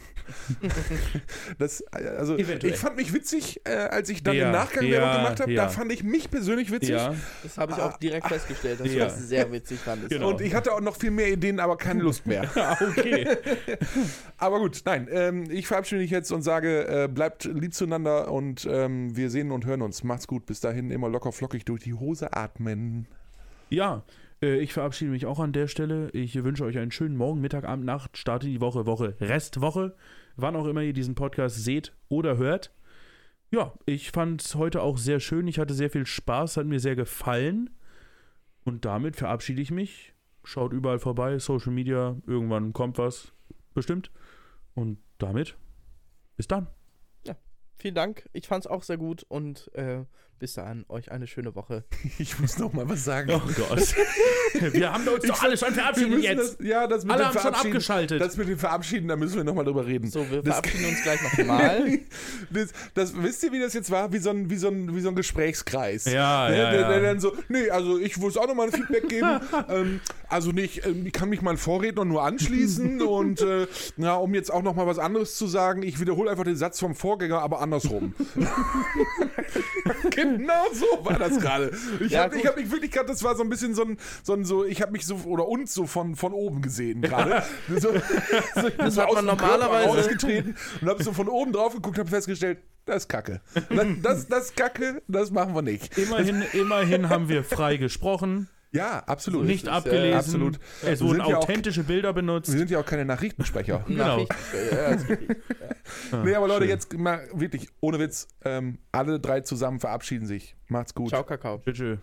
Speaker 1: das, also
Speaker 2: Eventuell.
Speaker 1: ich fand mich witzig, äh, als ich dann
Speaker 2: Ja,
Speaker 1: im Nachgang
Speaker 2: ja,
Speaker 1: Werbung gemacht habe.
Speaker 2: ja.
Speaker 1: Da fand ich mich persönlich witzig.
Speaker 2: Ja.
Speaker 3: Das habe ich auch direkt festgestellt, dass
Speaker 2: Ja.
Speaker 3: du das sehr witzig fandest.
Speaker 2: Genau.
Speaker 1: Und ich hatte auch noch viel mehr Ideen, aber keine Lust mehr.
Speaker 2: Ah, okay.
Speaker 1: aber gut, nein, ähm, ich verabschiede mich jetzt und sage, äh, bleibt lieb zueinander und ähm, wir sehen und hören uns. Macht's gut. Bis dahin immer locker flockig durch die Hose atmen.
Speaker 2: Ja, äh, ich verabschiede mich auch an der Stelle. Ich wünsche euch einen schönen Morgen, Mittag, Abend, Nacht, Start in die Woche, Woche, Restwoche, wann auch immer ihr diesen Podcast seht oder hört. Ja, ich fand es heute auch sehr schön. Ich hatte sehr viel Spaß, hat mir sehr gefallen. Und damit verabschiede ich mich. Schaut überall vorbei, Social Media, irgendwann kommt was, bestimmt. Und damit, bis dann.
Speaker 3: Vielen Dank. Ich fand es auch sehr gut und äh, bis dahin euch eine schöne Woche.
Speaker 1: Ich muss noch mal was sagen.
Speaker 2: Oh Gott. Wir haben uns doch alle schon verabschiedet jetzt.
Speaker 1: Das, ja, das mit
Speaker 2: Alle
Speaker 1: dem
Speaker 2: haben schon
Speaker 1: Verabschieden-
Speaker 2: abgeschaltet.
Speaker 1: Das mit dem Verabschieden, da müssen wir nochmal drüber reden.
Speaker 3: So, wir
Speaker 1: Das-
Speaker 3: verabschieden uns gleich nochmal.
Speaker 1: Das, das, wisst ihr, wie das jetzt war? Wie so ein, wie so ein, wie so ein Gesprächskreis.
Speaker 2: Ja,
Speaker 1: Ne,
Speaker 2: ja,
Speaker 1: der,
Speaker 2: ja.
Speaker 1: der dann so, nee, also ich muss auch nochmal ein Feedback geben. ähm, also nicht, ähm, ich kann mich meinen Vorredner nur anschließen und äh, na, um jetzt auch nochmal was anderes zu sagen, ich wiederhole einfach den Satz vom Vorgänger, aber andersrum. genau so war das gerade. Ich
Speaker 3: Ja,
Speaker 1: habe hab mich wirklich gerade, das war so ein bisschen so ein, so, ein, so ich habe mich so, oder uns so von, von oben gesehen gerade. So, so,
Speaker 3: Das
Speaker 1: so
Speaker 3: hat
Speaker 1: aus
Speaker 3: man normalerweise-
Speaker 1: rausgetreten und habe so von oben drauf geguckt, habe festgestellt, das ist Kacke. Das, das, das ist Kacke, das machen wir nicht.
Speaker 2: Immerhin, immerhin haben wir frei gesprochen,
Speaker 1: Ja, absolut.
Speaker 2: nicht
Speaker 3: ist, äh,
Speaker 2: abgelesen.
Speaker 1: absolut.
Speaker 2: Es wurden
Speaker 1: ja auch-
Speaker 2: authentische Bilder benutzt.
Speaker 1: Wir sind ja auch keine Nachrichtensprecher.
Speaker 2: Genau.
Speaker 1: Nee, aber Leute,
Speaker 2: schön.
Speaker 1: jetzt mal wirklich, ohne Witz, ähm, alle drei zusammen verabschieden sich. Macht's gut.
Speaker 3: Ciao, Kakao.
Speaker 2: Tschüss.